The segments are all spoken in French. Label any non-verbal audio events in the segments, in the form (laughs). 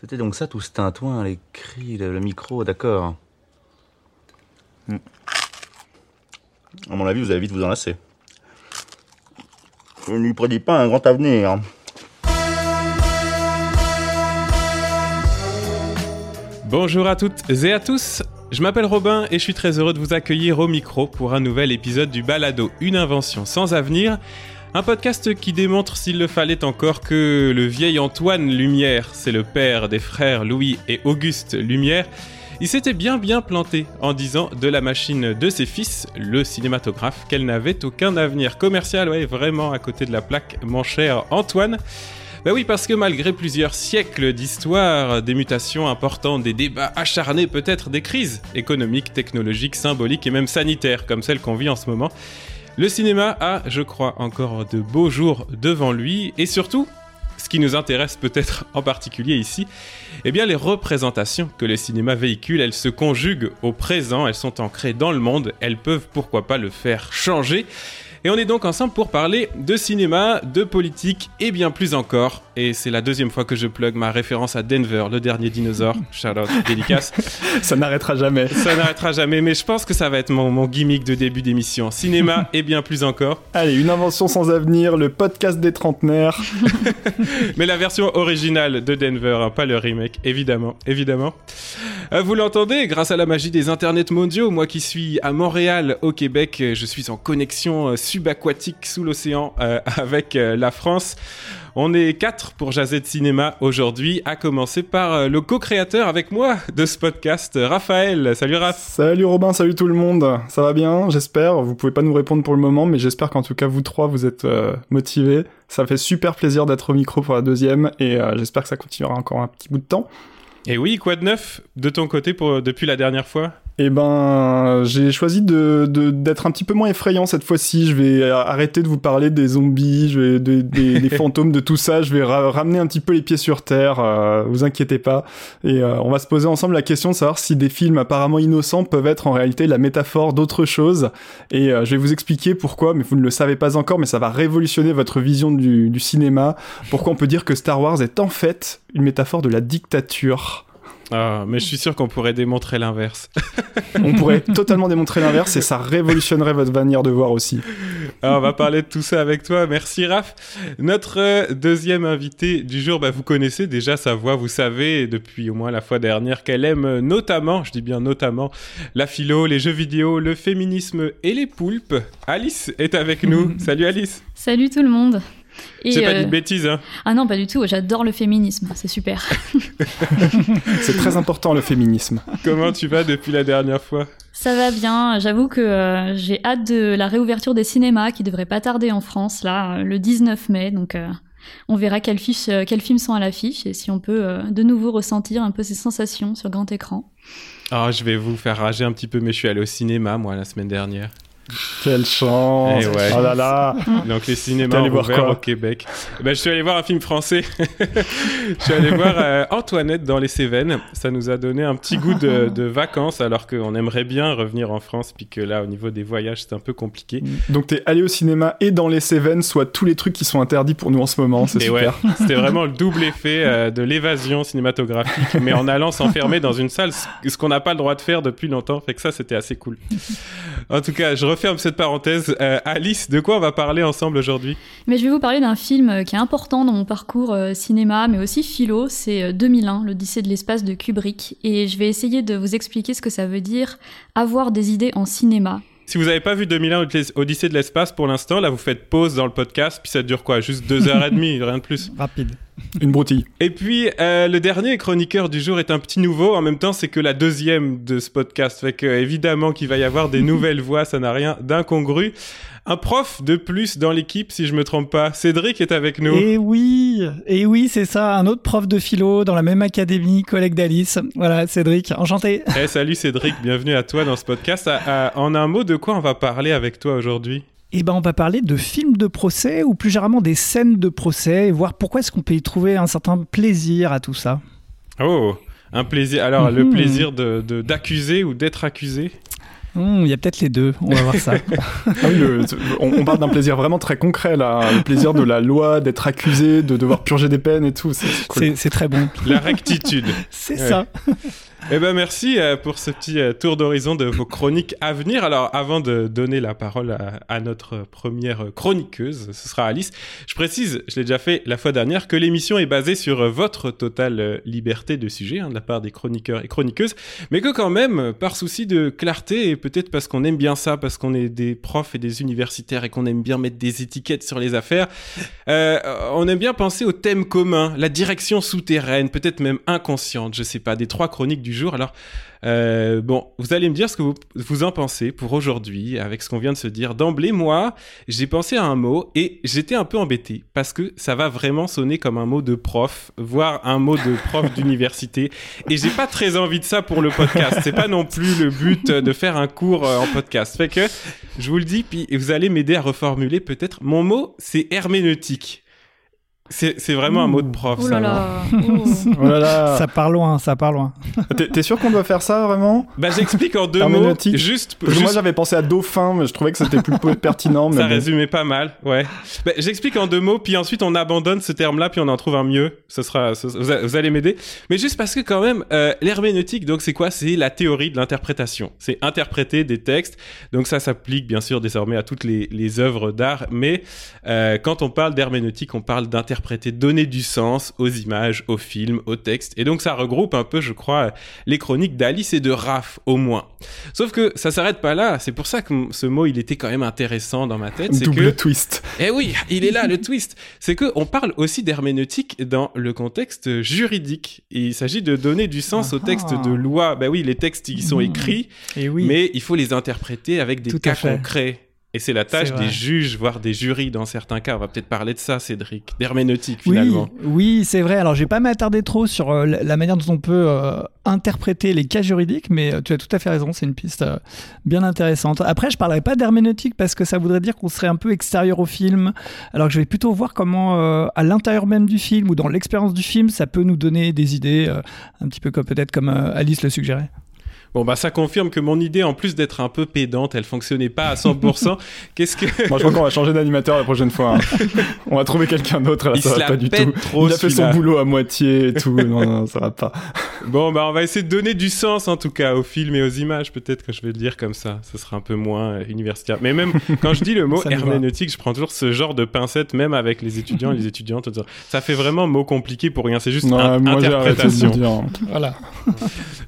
C'était donc ça tout ce tintouin, les cris, le, le micro, d'accord. Hmm. À mon avis, vous allez vite vous en lasser. Je ne lui prédis pas un grand avenir. Bonjour à toutes et à tous, je m'appelle Robin et je suis très heureux de vous accueillir au micro pour un nouvel épisode du Balado Une invention sans avenir, un podcast qui démontre s'il le fallait encore que le vieil Antoine Lumière, c'est le père des frères Louis et Auguste Lumière, il s'était bien bien planté en disant de la machine de ses fils, le cinématographe, qu'elle n'avait aucun avenir commercial, ouais, vraiment à côté de la plaque, mon cher Antoine. Bah oui, parce que malgré plusieurs siècles d'histoire, des mutations importantes, des débats acharnés, peut-être des crises économiques, technologiques, symboliques et même sanitaires comme celle qu'on vit en ce moment, le cinéma a, je crois, encore de beaux jours devant lui et surtout, ce qui nous intéresse peut-être (laughs) en particulier ici, eh bien les représentations que le cinéma véhicule, elles se conjuguent au présent, elles sont ancrées dans le monde, elles peuvent pourquoi pas le faire changer. Et on est donc ensemble pour parler de cinéma, de politique et bien plus encore. Et c'est la deuxième fois que je plug ma référence à Denver, le dernier dinosaure. Charlotte, dédicace. (laughs) ça n'arrêtera jamais. Ça n'arrêtera jamais, mais je pense que ça va être mon, mon gimmick de début d'émission. Cinéma (laughs) et bien plus encore. Allez, une invention sans avenir, le podcast des trentenaires. (laughs) mais la version originale de Denver, hein, pas le remake, évidemment, évidemment. Euh, vous l'entendez, grâce à la magie des internets mondiaux, moi qui suis à Montréal, au Québec, je suis en connexion euh, subaquatique sous l'océan euh, avec la France. On est quatre pour jaser de cinéma aujourd'hui, à commencer par euh, le co-créateur avec moi de ce podcast, Raphaël. Salut Raph. Salut Robin, salut tout le monde. Ça va bien, j'espère. Vous pouvez pas nous répondre pour le moment, mais j'espère qu'en tout cas vous trois vous êtes euh, motivés. Ça fait super plaisir d'être au micro pour la deuxième et euh, j'espère que ça continuera encore un petit bout de temps. Et oui, quoi de neuf de ton côté pour, depuis la dernière fois? Eh ben, j'ai choisi de, d'être un petit peu moins effrayant cette fois-ci. Je vais arrêter de vous parler des zombies, je vais, des, des, (laughs) fantômes, de tout ça. Je vais ramener un petit peu les pieds sur terre. Euh, vous inquiétez pas. Et euh, on va se poser ensemble la question de savoir si des films apparemment innocents peuvent être en réalité la métaphore d'autre chose. Et euh, je vais vous expliquer pourquoi, mais vous ne le savez pas encore, mais ça va révolutionner votre vision du, du cinéma. Pourquoi on peut dire que Star Wars est en fait une métaphore de la dictature. Ah, mais je suis sûr qu'on pourrait démontrer l'inverse. (laughs) on pourrait totalement démontrer l'inverse et ça révolutionnerait votre manière de voir aussi. Alors, on va parler de tout ça avec toi. Merci Raph. Notre euh, deuxième invité du jour, bah, vous connaissez déjà sa voix. Vous savez depuis au moins la fois dernière qu'elle aime notamment, je dis bien notamment, la philo, les jeux vidéo, le féminisme et les poulpes. Alice est avec nous. (laughs) Salut Alice. Salut tout le monde. C'est pas euh... une bêtise, hein Ah non, pas du tout. J'adore le féminisme. C'est super. (laughs) c'est très important le féminisme. Comment tu vas depuis la dernière fois? Ça va bien. J'avoue que euh, j'ai hâte de la réouverture des cinémas qui devrait pas tarder en France, là, euh, le 19 mai. Donc. Euh, on verra quels, fiches, quels films sont à l'affiche et si on peut de nouveau ressentir un peu ces sensations sur grand écran. Oh, je vais vous faire rager un petit peu, mais je suis allé au cinéma, moi, la semaine dernière. Quelle chance ouais. Oh là là Donc les cinémas voir quoi au Québec. Ben, je suis allé voir un film français. (laughs) je suis allé voir euh, Antoinette dans les Cévennes. Ça nous a donné un petit goût de, de vacances alors qu'on aimerait bien revenir en France puis que là au niveau des voyages c'est un peu compliqué. Donc t'es allé au cinéma et dans les Cévennes, soit tous les trucs qui sont interdits pour nous en ce moment, c'est super. Ouais, C'était vraiment le double effet euh, de l'évasion cinématographique mais en allant s'enfermer dans une salle, ce qu'on n'a pas le droit de faire depuis longtemps. Fait que ça c'était assez cool. En tout cas, je referme cette parenthèse. Euh, Alice, de quoi on va parler ensemble aujourd'hui? Mais je vais vous parler d'un film qui est important dans mon parcours euh, cinéma, mais aussi philo. C'est euh, 2001, l'Odyssée de l'espace de Kubrick. Et je vais essayer de vous expliquer ce que ça veut dire avoir des idées en cinéma. Si vous n'avez pas vu 2001 Odyssée de l'espace pour l'instant, là vous faites pause dans le podcast, puis ça dure quoi? Juste deux heures et demie, rien de plus. (laughs) Rapide. Une broutille. Et puis, euh, le dernier chroniqueur du jour est un petit nouveau. En même temps, c'est que la deuxième de ce podcast. Fait que, évidemment, qu'il va y avoir des (laughs) nouvelles voix. Ça n'a rien d'incongru. Un prof de plus dans l'équipe, si je me trompe pas. Cédric est avec nous. Et oui, et oui, c'est ça. Un autre prof de philo dans la même académie, collègue d'Alice. Voilà, Cédric. Enchanté. Eh, salut Cédric. Bienvenue à toi dans ce podcast. À, à, en un mot, de quoi on va parler avec toi aujourd'hui? Eh ben, on va parler de films de procès ou plus généralement des scènes de procès et voir pourquoi est-ce qu'on peut y trouver un certain plaisir à tout ça. Oh, un plaisir. Alors, le plaisir de d'accuser ou d'être accusé? Hum, Il y a peut-être les deux, on va voir ça. (laughs) Ah oui, le- on, on parle d'un plaisir vraiment très concret là, le plaisir de la loi, d'être accusé, de devoir purger des peines et tout. C'est cool. Très bon. La rectitude. C'est Ouais. ça. Eh ben merci euh, pour ce petit euh, tour d'horizon de vos chroniques à venir. Alors avant de donner la parole à, à notre première chroniqueuse, ce sera Alice. Je précise, je l'ai déjà fait la fois dernière, que l'émission est basée sur euh, votre totale liberté de sujet hein, de la part des chroniqueurs et chroniqueuses, mais que quand même, par souci de clarté et peut-être parce qu'on aime bien ça, parce qu'on est des profs et des universitaires et qu'on aime bien mettre des étiquettes sur les affaires, euh, on aime bien penser au thème commun, la direction souterraine, peut-être même inconsciente, je sais pas, des trois chroniques du jour. Alors, euh, bon, vous allez me dire ce que vous, vous en pensez pour aujourd'hui, avec ce qu'on vient de se dire. D'emblée, moi, j'ai pensé à un mot et j'étais un peu embêté parce que ça va vraiment sonner comme un mot de prof, voire un mot de prof (laughs) d'université. Et j'ai pas très envie de ça pour le podcast. C'est pas non plus le but de faire un cours euh, en podcast. Fait que, je vous le dis, puis vous allez m'aider à reformuler peut-être. Mon mot, c'est herméneutique. C'est c'est vraiment un mot de prof, ça. là. (laughs) Oh. Là là. Ça part loin, ça part loin. (laughs) T'es sûr qu'on doit faire ça vraiment? Bah, j'explique en deux mots, juste, Parce que moi juste j'avais pensé à dauphin, mais je trouvais que c'était plus pertinent. Mais Ça bon. résumait pas mal, ouais. Bah, J'explique en deux mots, puis ensuite on abandonne ce terme-là, puis on en trouve un mieux. Ce sera, ce- vous, a- vous allez m'aider. Mais juste parce que quand même, euh, l'herméneutique, donc c'est quoi? C'est la théorie de l'interprétation. C'est interpréter des textes. Donc ça s'applique bien sûr désormais à toutes les, les œuvres d'art. Mais euh, quand on parle d'herméneutique, on parle d'interpréter, donner du sens aux images, aux films, aux textes. Et donc ça regroupe un peu, je crois, les chroniques d'Alice et de Raph au moins. Sauf que ça s'arrête pas là. C'est pour ça que ce mot, il était quand même intéressant dans ma tête. C'est Double que twist. eh oui, il est là le twist. C'est que on parle aussi d'herméneutique dans le contexte juridique. Et il s'agit de donner du sens aux Ah. textes de loi. Bah oui, les textes ils sont Mhm. écrits, Et oui. mais il faut les interpréter avec des Tout cas concrets. Et c'est la tâche des juges, voire des jurys dans certains cas. On va peut-être parler de ça, Cédric, d'herméneutique Oui, finalement. oui, c'est vrai. Alors, je vais pas m'attarder trop sur euh, la manière dont on peut euh, interpréter les cas juridiques, mais euh, tu as tout à fait raison. C'est une piste bien intéressante. Après, je parlerai pas d'herméneutique parce que ça voudrait dire qu'on serait un peu extérieur au film, alors que je vais plutôt voir comment, à l'intérieur même du film ou dans l'expérience du film, ça peut nous donner des idées, un petit peu comme peut-être comme Alice le suggérait. Bon bah ça confirme que mon idée, en plus d'être un peu pédante, elle fonctionnait pas à 100%. (laughs) Qu'est-ce que Moi je crois qu'on va changer d'animateur la prochaine fois. hein. On va trouver quelqu'un d'autre, ça se va la pas du tout. trop Il a fait son boulot à moitié et tout. Non, non, ça va pas. (laughs) Bon, bah, on va essayer de donner du sens, en tout cas, aux films et aux images. Peut-être que je vais le dire comme ça. Ce sera un peu moins euh, universitaire. Mais même (laughs) quand je dis le mot Ça herméneutique, je prends toujours ce genre de pincette, même avec les étudiants et les étudiantes. Ça fait vraiment mot compliqué pour rien. C'est juste Non, un- moi interprétation. Voilà.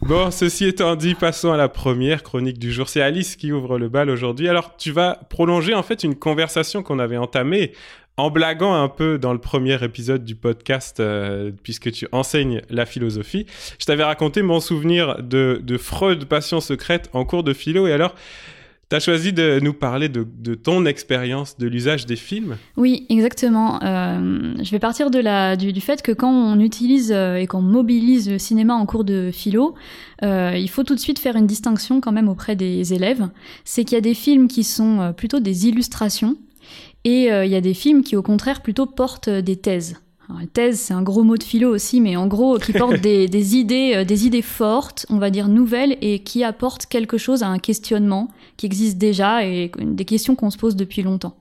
Bon, ceci étant dit, passons à la première chronique du jour. C'est Alice qui ouvre le bal aujourd'hui. Alors, tu vas prolonger en fait une conversation qu'on avait entamée en blaguant un peu dans le premier épisode du podcast, euh, puisque tu enseignes la philosophie. Je t'avais raconté mon souvenir de, de Freud, passion secrète, en cours de philo. Et alors, tu as choisi de nous parler de, ton expérience de l'usage des films? Oui, exactement. Euh, je vais partir de la, du, fait que quand on utilise euh, et qu'on mobilise le cinéma en cours de philo, euh, il faut tout de suite faire une distinction quand même auprès des élèves. C'est qu'il y a des films qui sont plutôt des illustrations et il y a des films qui au contraire plutôt portent des thèses. Alors, thèse, c'est un gros mot de philo aussi, mais en gros, qui portent (laughs) des, des idées, euh, des idées fortes, on va dire nouvelles, et qui apportent quelque chose à un questionnement qui existe déjà et des questions qu'on se pose depuis longtemps.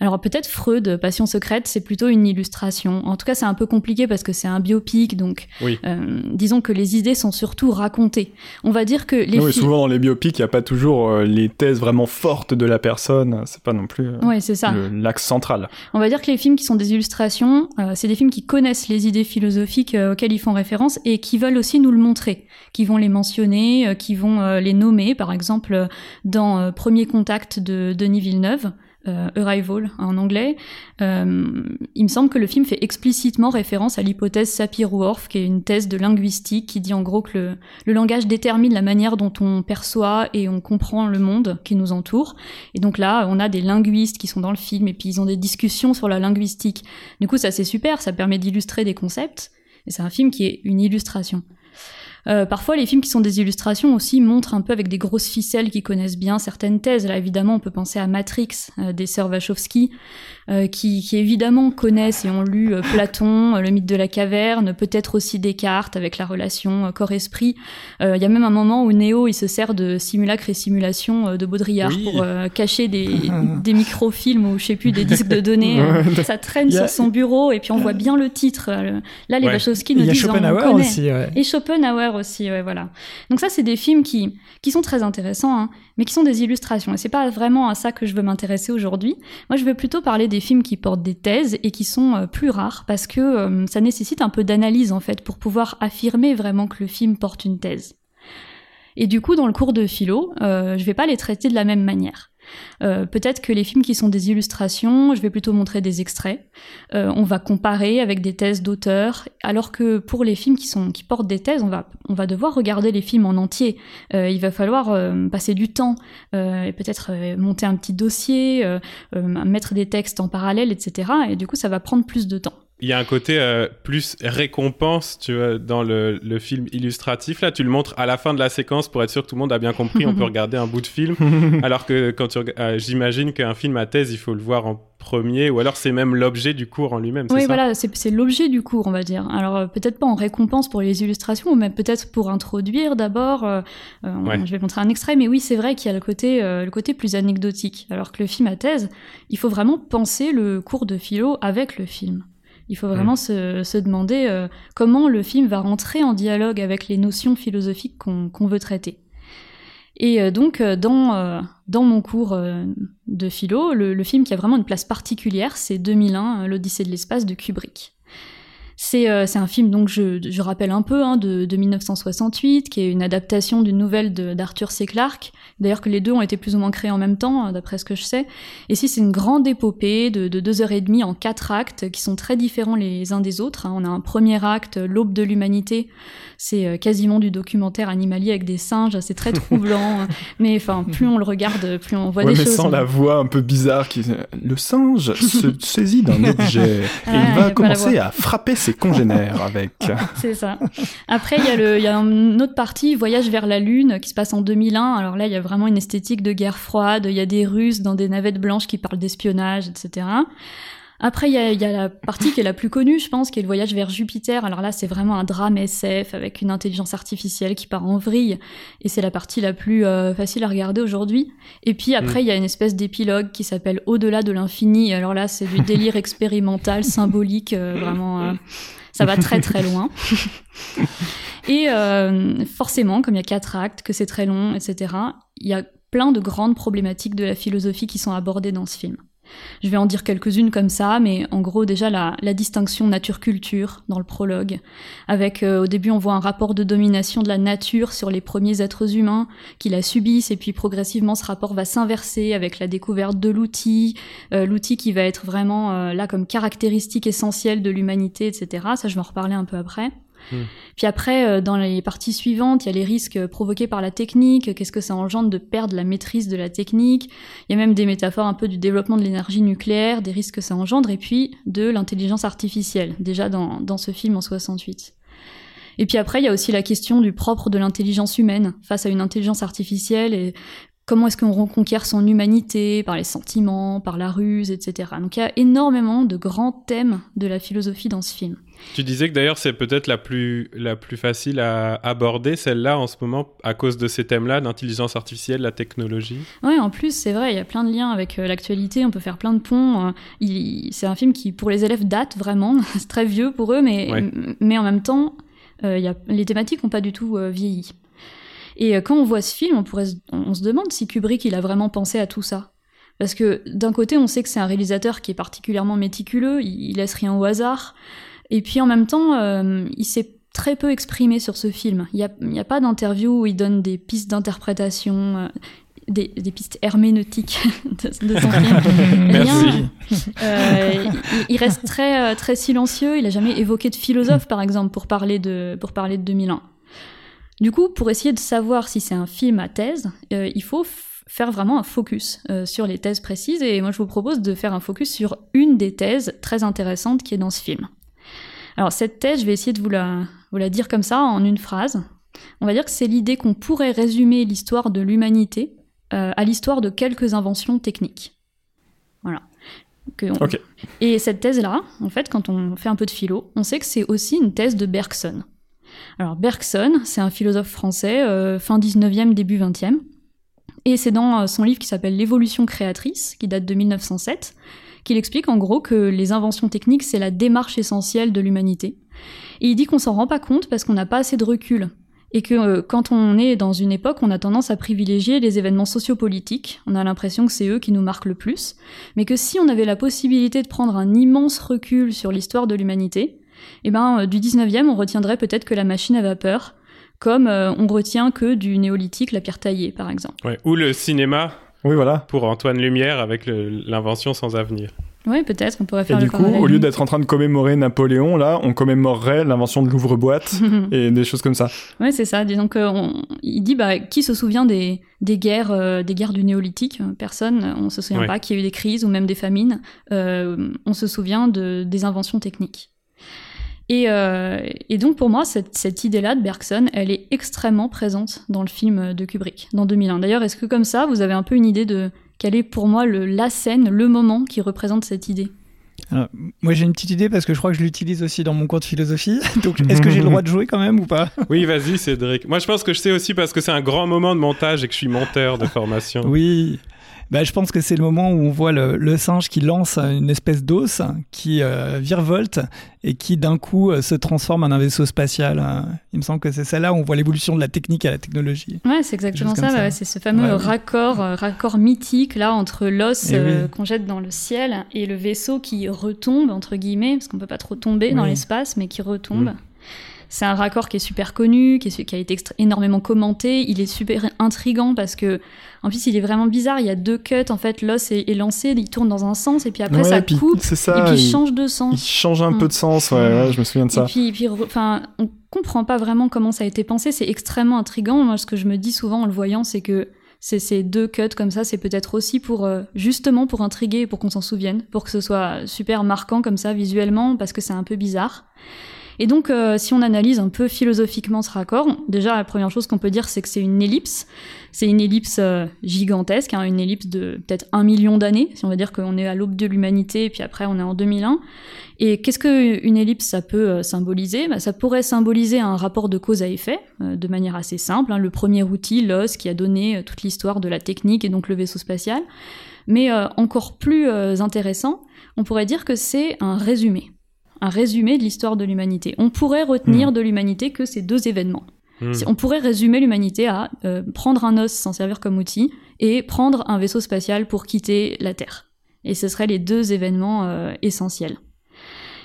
Alors peut-être Freud, Passion secrète, c'est plutôt une illustration. En tout cas, c'est un peu compliqué parce que c'est un biopic, donc Oui. euh, disons que les idées sont surtout racontées. On va dire que les Oui, souvent dans les biopics, il n'y a pas toujours euh, les thèses vraiment fortes de la personne. C'est pas non plus euh, Ouais, c'est ça. l'axe central. On va dire que les films qui sont des illustrations, euh, c'est des films qui connaissent les idées philosophiques auxquelles ils font référence et qui veulent aussi nous le montrer, qui vont les mentionner, euh, qui vont euh, les nommer. Par exemple, dans euh, Premier Contact de Denis Villeneuve, euh, Arrival en anglais, euh, il me semble que le film fait explicitement référence à l'hypothèse Sapir-Whorf, qui est une thèse de linguistique qui dit en gros que le, le langage détermine la manière dont on perçoit et on comprend le monde qui nous entoure. Et donc là, on a des linguistes qui sont dans le film et puis ils ont des discussions sur la linguistique. Du coup, ça c'est super, ça permet d'illustrer des concepts. Et c'est un film qui est une illustration. Euh, parfois, les films qui sont des illustrations aussi montrent un peu avec des grosses ficelles qui connaissent bien certaines thèses. Là, évidemment, on peut penser à Matrix euh, des sœurs Wachowski, qui, qui, évidemment connaissent et ont lu euh, Platon, euh, le mythe de la caverne, peut-être aussi Descartes avec la relation corps-esprit. Il y a même un moment où Néo il se sert de simulacre et simulation de Baudrillard pour cacher des, (laughs) des microfilms ou je sais plus des disques de données. (laughs) Ça traîne sur son bureau et puis on voit bien le titre. Là, les ouais. Wachowski nous disent Schopenhauer aussi. Ouais. Et Schopenhauer aussi, ouais, voilà. Donc ça, c'est des films qui qui sont très intéressants, hein, mais qui sont des illustrations. Et c'est pas vraiment à ça que je veux m'intéresser aujourd'hui. Moi, je veux plutôt parler des films qui portent des thèses et qui sont euh, plus rares parce que euh, ça nécessite un peu d'analyse en fait pour pouvoir affirmer vraiment que le film porte une thèse. Et du coup, dans le cours de philo, euh, je vais pas les traiter de la même manière. Euh, peut-être que les films qui sont des illustrations, je vais plutôt montrer des extraits. Euh, on va comparer avec des thèses d'auteurs, alors que pour les films qui sont qui portent des thèses, on va on va devoir regarder les films en entier. Euh, il va falloir passer du temps et peut-être monter un petit dossier, mettre des textes en parallèle, etc. Et du coup, ça va prendre plus de temps. Il y a un côté euh, plus récompense, tu vois, dans le, le, film illustratif. Là, tu le montres à la fin de la séquence pour être sûr que tout le monde a bien compris. on peut (laughs) regarder un bout de film. (laughs) alors que quand tu, euh, j'imagine qu'un film à thèse, il faut le voir en premier, ou alors c'est même l'objet du cours en lui-même. Oui, voilà, c'est l'objet du cours, on va dire. Alors euh, peut-être pas en récompense pour les illustrations, mais peut-être pour introduire d'abord. Ouais. Je vais montrer un extrait, mais oui, c'est vrai qu'il y a le côté, le côté plus anecdotique. Alors que le film à thèse, il faut vraiment penser le cours de philo avec le film. Il faut vraiment se, se, demander euh, comment le film va rentrer en dialogue avec les notions philosophiques qu'on veut traiter. Et euh, donc, euh, dans, dans mon cours de philo, le, le, film qui a vraiment une place particulière, c'est 2001, l'Odyssée de l'espace de Kubrick. C'est euh, un film, donc je, je rappelle un peu, hein, de, de, 1968, qui est une adaptation d'une nouvelle d'Arthur C. Clarke. D'ailleurs que les deux ont été plus ou moins créés en même temps, hein, d'après ce que je sais. Et si c'est une grande épopée de, de, deux heures et demie en quatre actes, qui sont très différents les uns des autres. Hein. On a un premier acte, L'aube de l'humanité. C'est euh, quasiment du documentaire animalier avec des singes, c'est très (laughs) troublant. mais enfin, plus on le regarde, plus on voit ouais, des mais choses. sans la voix un peu bizarre qui... Le singe se (laughs) saisit d'un objet et il va commencer à frapper ses congénères avec. (laughs) C'est ça. Après, il y, y a une autre partie, Voyage vers la Lune, qui se passe en 2001. Alors là, il y a vraiment une esthétique de guerre froide. Il y a des Russes dans des navettes blanches qui parlent d'espionnage, etc. Après, il y a, y a, la partie qui est la plus connue, je pense, qui est le voyage vers Jupiter. Alors là, c'est vraiment un drame SF avec une intelligence artificielle qui part en vrille. Et c'est la partie la plus euh, facile à regarder aujourd'hui. Et puis après, il y a une espèce d'épilogue qui s'appelle Au-delà de l'infini. Alors là, c'est du délire (laughs) expérimental, symbolique, euh, vraiment... Euh, ça va très très loin. (laughs) Et euh, forcément, comme il y a quatre actes, que c'est très long, etc., il y a plein de grandes problématiques de la philosophie qui sont abordées dans ce film. Je vais en dire quelques-unes comme ça, mais en gros déjà la, la distinction nature-culture dans le prologue, avec euh, au début on voit un rapport de domination de la nature sur les premiers êtres humains qui la subissent, et puis progressivement ce rapport va s'inverser avec la découverte de l'outil, euh, l'outil qui va être vraiment euh, là comme caractéristique essentielle de l'humanité, etc. Ça je vais en reparler un peu après. Hmm. Puis après, euh, dans les parties suivantes, il y a les risques provoqués par la technique, qu'est-ce que ça engendre de perdre la maîtrise de la technique. Il y a même des métaphores un peu du développement de l'énergie nucléaire, des risques que ça engendre, et puis de l'intelligence artificielle, déjà dans, dans ce film en 68. Et puis après, il y a aussi la question du propre de l'intelligence humaine face à une intelligence artificielle et comment est-ce qu'on reconquiert son humanité par les sentiments, par la ruse, etc. Donc il y a énormément de grands thèmes de la philosophie dans ce film. Tu disais que d'ailleurs c'est peut-être la plus, la plus facile à aborder, celle-là en ce moment, à cause de ces thèmes-là, d'intelligence artificielle, la technologie. Oui, en plus c'est vrai, il y a plein de liens avec euh, l'actualité, on peut faire plein de ponts. Euh, c'est un film qui pour les élèves date vraiment, (laughs) c'est très vieux pour eux, mais, Ouais. mais en même temps, euh, il y a, les thématiques n'ont pas du tout euh, vieilli. Et quand on voit ce film, on, pourrait, se- on se demande si Kubrick il a vraiment pensé à tout ça. Parce que d'un côté, on sait que c'est un réalisateur qui est particulièrement méticuleux, il, il laisse rien au hasard. Et puis en même temps, euh, il s'est très peu exprimé sur ce film. Il n'y a, pas d'interview où il donne des pistes d'interprétation, euh, des, des pistes herméneutiques (laughs) de, de son film. (laughs) Rien. Euh, il, il reste très, très silencieux. Il a jamais évoqué de philosophe, par exemple, pour parler de, pour parler de 2001. Du coup, pour essayer de savoir si c'est un film à thèse, euh, il faut faire vraiment un focus euh, sur les thèses précises. Et moi, je vous propose de faire un focus sur une des thèses très intéressantes qui est dans ce film. Alors, cette thèse, je vais essayer de vous la, vous la dire comme ça, en une phrase. On va dire que c'est l'idée qu'on pourrait résumer l'histoire de l'humanité euh, à l'histoire de quelques inventions techniques. Voilà. On-. Et cette thèse-là, en fait, quand on fait un peu de philo, on sait que c'est aussi une thèse de Bergson. Alors Bergson, c'est un philosophe français, euh, fin 19e, début 20e. Et c'est dans euh, son livre qui s'appelle L'évolution créatrice, qui date de 1907, qu'il explique en gros que les inventions techniques, c'est la démarche essentielle de l'humanité. Et il dit qu'on s'en rend pas compte parce qu'on n'a pas assez de recul. Et que euh, quand on est dans une époque, on a tendance à privilégier les événements sociopolitiques. On a l'impression que c'est eux qui nous marquent le plus. Mais que si on avait la possibilité de prendre un immense recul sur l'histoire de l'humanité, eh ben, euh, du 19e, on retiendrait peut-être que la machine à vapeur, comme euh, on retient que du néolithique la pierre taillée, par exemple. Ou le cinéma Oui, voilà. pour Antoine Lumière avec l'invention sans avenir. Oui, peut-être, on pourrait Et faire du le coup, au lieu d'être en train de commémorer Napoléon, là, on commémorerait l'invention de l'ouvre-boîte (laughs) et des choses comme ça. Ouais, c'est ça. Donc, euh, on- il dit, bah, qui se souvient des, des guerres, euh, des guerres du néolithique Personne. euh, On se souvient Ouais. pas qu'il y a eu des crises ou même des famines. Euh, on se souvient de, des inventions techniques. Et, euh, et donc, pour moi, cette, cette idée-là de Bergson, elle est extrêmement présente dans le film de Kubrick, dans 2001. D'ailleurs, est-ce que comme ça, vous avez un peu une idée de quelle est pour moi le, la scène, le moment qui représente cette idée? Alors, moi, j'ai une petite idée parce que je crois que je l'utilise aussi dans mon cours de philosophie. (laughs) Donc, est-ce que j'ai le droit de jouer quand même ou pas? (laughs) Oui, vas-y, Cédric. Moi, je pense que je sais aussi parce que c'est un grand moment de montage et que je suis monteur de formation. Oui. Bah, je pense que c'est le moment où on voit le, le singe qui lance une espèce d'os qui euh, virevolte et qui d'un coup euh, se transforme en un vaisseau spatial. hein. Il me semble que c'est celle-là où on voit l'évolution de la technique à la technologie. Ouais, c'est exactement ça. bah ça. ouais, c'est ce fameux Ouais, raccord, euh, raccord mythique là entre l'os Eh euh, oui. qu'on jette dans le ciel et le vaisseau qui retombe entre guillemets, parce qu'on peut pas trop tomber dans l'espace, mais qui retombe. Mm. C'est un raccord qui est super connu, qui, est su- qui a été énormément commenté. Il est super intrigant parce que, en plus, il est vraiment bizarre. Il y a deux cuts en fait. L'os est, est lancé, il tourne dans un sens et puis après Ouais, ça puis coupe c'est et ça. puis il il, change de il sens. change un peu de sens, ouais, ouais, je me souviens de Et ça. puis, et puis, enfin, on comprend pas vraiment comment ça a été pensé. C'est extrêmement intrigant. Moi, ce que je me dis souvent en le voyant, c'est que ces deux cuts comme ça, c'est peut-être aussi pour euh, justement pour intriguer, et pour qu'on s'en souvienne, pour que ce soit super marquant comme ça visuellement, parce que c'est un peu bizarre. Et donc, euh, si on analyse un peu philosophiquement ce raccord, déjà la première chose qu'on peut dire, c'est que c'est une ellipse. C'est une ellipse euh, gigantesque, hein, une ellipse de peut-être un million d'années, si on va dire qu'on est à l'aube de l'humanité, et puis après on est en 2001. Et qu'est-ce qu'une ellipse ça peut euh, symboliser? Bah, Ça pourrait symboliser un rapport de cause à effet, euh, de manière assez simple. hein. Le premier outil, l'os, qui a donné euh, toute l'histoire de la technique et donc le vaisseau spatial. Mais encore plus intéressant, on pourrait dire que c'est un résumé. Un résumé de l'histoire de l'humanité. On pourrait retenir de l'humanité que ces deux événements. Hmm. On pourrait résumer l'humanité à euh, prendre un os, s'en servir comme outil, et prendre un vaisseau spatial pour quitter la Terre. Et ce seraient les deux événements euh, essentiels.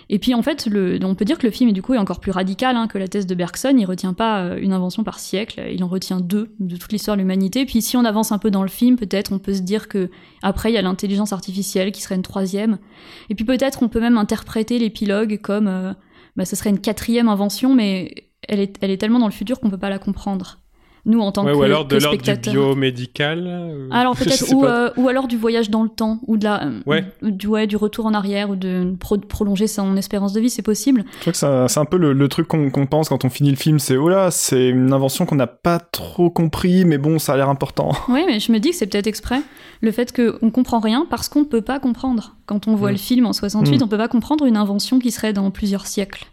Et puis en fait, on peut dire que le film du coup est encore plus radical hein, que la thèse de Bergson. Il retient pas euh, une invention par siècle, il en retient deux de toute l'histoire de l'humanité. Puis si on avance un peu dans le film, peut-être on peut se dire que après il y a l'intelligence artificielle qui serait une troisième. Et puis peut-être on peut même interpréter l'épilogue comme euh, bah, ce serait une quatrième invention, mais elle est, elle est tellement dans le futur qu'on peut pas la comprendre. Nous en tant Ouais, que, ou alors que de l'ordre du spectateurs. biomédical. euh, Alors (laughs) je peut-être ou, euh, ou alors du voyage dans le temps ou de la euh, Ouais. du ouais du retour en arrière ou de pro- prolonger son espérance de vie c'est possible. Je crois que c'est un peu le, le truc qu'on qu'on pense quand on finit le film, c'est oh là, c'est une invention qu'on n'a pas trop compris, mais bon, ça a l'air important. (laughs) Oui mais je me dis que c'est peut-être exprès le fait que on comprend rien parce qu'on ne peut pas comprendre. Quand on voit Mm. le film en 68, Mm. on peut pas comprendre une invention qui serait dans plusieurs siècles.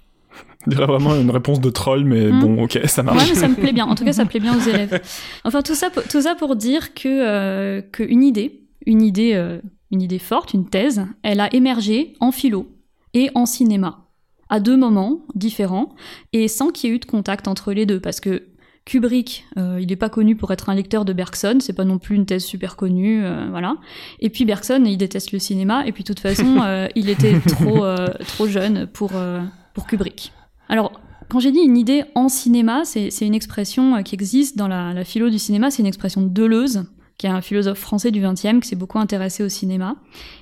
(laughs) Dirait vraiment une réponse de troll, mais Mm. bon, ok, ça Ouais, marche. mais ça me plaît bien. En tout cas, ça plaît bien aux élèves. (laughs) Enfin, tout ça, pour- tout ça pour dire que euh, qu'une idée, une idée, euh, une idée forte, une thèse, elle a émergé en philo et en cinéma à deux moments différents et sans qu'il y ait eu de contact entre les deux, parce que Kubrick, euh, il n'est pas connu pour être un lecteur de Bergson, c'est pas non plus une thèse super connue, euh, voilà. Et puis Bergson, il déteste le cinéma, et puis de toute façon, (laughs) euh, il était trop, trop jeune pour, pour Kubrick. Alors, quand j'ai dit une idée en cinéma, c'est une expression euh, qui existe dans la, la philo du cinéma, c'est une expression de Deleuze, qui est un philosophe français du XXe qui s'est beaucoup intéressé au cinéma.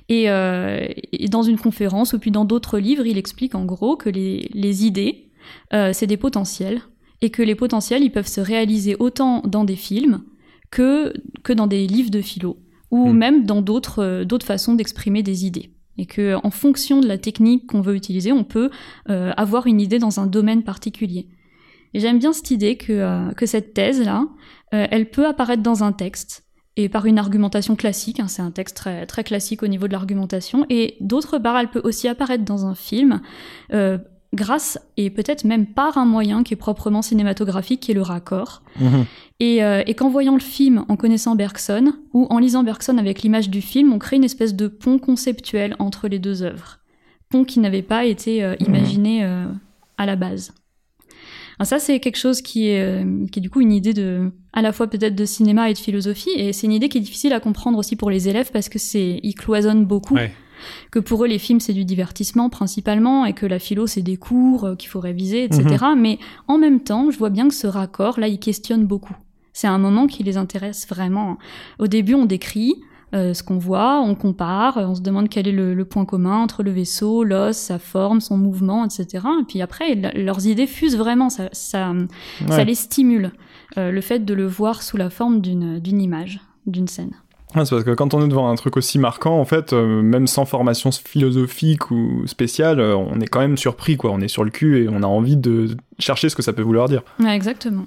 Et, euh, et dans une conférence, ou puis dans d'autres livres, il explique en gros que les, les idées, euh, c'est des potentiels, et que les potentiels, ils peuvent se réaliser autant dans des films que, que dans des livres de philo, ou Mm. même dans d'autres euh, d'autres façons d'exprimer des idées. Et que en fonction de la technique qu'on veut utiliser, on peut euh, avoir une idée dans un domaine particulier. Et j'aime bien cette idée que, euh, que cette thèse-là, euh, elle peut apparaître dans un texte, et par une argumentation classique, hein, c'est un texte très, très classique au niveau de l'argumentation, et d'autre part, elle peut aussi apparaître dans un film, grâce et peut-être même par un moyen qui est proprement cinématographique, qui est le raccord. Mhm. Et, euh, et qu'en voyant le film, en connaissant Bergson, ou en lisant Bergson avec l'image du film, on crée une espèce de pont conceptuel entre les deux œuvres. Pont qui n'avait pas été euh, imaginé euh, à la base. Alors ça, c'est quelque chose qui est, euh, qui est du coup une idée de, à la fois peut-être de cinéma et de philosophie, et c'est une idée qui est difficile à comprendre aussi pour les élèves parce que c'est, ils cloisonnent beaucoup Ouais. Que pour eux les films c'est du divertissement principalement et que la philo c'est des cours euh, qu'il faut réviser, etc. Mais en même temps, je vois bien que ce raccord là, il questionne beaucoup. C'est un moment qui les intéresse vraiment. Au début, on décrit euh, ce qu'on voit, on compare, euh, on se demande quel est le, le point commun entre le vaisseau, l'os, sa forme, son mouvement, etc. Et puis après, la- leurs idées fusent vraiment, ça, ça, ça Ouais. les stimule. Euh, le fait de le voir sous la forme d'une image, d'une scène. C'est parce que quand on est devant un truc aussi marquant, en fait, euh, même sans formation philosophique ou spéciale, euh, on est quand même surpris, quoi. On est sur le cul et on a envie de chercher ce que ça peut vouloir dire. Exactement.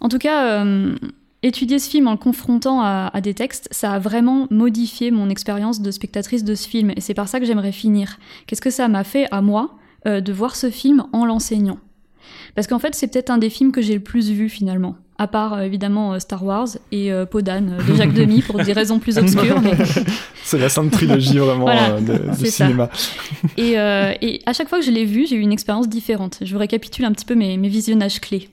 En tout cas, euh, étudier ce film en le confrontant à, des textes, ça a vraiment modifié mon expérience de spectatrice de ce film. Et c'est par ça que j'aimerais finir. Qu'est-ce que ça m'a fait à moi de voir ce film en l'enseignant? Parce qu'en fait, c'est peut-être un des films que j'ai le plus vu finalement. À part euh, évidemment euh, Star Wars et euh, Podane euh, de Jacques Demy pour des raisons plus obscures. mais- (laughs) C'est la sainte trilogie vraiment Voilà, euh, de, cinéma. Et, euh, et à chaque fois que je l'ai vu, j'ai eu une expérience différente. Je vous récapitule un petit peu mes, mes visionnages clés.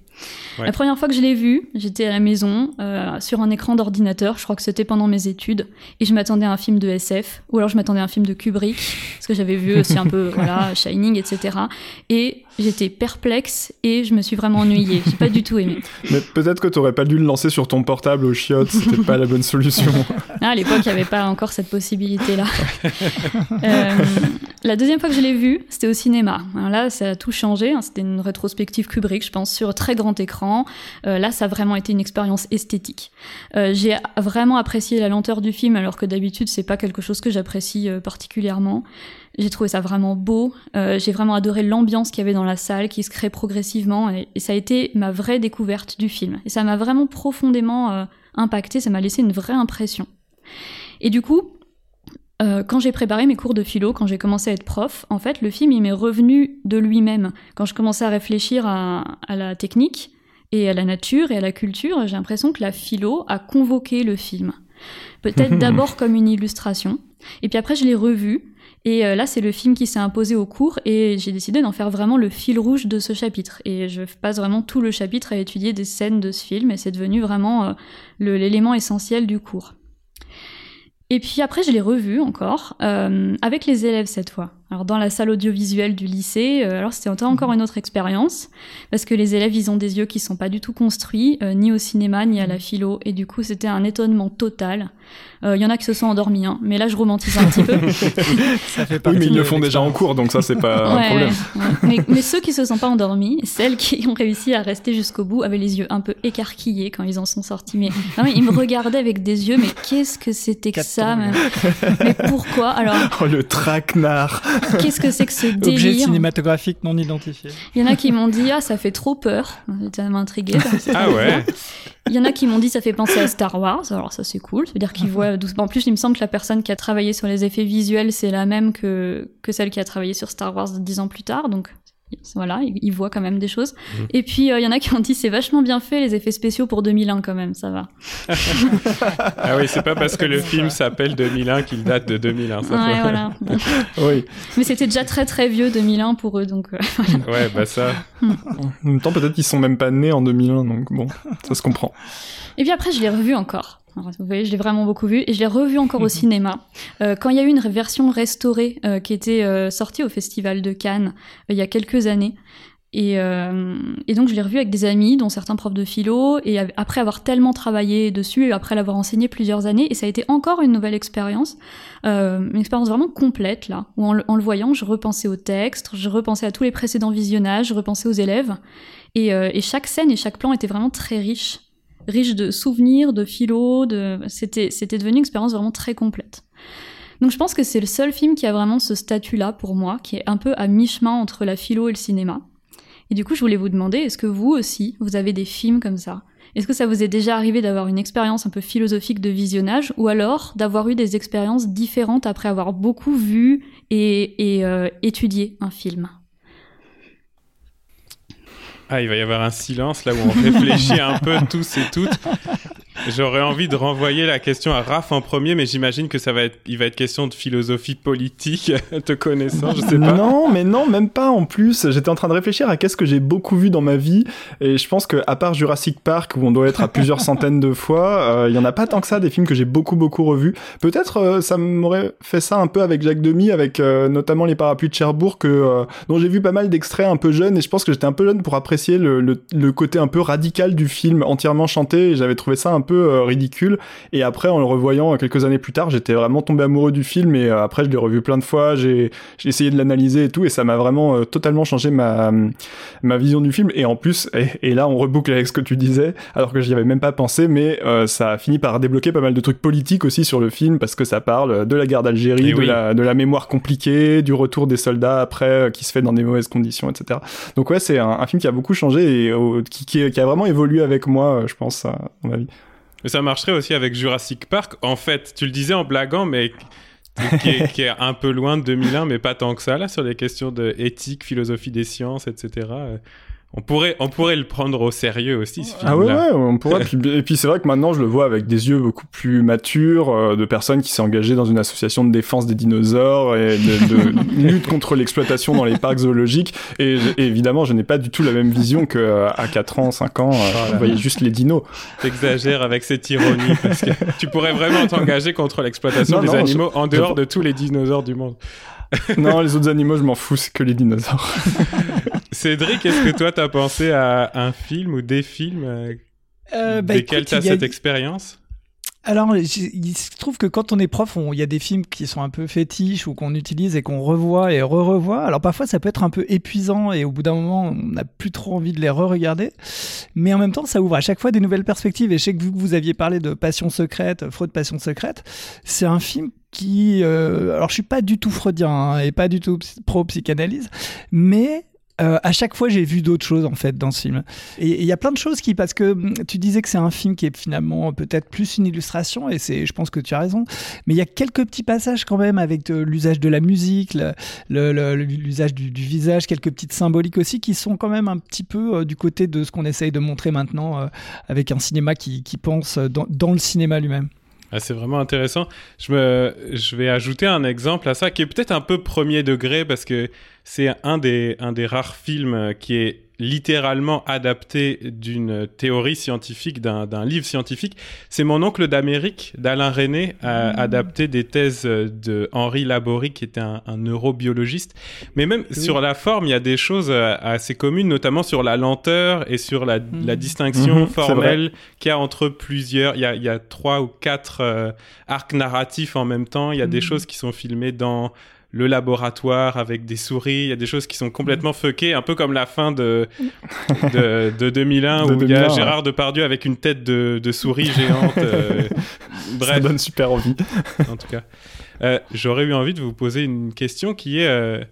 Ouais. La première fois que je l'ai vu, j'étais à la maison, sur un écran d'ordinateur, je crois que c'était pendant mes études, et je m'attendais à un film de SF, ou alors je m'attendais à un film de Kubrick, parce que j'avais vu aussi un peu, (laughs) voilà, Shining, etc. Et j'étais perplexe, et je me suis vraiment ennuyée. J'ai pas du tout aimé. (laughs) Mais peut-être que t'aurais pas dû le lancer sur ton portable au chiottes, c'était pas la bonne solution. (laughs) Ah, à l'époque, il n'y avait pas encore cette possibilité-là. (laughs) Euh, la deuxième fois que je l'ai vu, c'était au cinéma. Alors là, ça a tout changé. hein. C'était une rétrospective Kubrick, je pense, sur très grand écran. Euh, là, ça a vraiment été une expérience esthétique. Euh, J'ai vraiment apprécié la lenteur du film, alors que d'habitude, c'est pas quelque chose que j'apprécie particulièrement. J'ai trouvé ça vraiment beau. Euh, J'ai vraiment adoré l'ambiance qu'il y avait dans la salle, qui se crée progressivement, et, et ça a été ma vraie découverte du film. Et ça m'a vraiment profondément euh, impacté. Ça m'a laissé une vraie impression. Et du coup, euh, quand j'ai préparé mes cours de philo, quand j'ai commencé à être prof, en fait, le film, il m'est revenu de lui-même. Quand je commençais à réfléchir à, à la technique et à la nature et à la culture, j'ai l'impression que la philo a convoqué le film. Peut-être (laughs) d'abord comme une illustration, et puis après, je l'ai revu. Et euh, là, c'est le film qui s'est imposé au cours, et j'ai décidé d'en faire vraiment le fil rouge de ce chapitre. Et je passe vraiment tout le chapitre à étudier des scènes de ce film, et c'est devenu vraiment euh, l'élément essentiel du cours. Et puis après, je l'ai revu encore, euh, avec les élèves cette fois. Alors dans la salle audiovisuelle du lycée, euh, alors c'était encore une autre expérience, parce que les élèves, ils ont des yeux qui sont pas du tout construits, euh, ni au cinéma, ni à la philo, et du coup c'était un étonnement total. Euh, Il y en a qui se sont endormis, hein, mais là je romantise un petit peu. (laughs) Ça fait Oui, mais ils le font déjà en cours, donc ça, c'est pas (laughs) un problème. ouais. Mais, mais ceux qui se sont pas endormis, celles qui ont réussi à rester jusqu'au bout, avaient les yeux un peu écarquillés quand ils en sont sortis. Mais vraiment, ils me regardaient avec des yeux, mais qu'est-ce que c'était que ça Mais pourquoi? Alors, (laughs) Oh, le traquenard (laughs) qu'est-ce que c'est que ce Objet délire cinématographique non identifié. Il y en a qui m'ont dit ah ça fait trop peur. J'étais intriguée. (laughs) Ah ouais Il y en a qui m'ont dit ça fait penser à Star Wars. Alors ça c'est cool. Ça veut dire qu'ils voient doucement. En plus il me semble que la personne qui a travaillé sur les effets visuels c'est la même que que celle qui a travaillé sur Star Wars dix ans plus tard. Donc voilà, ils voient quand même des choses. Mhm. Et puis euh, il y en a qui ont dit c'est vachement bien fait les effets spéciaux pour 2001 quand même. Ça va. Ah oui, c'est pas parce que le film s'appelle 2001 qu'il date de 2001. Ça Ouais voilà. (laughs) Oui. Mais c'était déjà très très vieux 2001 pour eux donc. euh, (laughs) Ouais, bah ça. En même temps, peut-être qu'ils sont même pas nés en 2001, donc bon, ça se comprend. Et puis après, je l'ai revu encore. Vous voyez, je l'ai vraiment beaucoup vu. Et je l'ai revu encore au (laughs) cinéma. Euh, quand il y a eu une version restaurée euh, qui était euh, sortie au Festival de Cannes euh, il y a quelques années. Et, euh, et donc, je l'ai revu avec des amis, dont certains profs de philo. Et après avoir tellement travaillé dessus, et après l'avoir enseigné plusieurs années, et ça a été encore une nouvelle expérience. Euh, une expérience vraiment complète, là. Où en, le- en le voyant, je repensais au texte, je repensais à tous les précédents visionnages, je repensais aux élèves. Et, euh, et chaque scène et chaque plan était vraiment très riche riche de souvenirs, de philo, de... C'était, devenu une expérience vraiment très complète. Donc je pense que c'est le seul film qui a vraiment ce statut-là pour moi, qui est un peu à mi-chemin entre la philo et le cinéma. Et du coup, je voulais vous demander, est-ce que vous aussi, vous avez des films comme ça? Est-ce que ça vous est déjà arrivé d'avoir une expérience un peu philosophique de visionnage, ou alors d'avoir eu des expériences différentes après avoir beaucoup vu et, euh, étudié un film? Ah, il va y avoir un silence là où on (laughs) réfléchit un peu tous et toutes. J'aurais envie de renvoyer la question à Raph en premier, mais j'imagine que ça va être, il va être question de philosophie politique, (laughs) te connaissant, je sais pas. Non, mais non, même pas en plus. J'étais en train de réfléchir à qu'est-ce que j'ai beaucoup vu dans ma vie, et je pense que à part Jurassic Park où on doit être à plusieurs (laughs) centaines de fois, euh, il y en a pas tant que ça des films que j'ai beaucoup beaucoup revus. Peut-être euh, ça m'aurait fait ça un peu avec Jacques Demy, avec euh, notamment les Parapluies de Cherbourg, que dont j'ai vu pas mal d'extraits un peu jeunes, et je pense que j'étais un peu jeune pour apprécier le, le, le, côté un peu radical du film entièrement chanté, et j'avais trouvé ça un peu euh, ridicule. Et après, en le revoyant euh, quelques années plus tard, j'étais vraiment tombé amoureux du film. Et euh, après, je l'ai revu plein de fois. J'ai essayé de l'analyser et tout. Et ça m'a vraiment totalement changé ma, ma vision du film. Et en plus, et, là, on reboucle avec ce que tu disais, alors que j'y avais même pas pensé, mais ça a fini par débloquer pas mal de trucs politiques aussi sur le film parce que ça parle de la guerre d'Algérie, de, la, de la mémoire compliquée, du retour des soldats après qui se fait dans des mauvaises conditions, etc. Donc ouais, c'est un, film qui a beaucoup changé et qui, qui, qui, a vraiment évolué avec moi, je pense, à mon avis. Mais ça marcherait aussi avec Jurassic Park. En fait, tu le disais en blaguant, mais qui est, un peu loin de 2001, mais pas tant que ça, là, sur les questions de éthique, philosophie des sciences, etc. On pourrait, on pourrait le prendre au sérieux aussi, ce film. Ah ouais, ouais, on pourrait. et puis c'est vrai que maintenant, je le vois avec des yeux beaucoup plus matures, euh, de personnes qui s'est engagées dans une association de défense des dinosaures et de, (laughs) lutte contre l'exploitation dans les parcs zoologiques. Et, évidemment, je n'ai pas du tout la même vision qu'à euh, 4 ans, 5 ans, euh, vous voyez juste les dinos. T'exagères avec cette ironie, parce que tu pourrais vraiment t'engager contre l'exploitation des animaux en dehors de tous les dinosaures du monde. (laughs) non, les autres animaux, je m'en fous, c'est que les dinosaures. (laughs) Cédric, est-ce que toi, t'as pensé à un film ou des films euh, euh bah, desquels t'as cette expérience? Alors, il se trouve que quand on est prof, il y a des films qui sont un peu fétiches ou qu'on utilise et qu'on revoit et re-revoit. Alors parfois, ça peut être un peu épuisant et au bout d'un moment, on n'a plus trop envie de les re-regarder. Mais en même temps, ça ouvre à chaque fois des nouvelles perspectives. Et je sais que que vous aviez parlé de Passion secrète, Fraude Passion secrète, c'est un film qui... Euh, alors je suis pas du tout freudien hein, et pas du tout pro-psychanalyse, mais euh, à chaque fois, j'ai vu d'autres choses en fait dans ce film. Et il y a plein de choses qui, parce que hum, tu disais que c'est un film qui est finalement peut-être plus une illustration, et c'est, je pense que tu as raison. Mais il y a quelques petits passages quand même avec l'usage de la musique, l'usage du, visage, quelques petites symboliques aussi qui sont quand même un petit peu euh, du côté de ce qu'on essaye de montrer maintenant euh, avec un cinéma qui, pense dans, le cinéma lui-même. Ah, c'est vraiment intéressant. Je, me, je vais ajouter un exemple à ça qui est peut-être un peu premier degré parce que c'est un des, un des rares films qui est littéralement adapté d'une théorie scientifique, d'un livre scientifique. C'est Mon oncle d'Amérique d'Alain René, a mmh. adapté des thèses de Henri Laborie, qui était un, neurobiologiste. Mais même sur la forme, il y a des choses euh, assez communes, notamment sur la lenteur et sur la, mmh. distinction mmh, formelle qu'il y a entre plusieurs. Il y a, il y a trois ou quatre euh, arcs narratifs en même temps. Il y a des choses qui sont filmées dans le laboratoire avec des souris, il y a des choses qui sont complètement mm. fuckées, un peu comme la fin de, de, 2001 où il y a Gérard Depardieu avec une tête de, souris géante. Euh, (laughs) bref. Ça donne super envie. (laughs) en tout cas. Euh, j'aurais eu envie de vous poser une question qui est... Euh,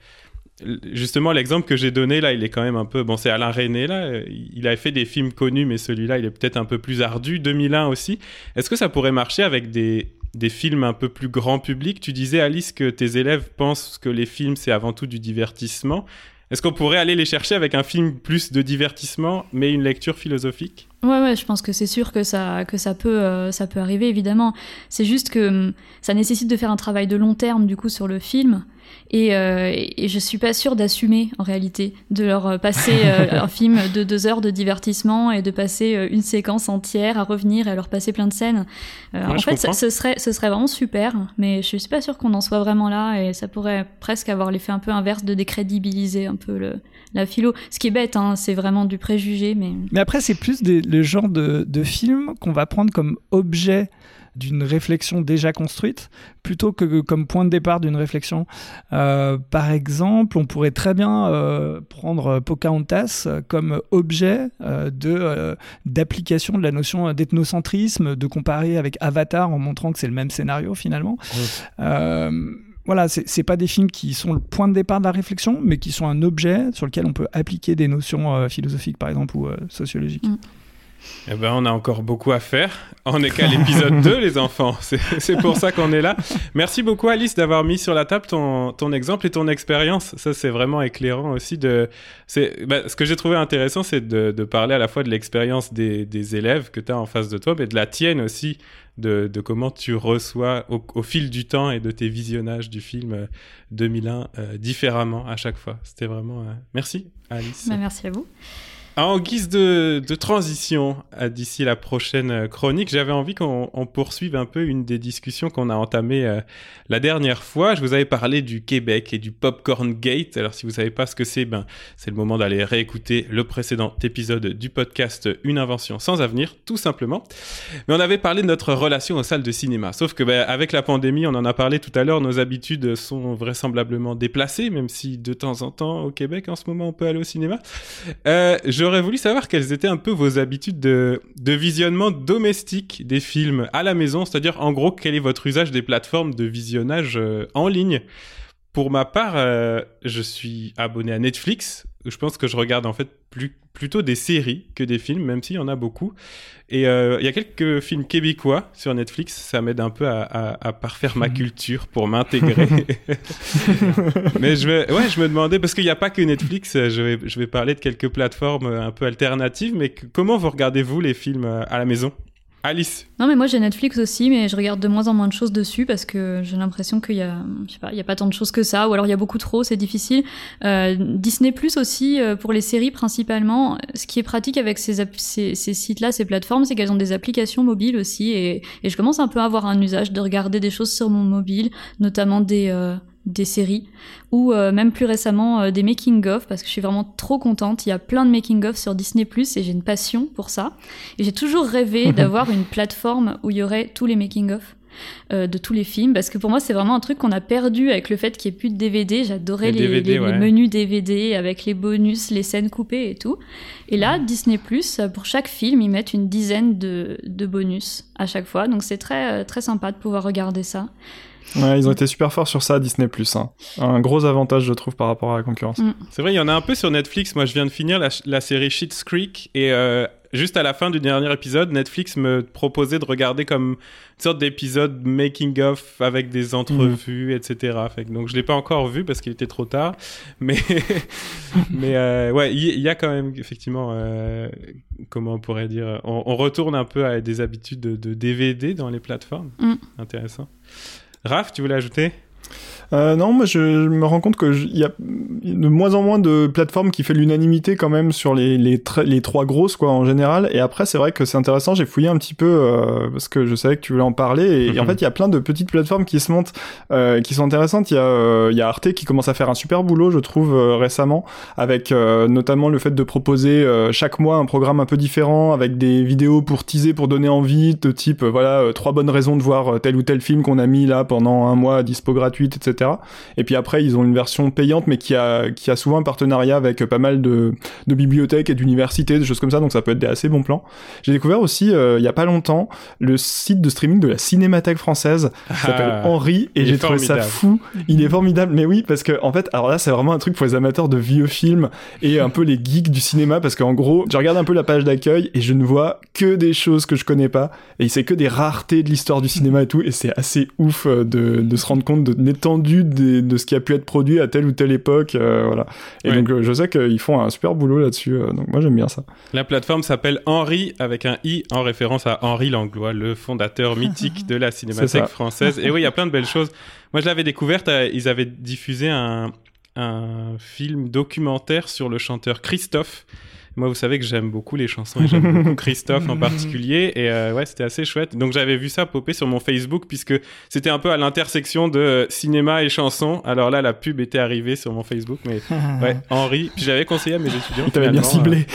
justement, l'exemple que j'ai donné là, il est quand même un peu. Bon, c'est Alain René là. Il a fait des films connus, mais celui-là, il est peut-être un peu plus ardu. 2001 aussi. Est-ce que ça pourrait marcher avec des, des films un peu plus grand public. Tu disais, Alice, que tes élèves pensent que les films, c'est avant tout du divertissement. Est-ce qu'on pourrait aller les chercher avec un film plus de divertissement, mais une lecture philosophique? Ouais, ouais, je pense que c'est sûr que ça, que ça peut, euh, ça peut arriver évidemment. C'est juste que hum, ça nécessite de faire un travail de long terme du coup sur le film. Et, euh, et, je suis pas sûre d'assumer en réalité de leur passer euh, (laughs) un film de deux heures de divertissement et de passer euh, une séquence entière à revenir et à leur passer plein de scènes. en fait, ce serait, ce serait vraiment super, mais je suis pas sûre qu'on en soit vraiment là et ça pourrait presque avoir l'effet un peu inverse de décrédibiliser un peu le, la philo. Ce qui est bête, hein, c'est vraiment du préjugé, mais. Mais après, c'est plus le genre de, de film qu'on va prendre comme objet d'une réflexion déjà construite plutôt que comme point de départ d'une réflexion. Euh, par exemple, on pourrait très bien euh, prendre Pocahontas comme objet euh, de d'application de la notion d'ethnocentrisme, de comparer avec Avatar en montrant que c'est le même scénario finalement voilà, c'est pas des films qui sont le point de départ de la réflexion, mais qui sont un objet sur lequel on peut appliquer des notions euh, philosophiques, par exemple, ou euh, sociologiques. Mm. Eh ben, on a encore beaucoup à faire. On n'est qu'à l'épisode 2, (laughs) les enfants. C'est pour ça qu'on est là. Merci beaucoup, Alice, d'avoir mis sur la table ton, ton exemple et ton expérience. Ça, c'est vraiment éclairant aussi. De... Bah, ce que j'ai trouvé intéressant, c'est de, de, parler à la fois de l'expérience des, des, élèves que tu as en face de toi, mais de la tienne aussi de, comment tu reçois au, fil du temps et de tes visionnages du film 2001 euh, euh, différemment à chaque fois. C'était vraiment... Euh, merci Alice. Bah, merci à vous. En guise de, transition d'ici la prochaine chronique, j'avais envie qu'on poursuive un peu une des discussions qu'on a entamées euh, la dernière fois. Je vous avais parlé du Québec et du Popcorn Gate. Alors si vous savez pas ce que c'est, ben c'est le moment d'aller réécouter le précédent épisode du podcast Une invention sans avenir, tout simplement. Mais on avait parlé de notre relation aux salles de cinéma. Sauf que ben, avec la pandémie, on en a parlé tout à l'heure, nos habitudes sont vraisemblablement déplacées, même si de temps en temps au Québec en ce moment on peut aller au cinéma. Euh, j'aurais voulu savoir quelles étaient un peu vos habitudes de, visionnement domestique des films à la maison, c'est-à-dire en gros quel est votre usage des plateformes de visionnage euh, en ligne? Pour ma part, euh, je suis abonné à Netflix. Je pense que je regarde en fait plus, plutôt des séries que des films, même s'il y en a beaucoup. Et euh, il y a quelques films québécois sur Netflix, ça m'aide un peu à, parfaire ma culture pour m'intégrer. (laughs) (laughs) Mais je, vais, ouais, je me demandais, parce qu'il n'y a pas que Netflix, je vais, je vais parler de quelques plateformes un peu alternatives, mais comment vous regardez-vous les films à la maison? Alice Non, mais moi j'ai Netflix aussi, mais je regarde de moins en moins de choses dessus parce que j'ai l'impression qu'il y a, je sais pas, il y a pas tant de choses que ça, ou alors il y a beaucoup trop, c'est difficile. Euh, Disney Plus aussi euh, pour les séries principalement. Ce qui est pratique avec ces, sites-là, ces plateformes, c'est qu'elles ont des applications mobiles aussi, et, et, je commence un peu à avoir un usage de regarder des choses sur mon mobile, notamment des euh, des séries ou euh, même plus récemment euh, des making of parce que je suis vraiment trop contente. Il y a plein de making of sur Disney Plus et j'ai une passion pour ça. Et j'ai toujours rêvé (laughs) d'avoir une plateforme où il y aurait tous les making of. Euh, de tous les films parce que pour moi c'est vraiment un truc qu'on a perdu avec le fait qu'il n'y ait plus de DVD j'adorais les, les, menus DVD avec les bonus les scènes coupées et tout et là Disney Plus pour chaque film ils mettent une dizaine de, de bonus à chaque fois donc c'est très très sympa de pouvoir regarder ça Ouais, ils ont été super forts sur ça, Disney+. Hein. Un gros avantage, je trouve, par rapport à la concurrence. Mm. C'est vrai, il y en a un peu sur Netflix. Moi, je viens de finir la, série Shit's Creek et euh, juste à la fin du dernier épisode, Netflix me proposait de regarder comme une sorte d'épisode making of avec des entrevues, mm. etc. donc je l'ai pas encore vu parce qu'il était trop tard, mais (laughs) mais euh, ouais, il y, a quand même effectivement euh, comment on pourrait dire, on, retourne un peu à des habitudes de, DVD dans les plateformes. Mm. Intéressant. Raph, tu voulais ajouter? Euh, non, moi je, me rends compte qu'il y a de moins en moins de plateformes qui fait l'unanimité quand même sur les, les, les, trois grosses quoi en général. Et après c'est vrai que c'est intéressant, j'ai fouillé un petit peu euh, parce que je savais que tu voulais en parler. Et, en fait il y a plein de petites plateformes qui se montent, euh, qui sont intéressantes. Il y, a, euh, il y a Arte qui commence à faire un super boulot je trouve euh, récemment, avec notamment le fait de proposer chaque mois un programme un peu différent, avec des vidéos pour teaser, pour donner envie, de type voilà trois bonnes raisons de voir tel ou tel film qu'on a mis là pendant un mois dispo gratuite, etc. Et puis après, ils ont une version payante, mais qui a, qui a souvent un partenariat avec pas mal de, de bibliothèques et d'universités, des choses comme ça, donc ça peut être des assez bons plans. J'ai découvert aussi, euh, il y a pas longtemps, le site de streaming de la Cinémathèque française, qui s'appelle ah. Henri, et j'ai trouvé ça fou. Il est formidable, mais oui, parce que, en fait, alors là, c'est vraiment un truc pour les amateurs de vieux films et un peu les geeks du cinéma, parce qu'en gros, je regarde un peu la page d'accueil et je ne vois que des choses que je connais pas, et c'est que des raretés de l'histoire du cinéma et tout, et c'est assez ouf euh, de, de se rendre compte de l'étendue de ce qui a pu être produit à telle ou telle époque. Euh, voilà. Et donc, euh, je sais qu'ils font un super boulot là-dessus. Euh, donc, moi, j'aime bien ça. La plateforme s'appelle Henri avec un i en référence à Henri Langlois, le fondateur (laughs) mythique de la cinémathèque française. Et oui, il y a (laughs) plein de belles choses. Moi, je l'avais découverte. ils avaient diffusé un, un film documentaire sur le chanteur Christophe moi, vous savez que j'aime beaucoup les chansons et j'aime beaucoup (laughs) Christophe en particulier. Et euh, ouais, c'était assez chouette. Donc j'avais vu ça popper sur mon Facebook puisque c'était un peu à l'intersection de cinéma et chansons. Alors là, la pub était arrivée sur mon Facebook. Mais (laughs) ouais, Henri. Puis j'avais conseillé à mes étudiants. T'avait bien ciblé.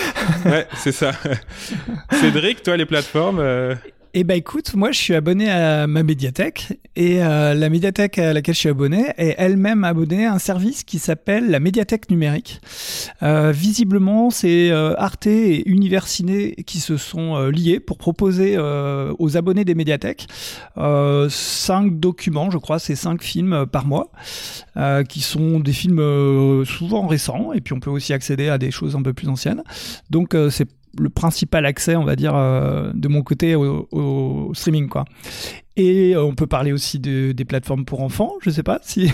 Euh, ouais, c'est ça. (laughs) Cédric, toi, les plateformes. Euh, Eh ben écoute, moi je suis abonné à ma médiathèque et euh, la médiathèque à laquelle je suis abonné est elle-même abonnée à un service qui s'appelle la médiathèque numérique. Euh, visiblement, c'est euh, Arte et Universiné qui se sont liés pour proposer aux abonnés des médiathèques cinq documents, je crois, c'est cinq films par mois, qui sont des films souvent récents et puis on peut aussi accéder à des choses un peu plus anciennes. Donc c'est le principal accès, on va dire, euh, de mon côté au, au streaming, quoi. Et euh, on peut parler aussi de, des plateformes pour enfants, je sais pas si, (laughs) si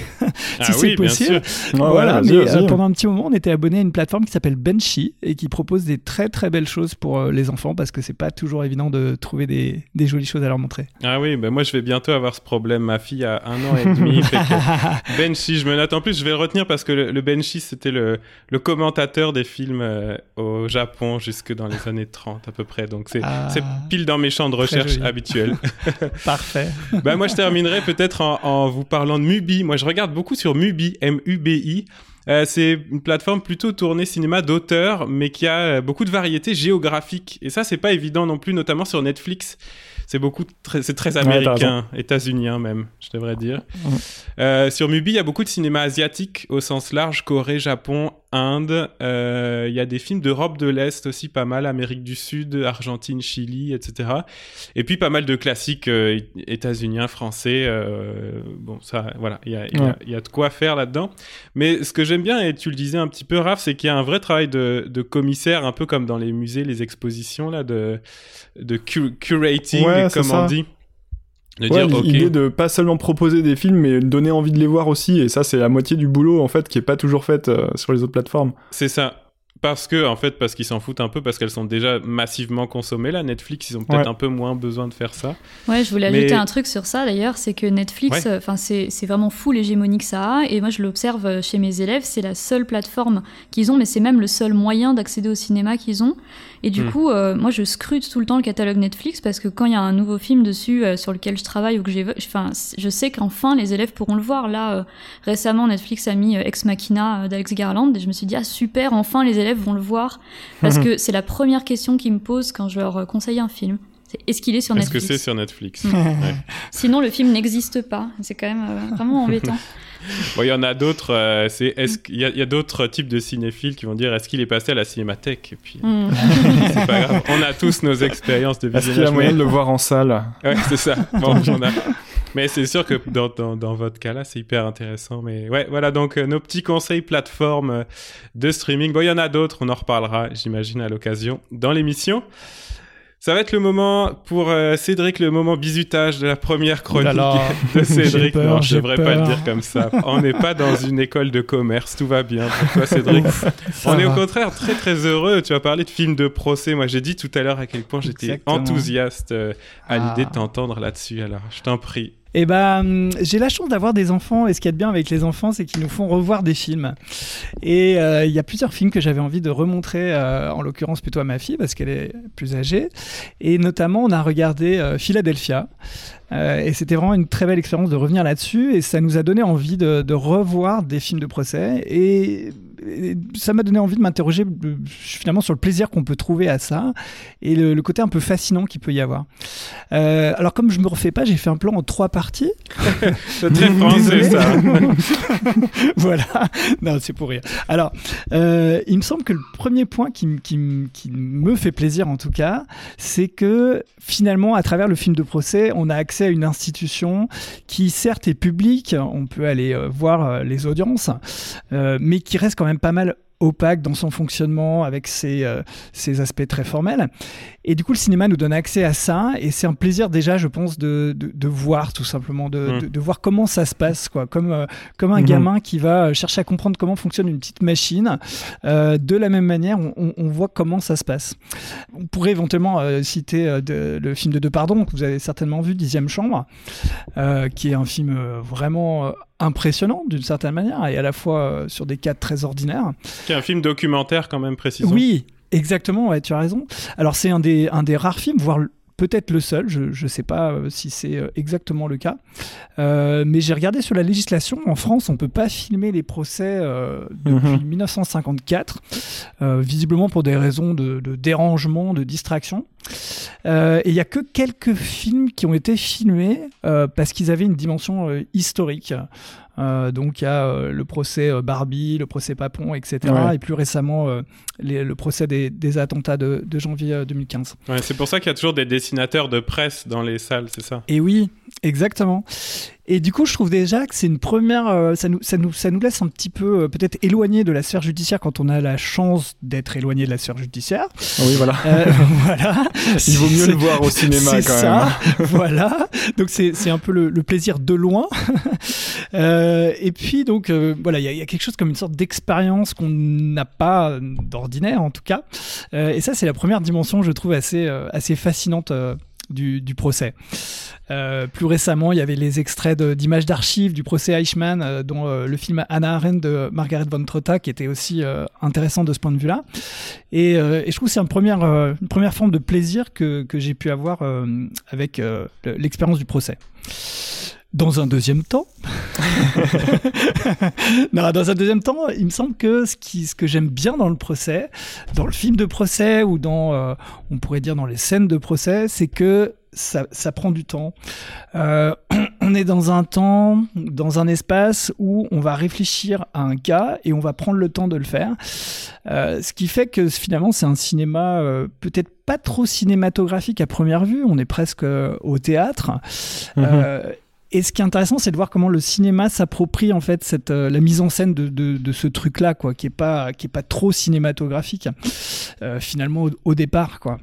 Ah c'est oui, bien possible. sûr. Ouais, voilà, ouais, mais euh, pendant un petit moment, on était abonné à une plateforme qui s'appelle Benchy et qui propose des très très belles choses pour euh, les enfants parce que c'est pas toujours évident de trouver des, des jolies choses à leur montrer. Ah oui, ben moi je vais bientôt avoir ce problème. Ma fille a un an et demi. fait que (laughs) Benchi, je me note. En plus, je vais le retenir parce que le, le Benchi, c'était le, le commentateur des films euh, au Japon jusque dans les années 30 à peu près. Donc c'est Ah, c'est pile dans mes champs de recherche habituels. (laughs) Parfait. Bah moi je terminerai peut-être en, en vous parlant de Mubi. Moi je regarde beaucoup sur Mubi, M-U-B-I. Euh, c'est une plateforme plutôt tournée cinéma d'auteur, mais qui a euh, beaucoup de variétés géographiques. Et ça, c'est pas évident non plus, notamment sur Netflix. C'est beaucoup, très- c'est très américain, états-unien même, je devrais dire. Euh, sur Mubi, il y a beaucoup de cinéma asiatique au sens large, Corée, Japon, Inde. Euh, Il y a des films d'Europe de l'Est aussi, pas mal, Amérique du Sud, Argentine, Chili, etc. Et puis pas mal de classiques euh, états-uniens, français. euh, bon, ça, voilà, il y a, y y de quoi faire là-dedans. Mais ce que j'aime bien, et tu le disais un petit peu, Raph, c'est qu'il y a un vrai travail de, de commissaire, un peu comme dans les musées, les expositions, là, de, de cu- curating, Ouais, comme on dit. De Ouais, dire, l'idée de pas seulement proposer des films, mais donner envie de les voir aussi. Et ça, c'est la moitié du boulot, en fait, qui est pas toujours faite euh, sur les autres plateformes. c'est ça. Parce que, en fait, parce qu'ils s'en foutent un peu, parce qu'elles sont déjà massivement consommées, là. Netflix, ils ont peut-être Ouais. un peu moins besoin de faire ça. Ouais, je voulais Mais- ajouter un truc sur ça d'ailleurs, c'est que Netflix, Ouais. euh, enfin c'est c'est vraiment fou l'hégémonie que ça a, et moi je l'observe euh, chez mes élèves, c'est la seule plateforme qu'ils ont, mais c'est même le seul moyen d'accéder au cinéma qu'ils ont. Et du Hmm. coup, euh, moi je scrute tout le temps le catalogue Netflix parce que quand il y a un nouveau film dessus euh, sur lequel je travaille ou que j'ai, enfin je sais qu'enfin les élèves pourront le voir. Là, euh, récemment Netflix a mis euh, Ex Machina euh, d'Alex Garland et je me suis dit ah super, enfin les élèves vont le voir parce (laughs) que c'est la première question qu'ils me posent quand je leur euh, conseille un film. C'est est-ce qu'il est sur Est-ce que Netflix c'est sur Netflix Mm. Ouais. (laughs) Sinon, le film n'existe pas. C'est quand même euh, vraiment embêtant. (laughs) Bon, il y en a d'autres. euh, c'est est-ce qu'il y a, il y a d'autres types de cinéphiles qui vont dire est-ce qu'il est passé à la cinémathèque Et puis Mm. (laughs) c'est pas grave. On a tous nos expériences de Est-ce qu'il y a visionnage. moyen de le voir en salle Ouais, c'est ça. Bon, on a- Mais c'est sûr que dans, dans, dans votre cas-là, c'est hyper intéressant. Mais ouais, voilà donc euh, nos petits conseils plateformes euh, de streaming. Bon, il y en a d'autres, on en reparlera, j'imagine, à l'occasion dans l'émission. Ça va être le moment pour euh, Cédric, le moment bisutage de la première chronique Oh là, de (laughs) Cédric. peur, non, je devrais pas le peur. dire comme ça. On n'est pas dans une école de commerce, tout va bien pour toi, Cédric. On est au contraire très très heureux. Tu as parlé de films de procès. Moi, j'ai dit tout à l'heure à quel point j'étais enthousiaste euh, à Ah. l'idée de t'entendre là-dessus. Alors, je t'en prie. Eh ben, j'ai la chance d'avoir des enfants, et ce qu'il y a de bien avec les enfants, c'est qu'ils nous font revoir des films. Et euh, il y a plusieurs films que j'avais envie de remontrer, euh, en l'occurrence plutôt à ma fille, parce qu'elle est plus âgée. Et notamment, on a regardé euh, Philadelphia. Et c'était vraiment une très belle expérience de revenir là-dessus, et ça nous a donné envie de, de revoir des films de procès. Et, et ça m'a donné envie de m'interroger euh, finalement sur le plaisir qu'on peut trouver à ça, et le, le côté un peu fascinant qu'il peut y avoir. Euh, alors comme je me refais pas, j'ai fait un plan en trois parties. (laughs) C'est très français, ça. (laughs) voilà. Non, c'est pour rire. Alors, euh, il me semble que le premier point qui, me fait plaisir en tout cas, c'est que finalement, à travers le film de procès, on a accès à une institution qui certes est publique, on peut aller euh, voir les audiences, mais qui reste quand même pas mal opaque dans son fonctionnement avec ses, euh, ses aspects très formels. Et du coup, le cinéma nous donne accès à ça, et c'est un plaisir déjà, je pense, de, de, de voir tout simplement, de, Mm. de, de voir comment ça se passe, quoi, comme, euh, comme un Mhm. gamin qui va chercher à comprendre comment fonctionne une petite machine. Euh, de la même manière, on, on- on voit comment ça se passe. On pourrait éventuellement euh, citer euh, de- le film de Depardon, que vous avez certainement vu, Dixième Chambre, euh, qui est un film euh, vraiment euh, impressionnant d'une certaine manière, et à la fois euh, sur des cadres très ordinaires. Qui est un film documentaire, quand même, précisons. Oui, exactement, ouais, tu as raison. Alors c'est un des, un des rares films, voire peut-être le seul, je ne sais pas euh, si c'est euh, exactement le cas, Euh, mais j'ai regardé sur la législation, en France on peut pas filmer les procès euh, depuis Mhm. 1954, euh, visiblement pour des raisons de, de dérangement, de distraction. Et il y a que quelques films qui ont été filmés parce qu'ils avaient une dimension historique. Euh, donc il y a euh, le procès euh, Barbie, le procès Papon, etc. Ouais. Et plus récemment, euh, les- le procès des, des attentats de, de janvier euh, 2015. Ouais, c'est pour ça qu'il y a toujours des dessinateurs de presse dans les salles, c'est ça? Et oui, exactement. Et du coup, je trouve déjà que c'est une première. euh, ça, nous, ça, nous, ça nous laisse un petit peu euh, peut-être éloigné de la sphère judiciaire quand on a la chance d'être éloigné de la sphère judiciaire. Oui, voilà. Euh, (laughs) voilà. Il vaut mieux le voir au cinéma quand ça, même. (laughs) voilà. Donc c'est un peu le, le plaisir de loin. (laughs) Euh, et puis donc voilà, il y, a- il y a quelque chose comme une sorte d'expérience qu'on n'a pas d'ordinaire en tout cas. Et ça c'est la première dimension je trouve assez assez fascinante. Du, procès. Euh, plus récemment, il y avait les extraits d'images d'archives du procès Eichmann, euh, dont euh, le film Anna Arendt de Margaret von Trotta, qui était aussi intéressant de ce point de vue-là. Et, je trouve que c'est une première, une première forme de plaisir que, j'ai pu avoir avec le- l'expérience du procès. Dans un deuxième temps, (laughs) non, dans un deuxième temps, il me semble que ce, qui, ce que j'aime bien dans le procès, dans le film de procès ou dans, euh, on pourrait dire dans les scènes de procès, c'est que ça, ça prend du temps. Euh, (clears throat) on est dans un temps, dans un espace où on va réfléchir à un cas et on va prendre le temps de le faire. Euh, ce qui fait que finalement c'est un cinéma peut-être pas trop cinématographique à première vue. On est presque au théâtre. Mhm. Et ce qui est intéressant, c'est de voir comment le cinéma s'approprie en fait cette euh, la mise en scène de, de, de ce truc-là, quoi, qui est pas qui est pas trop cinématographique euh, finalement au, au départ, quoi.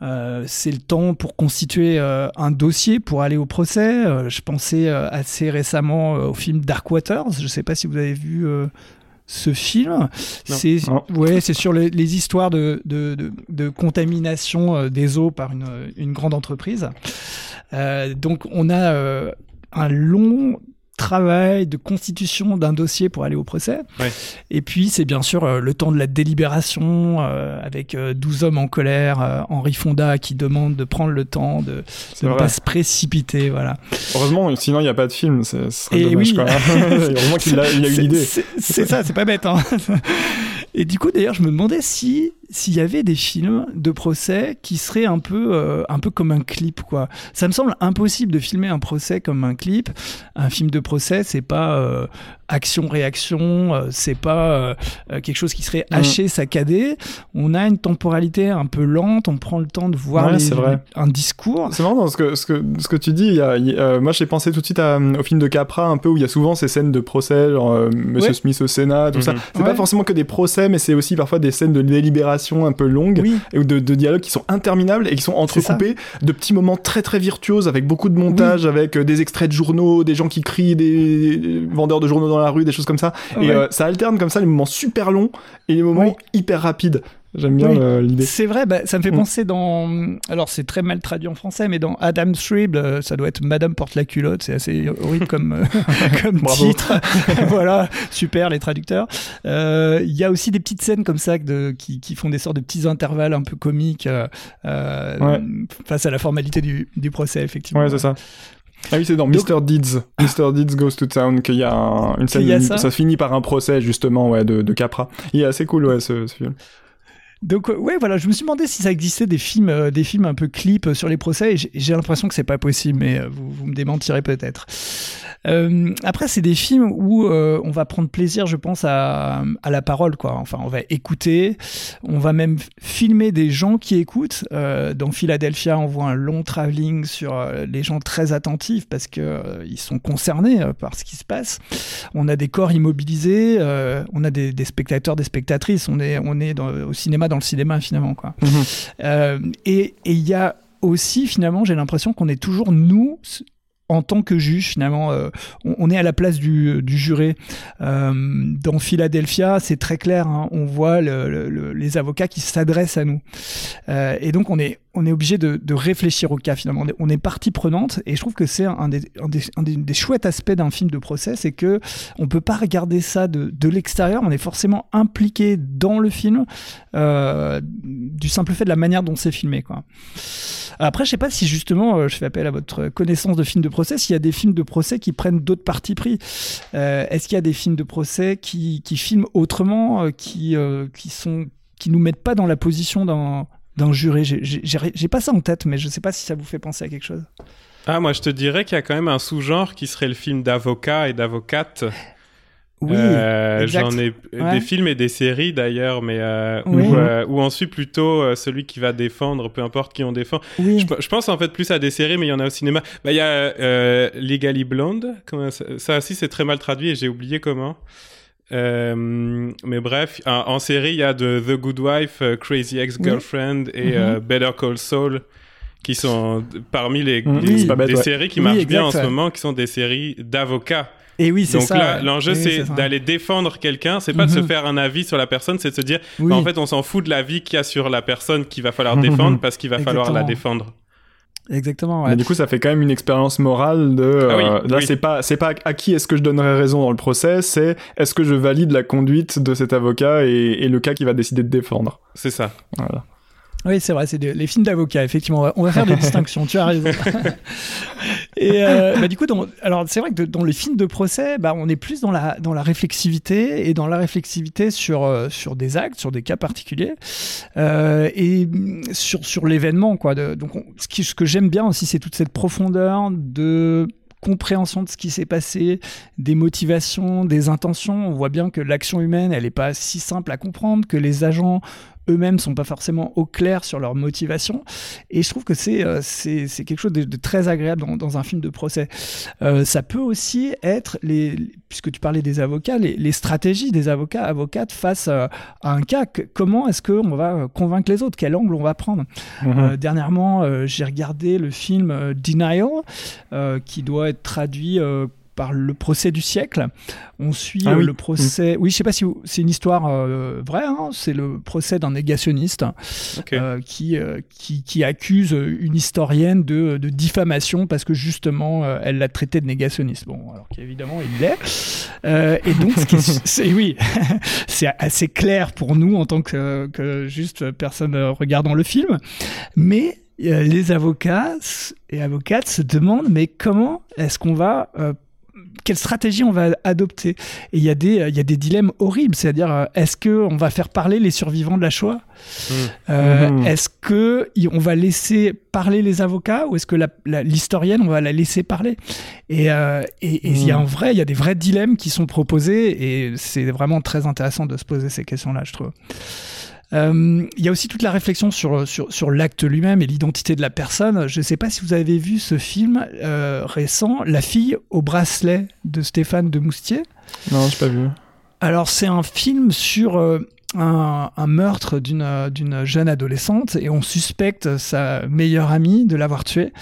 Euh, c'est le temps pour constituer un dossier pour aller au procès. Je pensais assez récemment au film Dark Waters. Je sais pas si vous avez vu ce film. C'est ouais, c'est sur les, les histoires de, de, de, de contamination des eaux par une, une grande entreprise. Euh, donc on a euh, un long travail de constitution d'un dossier pour aller au procès. Ouais. Et puis c'est bien sûr euh, le temps de la délibération euh, avec euh, 12 hommes en colère, euh, Henri Fonda qui demande de prendre le temps de, ne pas se précipiter, voilà. Heureusement, sinon il n'y a pas de film. C'est ce serait Et dommage oui. Heureusement (laughs) (laughs) qu'il a, a eu l'idée. C'est c'est ça, c'est pas bête. Hein. (laughs) Et du coup, d'ailleurs, je me demandais si s'il y avait des films de procès qui seraient un peu euh, un peu comme un clip, quoi. Ça me semble impossible de filmer un procès comme un clip. Un film de procès, c'est pas euh, action-réaction, euh, c'est pas euh, quelque chose qui serait Mm. haché, saccadé. On a une temporalité un peu lente. On prend le temps de voir Ouais, les- c'est vrai. un discours. C'est marrant ce que, ce que, ce que tu dis. il y a- il y a- moi, j'ai pensé tout de suite à, au film de Capra, un peu où il y a souvent ces scènes de procès, genre Monsieur Ouais. Smith au Sénat, tout ça. Mhm. C'est pas Ouais. forcément que des procès, mais c'est aussi parfois des scènes de délibération un peu longues Oui, et de, de dialogues qui sont interminables et qui sont entrecoupés de petits moments très très virtuoses avec beaucoup de montage, avec euh, des extraits de journaux, des gens qui crient, des, vendeurs de journaux dans la rue, des choses comme ça. Et euh, ça alterne comme ça les moments super longs et les moments hyper rapides. J'aime bien Oui. euh, l'idée. C'est vrai, bah, ça me fait Mm. penser dans. Alors, c'est très mal traduit en français, mais dans Adam Shrib, euh, ça doit être Madame porte la culotte. C'est assez horrible comme, euh, (laughs) comme titre. (laughs) voilà, super les traducteurs. Euh, Il y a aussi des petites scènes comme ça de, qui, qui font des sortes de petits intervalles un peu comiques euh, Ouais. face à la formalité du, du procès, effectivement. Ouais, c'est ça. Ah oui, c'est dans Donc- Mr. Deeds. Mr. Deeds Goes to Town qu'il y a un- une scène. Qu'il y a ça ça finit par un procès, justement, ouais, de, de Capra. Il est assez cool, ouais, ce, ce film. Donc euh, ouais, voilà, je me suis demandé si ça existait des films, euh, des films un peu clips euh, sur les procès. j'ai- l'impression que c'est pas possible, mais vous, vous me démentirez peut-être. Après, c'est des films où on va prendre plaisir, je pense, à, la parole, quoi. Enfin, on va écouter, on va même filmer des gens qui écoutent. Dans Philadelphia, on voit un long travelling sur les gens très attentifs parce que ils sont concernés par ce qui se passe. On a des corps immobilisés, on a des, spectateurs, des spectatrices. On est, on est au cinéma dans le cinéma finalement, quoi. Euh, et il y a aussi finalement, j'ai l'impression qu'on est toujours nous en tant que juge, finalement, euh, on, on est à la place du, du juré. Euh, dans Philadelphia, c'est très clair, hein, on voit le- le- le- les avocats qui s'adressent à nous. Euh, et donc, on est, on est obligé de, réfléchir au cas, finalement. On est, partie prenante, et je trouve que c'est un des, chouettes aspects d'un film de procès, c'est que on peut pas regarder ça de, l'extérieur, on est forcément impliqué dans le film, euh, du simple fait de la manière dont c'est filmé. Après, je sais pas si justement, euh, je fais appel à votre connaissance de films de procès, s'il y a des films de procès qui prennent d'autres partis pris. Euh, Est-ce qu'il y a des films de procès qui, filment autrement, qui, euh, nous mettent pas dans la position d'un d'un juré J'ai pas ça en tête, mais je sais pas si ça vous fait penser à quelque chose. Ah, moi je te dirais qu'il y a quand même un sous-genre qui serait le film d'avocat et d'avocate. Oui, euh, j'en ai des films et des séries d'ailleurs, mais euh, où, euh, on suit plutôt euh, celui qui va défendre, peu importe qui on défend. Oui. Je, pense en fait plus à des séries, mais il y en a au cinéma. Bah, il y a Legally Blonde, ça, ça aussi c'est très mal traduit et j'ai oublié comment. Mais bref, en, série, il y a de The Good Wife, Crazy Ex-Girlfriend et mm-hmm. Better Call Saul qui sont parmi les, des séries qui marchent bien en ce moment, qui sont des séries d'avocats. Et oui, c'est ça. Donc là, l'enjeu, c'est d'aller défendre quelqu'un. C'est pas de se mhm. faire un avis sur la personne, c'est de se dire, bah, en fait, on s'en fout de l'avis qu'il y a sur la personne qu'il va falloir mhm. défendre parce qu'il va falloir la défendre. Exactement. Ouais. Mais du coup, ça fait quand même une expérience morale de. Ah euh, là, c'est pas, c'est pas à qui est-ce que je donnerai raison dans le procès, c'est est-ce que je valide la conduite de cet avocat et, et le cas qui va décider de défendre. C'est ça. Voilà. Oui, c'est vrai, c'est les films d'avocats, effectivement. On va, faire des (laughs) distinctions, tu as raison. (laughs) et euh, bah, du coup, dans, alors c'est vrai que dans les films de procès, bah, on est plus dans la, dans la réflexivité et dans la réflexivité sur, euh, sur des actes, sur des cas particuliers euh, et sur, sur l'événement. Quoi. donc, ce, qui, ce que j'aime bien aussi, c'est toute cette profondeur de compréhension de ce qui s'est passé, des motivations, des intentions. On voit bien que l'action humaine, elle n'est pas si simple à comprendre, que les agents eux-mêmes sont pas forcément au clair sur leur motivation. Et je trouve que c'est euh, c'est quelque chose de, très agréable dans, dans, un film de procès. Euh, ça peut aussi être, les, puisque tu parlais des avocats, les, les stratégies des avocats, avocates face à, un cas. comment est-ce qu'on va convaincre les autres? Quel angle on va prendre? Mhm. euh, Dernièrement, j'ai regardé le film Denial, qui doit être traduit par le procès du siècle. On suit ah euh, le procès. Oui, je sais pas si c'est une histoire euh, vraie. Hein. c'est le procès d'un négationniste euh, qui, qui, accuse une historienne de, diffamation parce que justement elle l'a traité de négationniste. Bon, alors qu'évidemment il l'est. et donc, (laughs) c'est oui, (laughs) c'est assez clair pour nous en tant que, que juste personne regardant le film, mais les avocats et avocates se demandent mais comment est-ce qu'on va quelle stratégie on va adopter Et il y, a des, il y a des dilemmes horribles, c'est-à-dire euh, est-ce qu'on va faire parler les survivants de la Shoah? Mmh. Euh, mmh. Est-ce qu'on va laisser parler les avocats ou est-ce que l'historienne, on va la laisser parler? Et euh, il y a un vrai, il y a des vrais dilemmes qui sont proposés et c'est vraiment très intéressant de se poser ces questions-là, je trouve. Euh, il y a aussi toute la réflexion sur, sur, sur l'acte lui-même et l'identité de la personne. Je ne sais pas si vous avez vu ce film euh, récent, La fille au bracelet de Stéphane de Moustier. Non, je n'ai pas vu. Alors, c'est un film sur euh, un, un, meurtre d'une jeune adolescente et on suspecte sa meilleure amie de l'avoir tuée.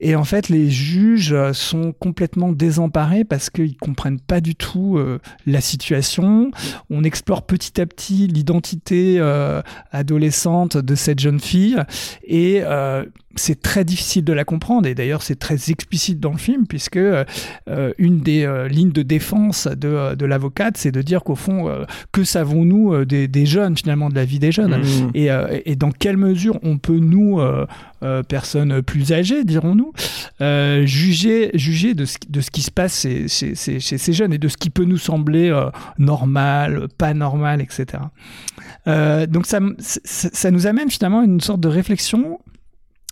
Et en fait, les juges euh, sont complètement désemparés parce qu'ils comprennent pas du tout euh, la situation. On explore petit à petit l'identité euh, adolescente de cette jeune fille et c'est très difficile de la comprendre et d'ailleurs c'est très explicite dans le film puisque euh, une des euh, lignes de défense de, euh, de l'avocate c'est de dire qu'au fond que savons-nous des, des, jeunes finalement de la vie des jeunes? Mmh. et, et, dans quelle mesure on peut nous personnes plus âgées dirons-nous juger juger de ce, de ce qui se passe chez, chez, chez, ces jeunes et de ce qui peut nous sembler normal pas normal etc donc ça, ça nous amène finalement à une sorte de réflexion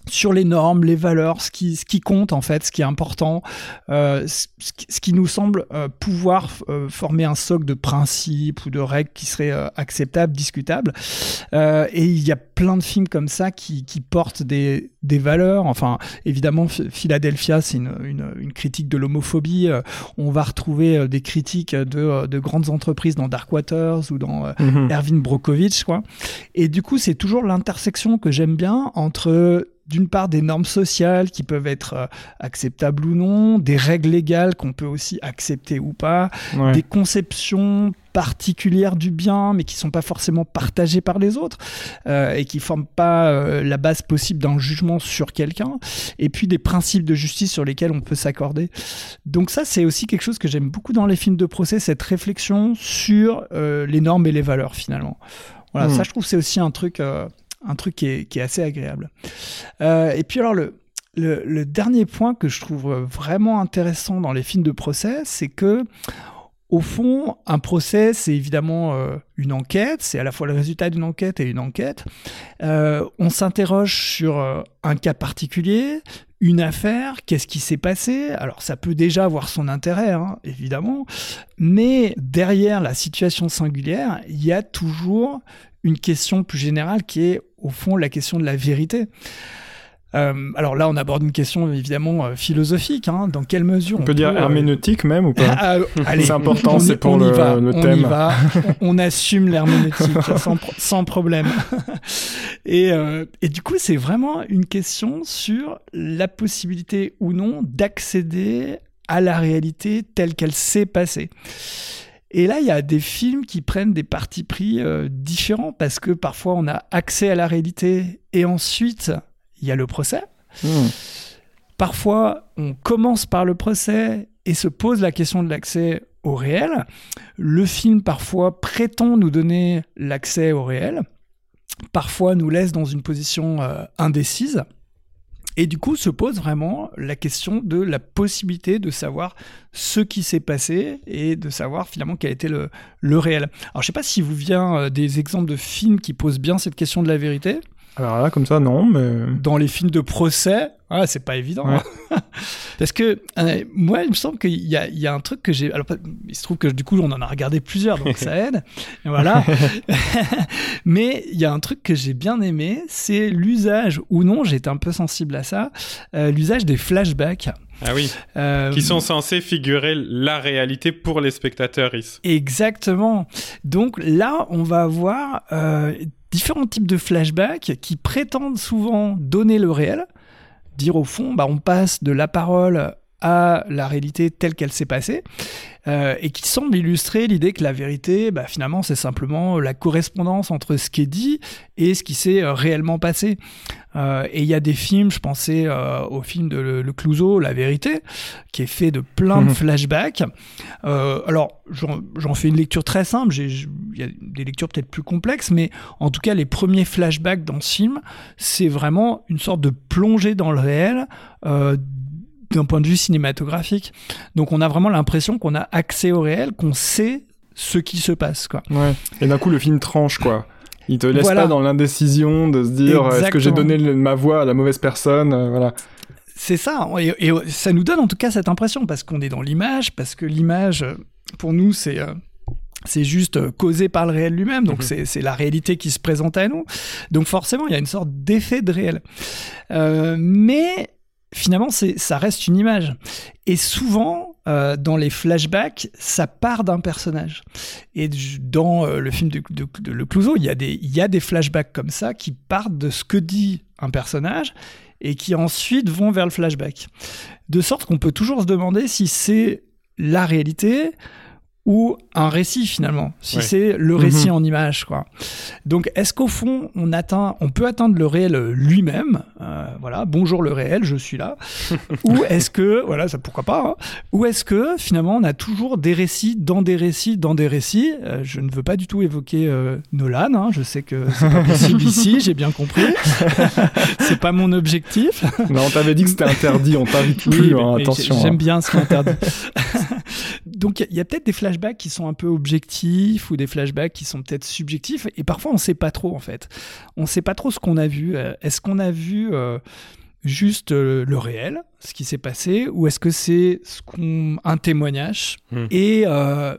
sur les normes, les valeurs, ce qui, ce qui compte en fait, ce qui est important, euh, ce, qui nous semble euh, pouvoir euh, former un socle de principes ou de règles qui seraient euh, acceptables, discutables. Euh, et il y a plein de films comme ça qui, qui portent des, des, valeurs. Enfin, évidemment, Philadelphia, c'est une, une, une, critique de l'homophobie. on va retrouver des critiques de, de, grandes entreprises dans Dark Waters ou dans mm-hmm. Erwin Brokovich. Quoi. Et du coup, c'est toujours l'intersection que j'aime bien entre d'une part des normes sociales qui peuvent être euh, acceptables ou non, des règles légales qu'on peut aussi accepter ou pas, des conceptions particulières du bien mais qui sont pas forcément partagées par les autres euh, et qui forment pas euh, la base possible d'un jugement sur quelqu'un et puis des principes de justice sur lesquels on peut s'accorder. Donc ça c'est aussi quelque chose que j'aime beaucoup dans les films de procès cette réflexion sur les normes et les valeurs finalement. Voilà hmm. ça je trouve c'est aussi un truc un truc qui est, assez agréable. Euh, et puis alors le, dernier point que je trouve vraiment intéressant dans les films de procès, c'est que au fond, un procès, c'est évidemment euh, une enquête, c'est à la fois le résultat d'une enquête et une enquête. Euh, on s'interroge sur un cas particulier, une affaire, qu'est-ce qui s'est passé? Alors ça peut déjà avoir son intérêt, hein, évidemment, mais derrière la situation singulière, il y a toujours une question plus générale qui est au fond la question de la vérité. Euh, alors là, on aborde une question évidemment euh, philosophique. Hein. dans quelle mesure on, peut dire euh, herméneutique même ou pas (laughs) ah, C'est important, c'est pour le, va, le on thème. Y va, (laughs) on, assume l'herméneutique sans, sans, problème. (laughs) et, et du coup, c'est vraiment une question sur la possibilité ou non d'accéder à la réalité telle qu'elle s'est passée. Et là, il y a des films qui prennent des partis pris différents parce que parfois on a accès à la réalité et ensuite il y a le procès. Hmm. Parfois, on commence par le procès et se pose la question de l'accès au réel. Le film, parfois, prétend nous donner l'accès au réel. Parfois, nous laisse dans une position euh, indécise. Et du coup, se pose vraiment la question de la possibilité de savoir ce qui s'est passé et de savoir finalement quel était le, réel. Alors, je ne sais pas si vous vient euh, des exemples de films qui posent bien cette question de la vérité. Alors là, comme ça, non, mais... Dans les films de procès, ah, c'est pas évident. Hein. (laughs) Parce que euh, moi, il me semble qu'il y, y a, un truc que j'ai... Alors, il se trouve que du coup, on en a regardé plusieurs, donc ça aide. (laughs) voilà. (laughs) mais il y a un truc que j'ai bien aimé, c'est l'usage, ou non, j'étais un peu sensible à ça, euh, l'usage des flashbacks. Ah oui. Euh, qui sont censés figurer la réalité pour les spectateurs. Exactement. Donc là, on va avoir différents types de flashbacks qui prétendent souvent donner le réel, dire au fond, bah, on passe de la parole à la réalité telle qu'elle s'est passée, euh, et qui semble illustrer l'idée que la vérité, bah, finalement, c'est simplement la correspondance entre ce qui est dit et ce qui s'est euh, réellement passé. Euh, et il y a des films, je pensais au film de Le, Clouseau, La Vérité, qui est fait de plein de mhm. flashbacks. alors, j'en fais une lecture très simple, il y a des lectures peut-être plus complexes, mais en tout cas, les premiers flashbacks dans ce film, c'est vraiment une sorte de plongée dans le réel d'un point de vue cinématographique. Donc on a vraiment l'impression qu'on a accès au réel, qu'on sait ce qui se passe. Quoi. Ouais. Et d'un coup, le film tranche, quoi. Il te laisse pas dans l'indécision de se dire est-ce que j'ai donné ma voix à la mauvaise personne euh, voilà. C'est ça, et, ça nous donne en tout cas cette impression, parce qu'on est dans l'image, parce que l'image, pour nous, c'est... Euh, c'est juste euh, causé par le réel lui-même, donc mhm. c'est la réalité qui se présente à nous. Donc forcément, il y a une sorte d'effet de réel. mais finalement, ça reste une image. Et souvent, euh, dans les flashbacks, ça part d'un personnage. Et dans euh, le film de, Le Clouseau, il y, a des, il y a des flashbacks comme ça qui partent de ce que dit un personnage et qui ensuite vont vers le flashback. De sorte qu'on peut toujours se demander si c'est la réalité ou un récit finalement, si c'est le récit mhm. en image quoi. Donc est-ce qu'au fond on atteint, on peut atteindre le réel lui-même, euh, voilà, bonjour le réel, je suis là, (laughs) ou est-ce que, voilà, ça pourquoi pas, hein, ou est-ce que finalement on a toujours des récits dans des récits dans des récits. Euh, je ne veux pas du tout évoquer euh, Nolan, hein, je sais que c'est pas possible (laughs) ici, j'ai bien compris, (laughs) c'est pas mon objectif. Non, on t'avait dit que c'était interdit, on t'invite plus, hein, attention. J'aime bien ce qui est interdit. Donc il y a, peut-être des flashbacks qui sont un peu objectifs ou des flashbacks qui sont peut-être subjectifs et parfois on ne sait pas trop en fait. On ne sait pas trop ce qu'on a vu. Euh, est-ce qu'on a vu euh, juste euh, le réel, ce qui s'est passé, ou est-ce que c'est ce un témoignage hmm. Et un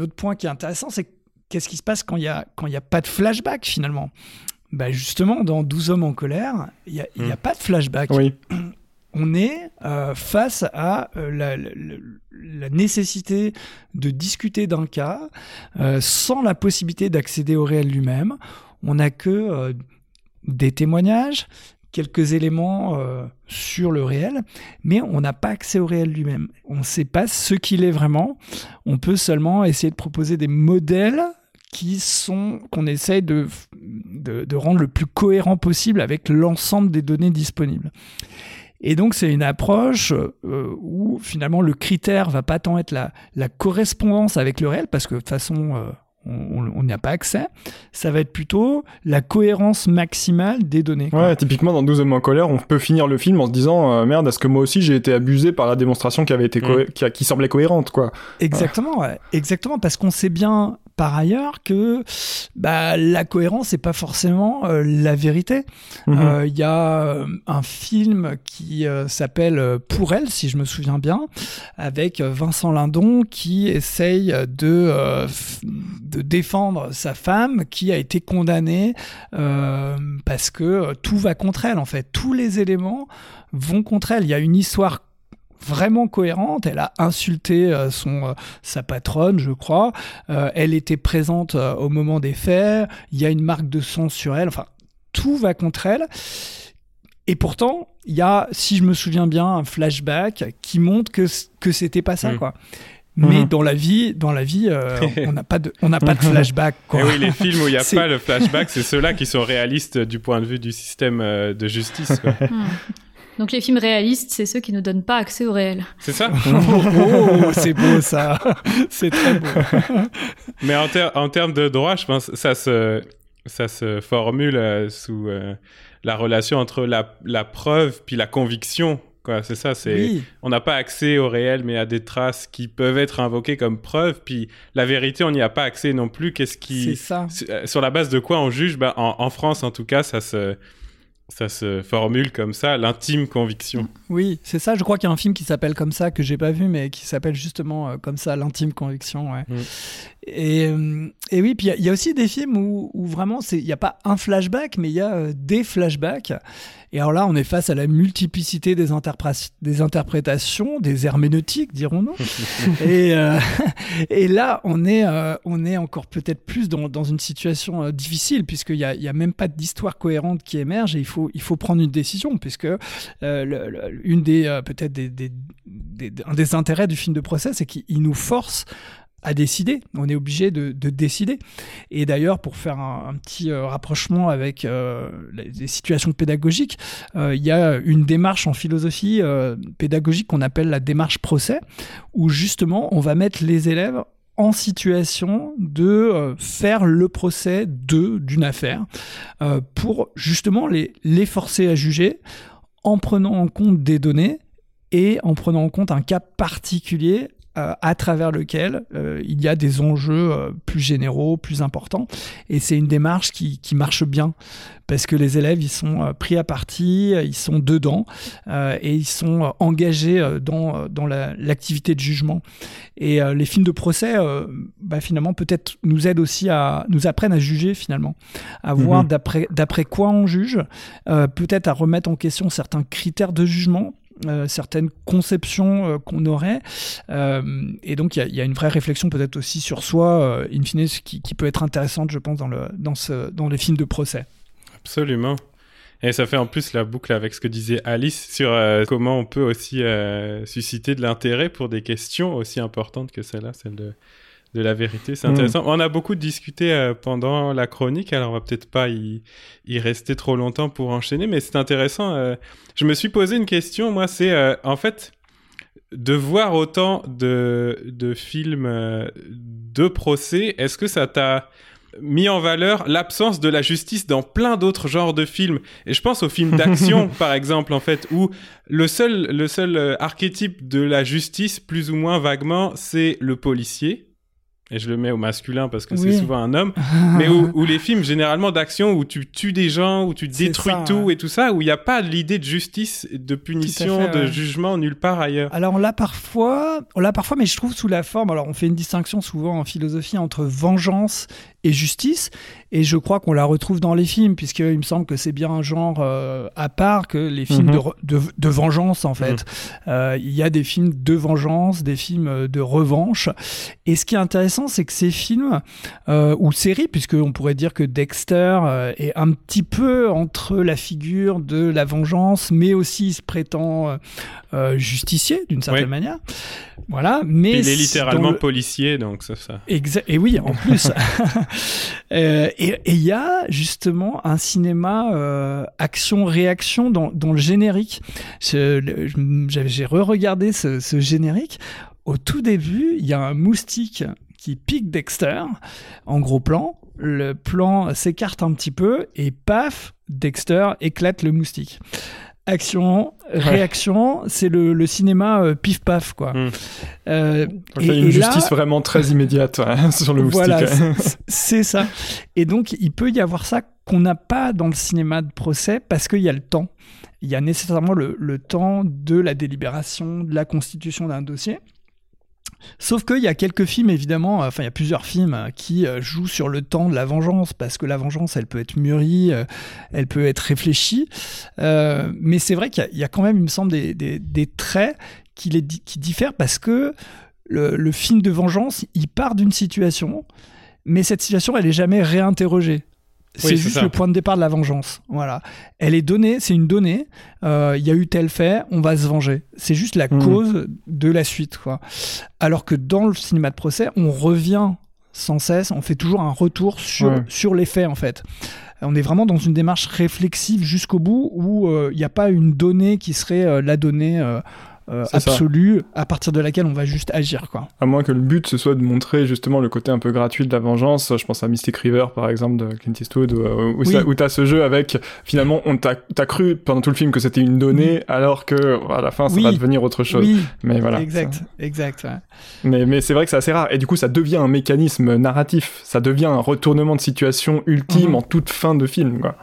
autre point qui est intéressant, c'est qu'est-ce qui se passe quand il n'y a, quand a pas de flashback finalement? Bah justement, dans 12 hommes en colère, il n'y a, a, hmm. pas de flashback. Oui. (clears throat) on est euh, face à euh, la, nécessité de discuter d'un cas euh, sans la possibilité d'accéder au réel lui-même. On n'a que des témoignages, quelques éléments sur le réel, mais on n'a pas accès au réel lui-même. On ne sait pas ce qu'il est vraiment. On peut seulement essayer de proposer des modèles qui sont qu'on essaye de, de, rendre le plus cohérent possible avec l'ensemble des données disponibles. Et donc c'est une approche euh, où finalement le critère va pas tant être la, la, correspondance avec le réel, parce que de toute façon, euh, on n'y a pas accès. Ça va être plutôt la cohérence maximale des données. Ouais, typiquement dans 12 hommes en colère, on peut finir le film en se disant euh, merde, est-ce que moi aussi j'ai été abusé par la démonstration qui avait été Mm. qui, qui semblait cohérente quoi. Exactement, ouais. exactement, parce qu'on sait bien par ailleurs que bah, la cohérence n'est pas forcément euh, la vérité. Mhm. Euh, Il y a euh, un film qui euh, s'appelle Pour elle, si je me souviens bien, avec Vincent Lindon qui essaye de, de défendre sa femme qui a été condamnée parce que tout va contre elle en fait. Tous les éléments vont contre elle. Il y a une histoire vraiment cohérente. Elle a insulté euh, son, euh, sa patronne, je crois. Euh, elle était présente au moment des faits. Il y a une marque de sang sur elle. Enfin, tout va contre elle. Et pourtant, il y a, si je me souviens bien, un flashback qui montre que, que c'était pas ça, Mm. quoi. Mais Mhm. dans la vie, dans la vie, euh, on n'a pas de, on n'a pas de (laughs) flashback. Quoi. Et Eh oui, les films où il n'y a (laughs) pas le flashback, c'est ceux-là qui sont réalistes du point de vue du système de justice. quoi. (laughs) Donc les films réalistes, c'est ceux qui nous donnent pas accès au réel. C'est ça (laughs) oh, c'est beau ça, (laughs) c'est très beau. Mais en, ter- en termes de droit, je pense que ça se, ça se formule euh, sous euh, la relation entre la, la preuve puis la conviction. C'est ça, c'est Oui, on n'a pas accès au réel, mais à des traces qui peuvent être invoquées comme preuve. Puis la vérité, on n'y a pas accès non plus. Qu'est-ce c'est qui, ça. Sur- euh, sur la base de quoi on juge? Ben, en, en France, en tout cas, ça se, ça se formule comme ça, l'intime conviction. Oui, c'est ça. Je crois qu'il y a un film qui s'appelle comme ça que j'ai pas vu, mais qui s'appelle justement euh, comme ça, l'intime conviction. Ouais. Mm. Et, euh, et oui, puis il y a- il y, a aussi des films où, où vraiment il n'y a pas un flashback, mais il y a euh, des flashbacks. Et alors là, on est face à la multiplicité des, interpré- des interprétations, des herméneutiques, dirons-nous. (laughs) et, euh, et là, on est, euh, on est encore peut-être plus dans, dans une situation difficile, puisqu'il n'y a, y a même pas d'histoire cohérente qui émerge, et il faut, il faut prendre une décision, puisque le- le- une des, peut-être des, des- des- un des intérêts du film de procès, c'est qu'il il nous force à décider. On est obligé de, de décider. Et d'ailleurs, pour faire un, petit euh, rapprochement avec euh, les, situations pédagogiques, euh, il y a une démarche en philosophie pédagogique qu'on appelle la démarche procès, où justement, on va mettre les élèves en situation de faire le procès d'une affaire pour justement les, les forcer à juger en prenant en compte des données et en prenant en compte un cas particulier à travers lequel euh, il y a des enjeux euh, plus généraux, plus importants. Et c'est une démarche qui, qui marche bien parce que les élèves, ils sont euh, pris à partie, euh, ils sont dedans euh, et ils sont euh, engagés euh, dans, euh, dans la- l'activité de jugement. Et euh, les films de procès, euh, bah, finalement, peut-être nous aident aussi à nous apprennent à juger finalement, à voir Mhm. d'après d'après quoi on juge, euh, peut-être à remettre en question certains critères de jugement. Euh, certaines conceptions euh, qu'on aurait Euh, et donc il y a- une vraie réflexion peut-être aussi sur soi in fine qui, qui peut être intéressante je pense dans, le, dans, ce, dans les films de procès Absolument. Et ça fait en plus la boucle avec ce que disait Alice sur comment on peut aussi susciter de l'intérêt pour des questions aussi importantes que celle-là, celle de, de la vérité. C'est Mm. intéressant. On a beaucoup discuté euh, pendant la chronique, alors on va peut-être pas y, y rester trop longtemps pour enchaîner, mais c'est intéressant. euh, je me suis posé une question, moi, c'est euh, en fait de voir autant de, de films de procès, est-ce que ça t'a mis en valeur l'absence de la justice dans plein d'autres genres de films? Et je pense aux films d'action, (laughs) par exemple, en fait, où le seul, le seul euh, archétype de la justice, plus ou moins vaguement, c'est le policier. Et je le mets au masculin parce que c'est souvent un homme. (laughs) Mais où, où les films, généralement d'action, où tu tues des gens, où tu détruis ça, tout ouais. et tout ça, où il n'y a pas l'idée de justice, de punition, fait, de ouais. jugement nulle part ailleurs. Alors on l'a parfois, on l'a parfois, mais je trouve sous la forme. Alors on fait une distinction souvent en philosophie entre vengeance et justice, et je crois qu'on la retrouve dans les films, puisqu'il me semble que c'est bien un genre euh, à part que les films Mhm. de, re- de, de vengeance en fait. Euh, il y a des films de vengeance, des films euh, de revanche, et ce qui est intéressant, c'est que ces films euh, ou séries, puisqu'on pourrait dire que Dexter est un petit peu entre la figure de la vengeance, mais aussi il se prétend justicier d'une certaine Oui. manière. Voilà, mais Il est littéralement le- policier, donc ça, ça. Exa- et oui, en plus. (laughs) Et et il y a justement un cinéma euh, action-réaction dans, le générique. J'ai re-regardé ce générique. Au tout début, il y a un moustique qui pique Dexter en gros plan. Le plan s'écarte un petit peu et paf, Dexter éclate le moustique. Action, réaction, c'est le, le cinéma euh, pif paf quoi. Mm. Euh, Il y a une justice vraiment très immédiate ouais, (laughs) sur le moustique. voilà, (laughs) c'est- c'est ça. Et donc, il peut y avoir ça qu'on n'a pas dans le cinéma de procès parce qu'il y a le temps. Il y a nécessairement le, le temps de la délibération, de la constitution d'un dossier. Sauf qu'il y a quelques films, évidemment, euh, enfin, il y a plusieurs films euh, qui euh, jouent sur le temps de la vengeance, parce que la vengeance, elle peut être mûrie, elle peut être réfléchie. Mais c'est vrai qu'il y a- quand même, il me semble, des, traits qui, diffèrent parce que le, le film de vengeance, il part d'une situation, mais cette situation, elle est jamais réinterrogée. C'est juste le point de départ de la vengeance. Voilà. Elle est donnée, c'est une donnée. euh, Il y a eu tel fait, on va se venger. C'est juste la Mhm. cause de la suite. Quoi. Alors que dans le cinéma de procès, on revient sans cesse, on fait toujours un retour sur, Ouais. sur les faits, en fait. On est vraiment dans une démarche réflexive jusqu'au bout où euh, il n'y a pas une donnée qui serait euh, la donnée euh, ça. absolue à partir de laquelle on va juste agir. Quoi. À moins que le but ce soit de montrer justement le côté un peu gratuit de la vengeance. Je pense à Mystic River par exemple de Clint Eastwood où, euh, où, Oui. où t'as ce jeu avec finalement on t'a cru pendant tout le film que c'était une donnée alors que à la fin ça Oui. va devenir autre chose. Mais voilà. exact, ça- exact. ouais. Mais, mais c'est vrai que c'est assez rare. Et du coup, ça devient un mécanisme narratif. Ça devient un retournement de situation ultime Mhm. en toute fin de film. Quoi.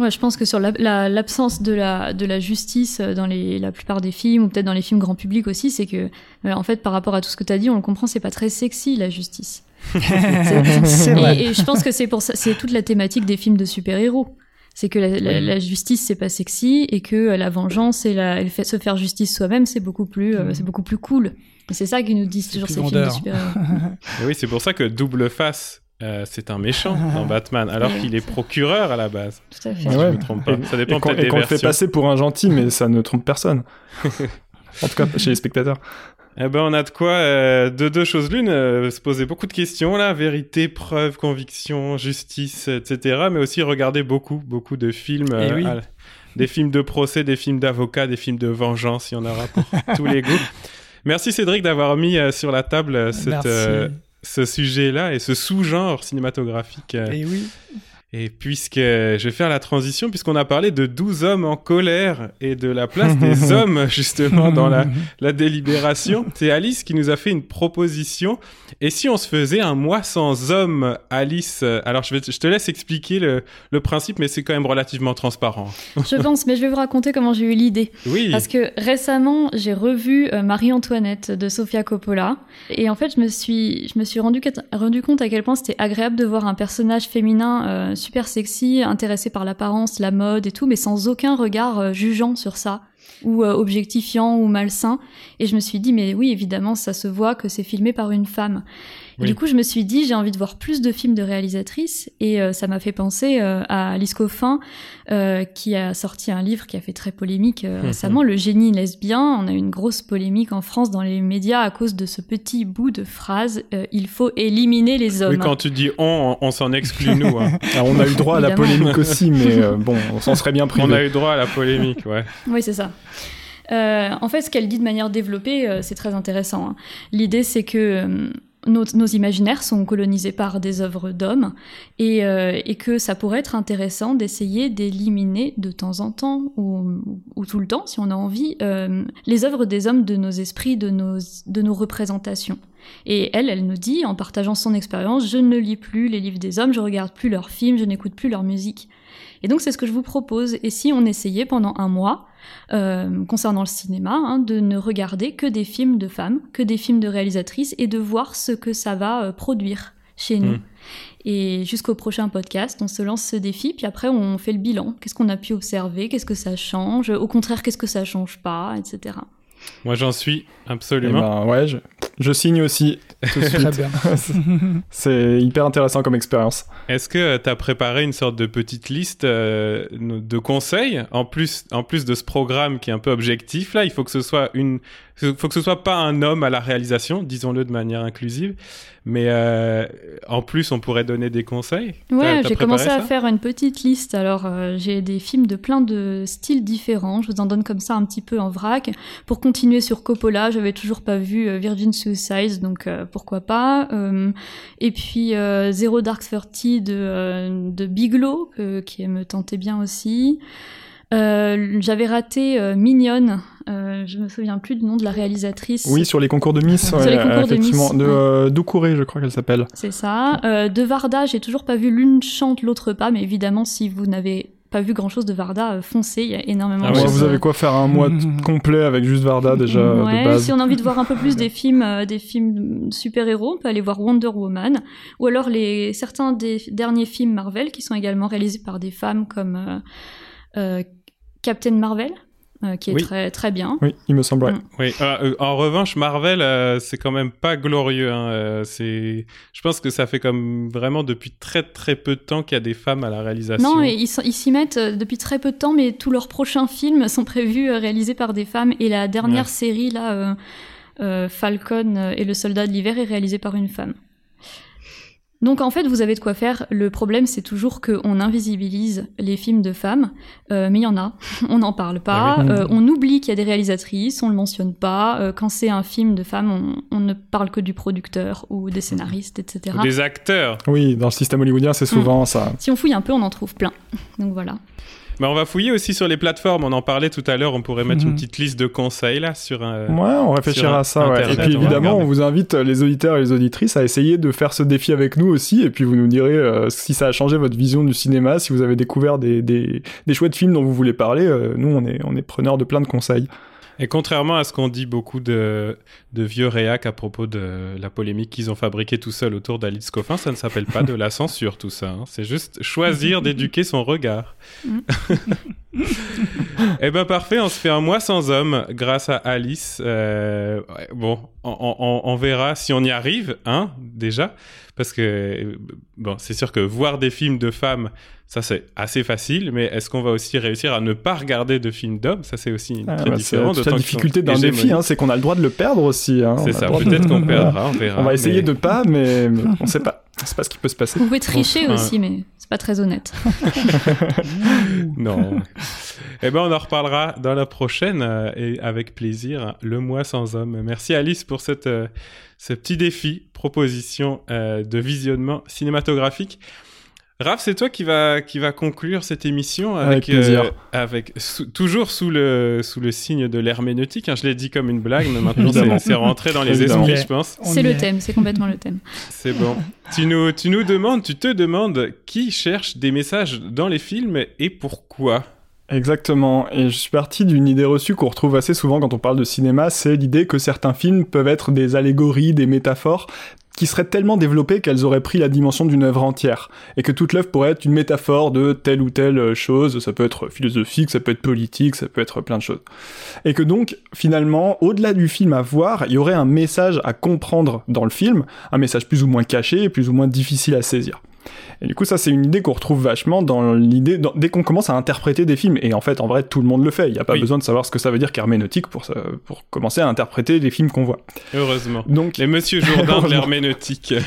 Ouais, je pense que sur la- la- l'absence de, la, de la justice euh, dans les, la plupart des films, ou peut-être dans les films grand public aussi, c'est que, euh, en fait, par rapport à tout ce que tu as dit, on le comprend, c'est pas très sexy, la justice. (laughs) c'est vrai. Et, et je pense que c'est pour ça, c'est toute la thématique des films de super-héros. C'est que la, la- la justice c'est pas sexy et que euh, la vengeance et, la, et le fait, se faire justice soi-même c'est beaucoup plus euh, c'est beaucoup plus cool. Et c'est ça qui nous disent toujours ces films de super-héros. (laughs) Oui, c'est pour ça que Double Face, euh, c'est un méchant dans Batman, alors qu'il est procureur à la base. Tout à fait. Si Ouais. je me trompe pas. Et- Ça dépend et qu'on peut-être des qu'on le fait passer pour un gentil, mais ça ne trompe personne. (laughs) en tout cas, chez les spectateurs. Eh ben, on a de quoi, euh, de deux choses l'une, euh, se poser beaucoup de questions là, vérité, preuve, conviction, justice, etc. Mais aussi regarder beaucoup, beaucoup de films, euh, oui. à- des films de procès, des films d'avocats, des films de vengeance, il y en aura pour (laughs) tous les goûts. Merci Cédric d'avoir mis euh, sur la table euh, cette, Merci. euh, ce sujet-là et ce sous-genre cinématographique. euh, oui. Et puisque je vais faire la transition, puisqu'on a parlé de 12 hommes en colère et de la place des (laughs) hommes justement dans la, (laughs) la délibération, c'est Alice qui nous a fait une proposition. Et si on se faisait un mois sans hommes, Alice Alors je, vais te- je te laisse expliquer le, le principe, mais c'est quand même relativement transparent. Je pense, mais je vais vous raconter comment j'ai eu l'idée. Oui, Parce que récemment, j'ai revu euh, Marie-Antoinette de Sofia Coppola. Et en fait, je me suis, je me suis rendu, rendu compte à quel point c'était agréable de voir un personnage féminin euh, super sexy, intéressé par l'apparence, la mode et tout, mais sans aucun regard euh, jugeant sur ça ou euh, objectifiant ou malsain. Et je me suis dit, mais oui, évidemment, ça se voit que c'est filmé par une femme. Oui. du coup, je me suis dit, j'ai envie de voir plus de films de réalisatrices. Et euh, ça m'a fait penser euh, à Alice Coffin, euh, qui a sorti un livre qui a fait très polémique euh, Mhm. récemment, Le génie lesbien. On a eu une grosse polémique en France dans les médias à cause de ce petit bout de phrase euh, Il faut éliminer les hommes. oui, quand tu dis on, on, on s'en exclut nous. hein. (laughs) Alors, on a eu droit à la polémique aussi, mais euh, (laughs) bon, on s'en serait bien privé. on a eu droit à la polémique, ouais. Oui, c'est ça. Euh, en fait, ce qu'elle dit de manière développée, euh, c'est très intéressant. hein. L'idée, c'est que euh, nos, imaginaires sont colonisés par des œuvres d'hommes et, euh, et que ça pourrait être intéressant d'essayer d'éliminer de temps en temps ou, ou tout le temps, si on a envie, euh, les œuvres des hommes de nos esprits, de nos, de nos représentations. Et elle, elle nous dit, en partageant son expérience, je ne lis plus les livres des hommes, je regarde plus leurs films, je n'écoute plus leur musique. Et donc c'est ce que je vous propose. Et si on essayait pendant un mois, euh, concernant le cinéma, hein, de ne regarder que des films de femmes, que des films de réalisatrices, et de voir ce que ça va euh, produire chez nous. Mm. Et jusqu'au prochain podcast, on se lance ce défi, puis après on fait le bilan. Qu'est-ce qu'on a pu observer? Qu'est-ce que ça change? Au contraire, qu'est-ce que ça change pas? Etc. Moi j'en suis Eh absolument. ben, ouais, je, je signe aussi. (laughs) Tout de Très suite. bien. (laughs) C'est hyper intéressant comme expérience. Est-ce que tu as préparé une sorte de petite liste euh, de conseils? En plus, en plus de ce programme qui est un peu objectif là Il faut que ce soit une, faut que ce soit pas un homme à la réalisation, disons-le de manière inclusive, Mais euh, en plus, on pourrait donner des conseils. Ouais, j'ai commencé à faire une petite liste. Alors, euh, j'ai des films de plein de styles différents. Je vous en donne comme ça un petit peu en vrac. Pour continuer sur Coppola, j'avais toujours pas vu euh, Virgin Suicides, donc euh, pourquoi pas. Euh, et puis euh, Zero Dark Thirty de, euh, de Bigelow, euh, qui me tentait bien aussi. Euh, j'avais raté euh, Mignonne. Euh, je me souviens plus du nom de la réalisatrice. Oui, sur les concours de Miss. Sur ouais, les concours de effectivement. Miss, De ouais. euh, Doucouré, je crois qu'elle s'appelle. C'est ça. Euh, de Varda, j'ai toujours pas vu l'une chante, l'autre pas, mais évidemment, si vous n'avez pas vu grand chose de Varda, foncez, il y a énormément Ah de ouais, choses. vous avez quoi faire un mois (laughs) complet avec juste Varda déjà de Ouais, base si on a envie de voir un peu plus des films, euh, des films super-héros, on peut aller voir Wonder Woman, ou alors les certains des derniers films Marvel qui sont également réalisés par des femmes comme euh, euh, Captain Marvel, euh, qui est Oui. très très bien. Oui, il me semble. ouais. Mm. Oui. euh, euh, en revanche, Marvel, euh, c'est quand même pas glorieux. hein, euh, c'est, je pense que ça fait comme vraiment depuis très très peu de temps qu'il y a des femmes à la réalisation. Non, et ils s'y mettent depuis très peu de temps, mais tous leurs prochains films sont prévus euh, réalisés par des femmes. Et la dernière Ouais. série, là, euh, euh, Falcon et le soldat de l'hiver, est réalisée par une femme. Donc en fait, vous avez de quoi faire. Le problème, c'est toujours qu'on invisibilise les films de femmes, euh, mais il y en a. (laughs) On n'en parle pas. Ah oui. Euh, on oublie qu'il y a des réalisatrices, on le mentionne pas. Euh, quand c'est un film de femmes, on, on ne parle que du producteur ou des scénaristes, etc. Ou des acteurs. Oui, dans le système hollywoodien, c'est souvent ça. Si on fouille un peu, on en trouve plein. Donc voilà. Mais on va fouiller aussi sur les plateformes. On en parlait tout à l'heure. On pourrait mettre Mhm. une petite liste de conseils là sur un. Ouais, on réfléchira à ça. Ouais. Et puis on évidemment, on vous invite euh, les auditeurs et les auditrices à essayer de faire ce défi avec nous aussi. Et puis vous nous direz euh, si ça a changé votre vision du cinéma, si vous avez découvert des, des, des chouettes films dont vous voulez parler. euh, nous, on est, on est preneurs de plein de conseils. Et contrairement à ce qu'on dit beaucoup de, de vieux réacs à propos de la polémique qu'ils ont fabriquée tout seuls autour d'Alice Coffin, ça ne s'appelle pas de la (laughs) censure tout ça. hein. C'est juste choisir d'éduquer son regard. (laughs) Eh ben parfait, on se fait un mois sans homme grâce à Alice. Euh, ouais, bon, on, on- on verra si on y arrive, hein, déjà. Parce que, euh, bon, c'est sûr que voir des films de femmes, ça c'est assez facile, mais est-ce qu'on va aussi réussir à ne pas regarder de films d'hommes? Ça c'est aussi Ah, très bah, c'est différent. la difficulté d'un défi, hein, c'est qu'on a le droit de le perdre aussi. hein. On C'est ça, de- peut-être qu'on (laughs) perdra, on verra. On va essayer mais- de pas, mais, mais on sait pas. C'est pas ce qui peut se passer. Vous pouvez tricher aussi, mais c'est pas très honnête. (laughs) Non. eh ben, on en reparlera dans la prochaine euh, et avec plaisir. Le mois sans homme. Merci Alice pour cette, euh, ce petit défi, proposition euh, de visionnement cinématographique. Raph, c'est toi qui va qui va conclure cette émission avec, Avec plaisir. euh, avec sous- toujours sous le sous le signe de l'herméneutique. hein. je l'ai dit comme une blague, mais maintenant c'est- rentré dans les Évidemment. esprits, je pense. C'est le thème, c'est complètement le thème. C'est bon. tu nous tu nous demandes, tu te demandes qui cherche des messages dans les films et pourquoi. Exactement. Et je suis parti d'une idée reçue qu'on retrouve assez souvent quand on parle de cinéma, c'est l'idée que certains films peuvent être des allégories, des métaphores qui seraient tellement développées qu'elles auraient pris la dimension d'une œuvre entière. Et que toute l'œuvre pourrait être une métaphore de telle ou telle chose. Ça peut être philosophique, ça peut être politique, ça peut être plein de choses. Et que donc, finalement, au-delà du film à voir, il y aurait un message à comprendre dans le film, un message plus ou moins caché, plus ou moins difficile à saisir. Et du coup, ça, c'est une idée qu'on retrouve vachement dans l'idée, dès qu'on commence à interpréter des films. Et en fait, en vrai, tout le monde le fait. Il n'y a pas Oui. besoin de savoir ce que ça veut dire qu'herméneutique pour, ça- pour commencer à interpréter les films qu'on voit. Heureusement. Donc, Les Monsieur Jourdain de (laughs) l'herméneutique. (laughs)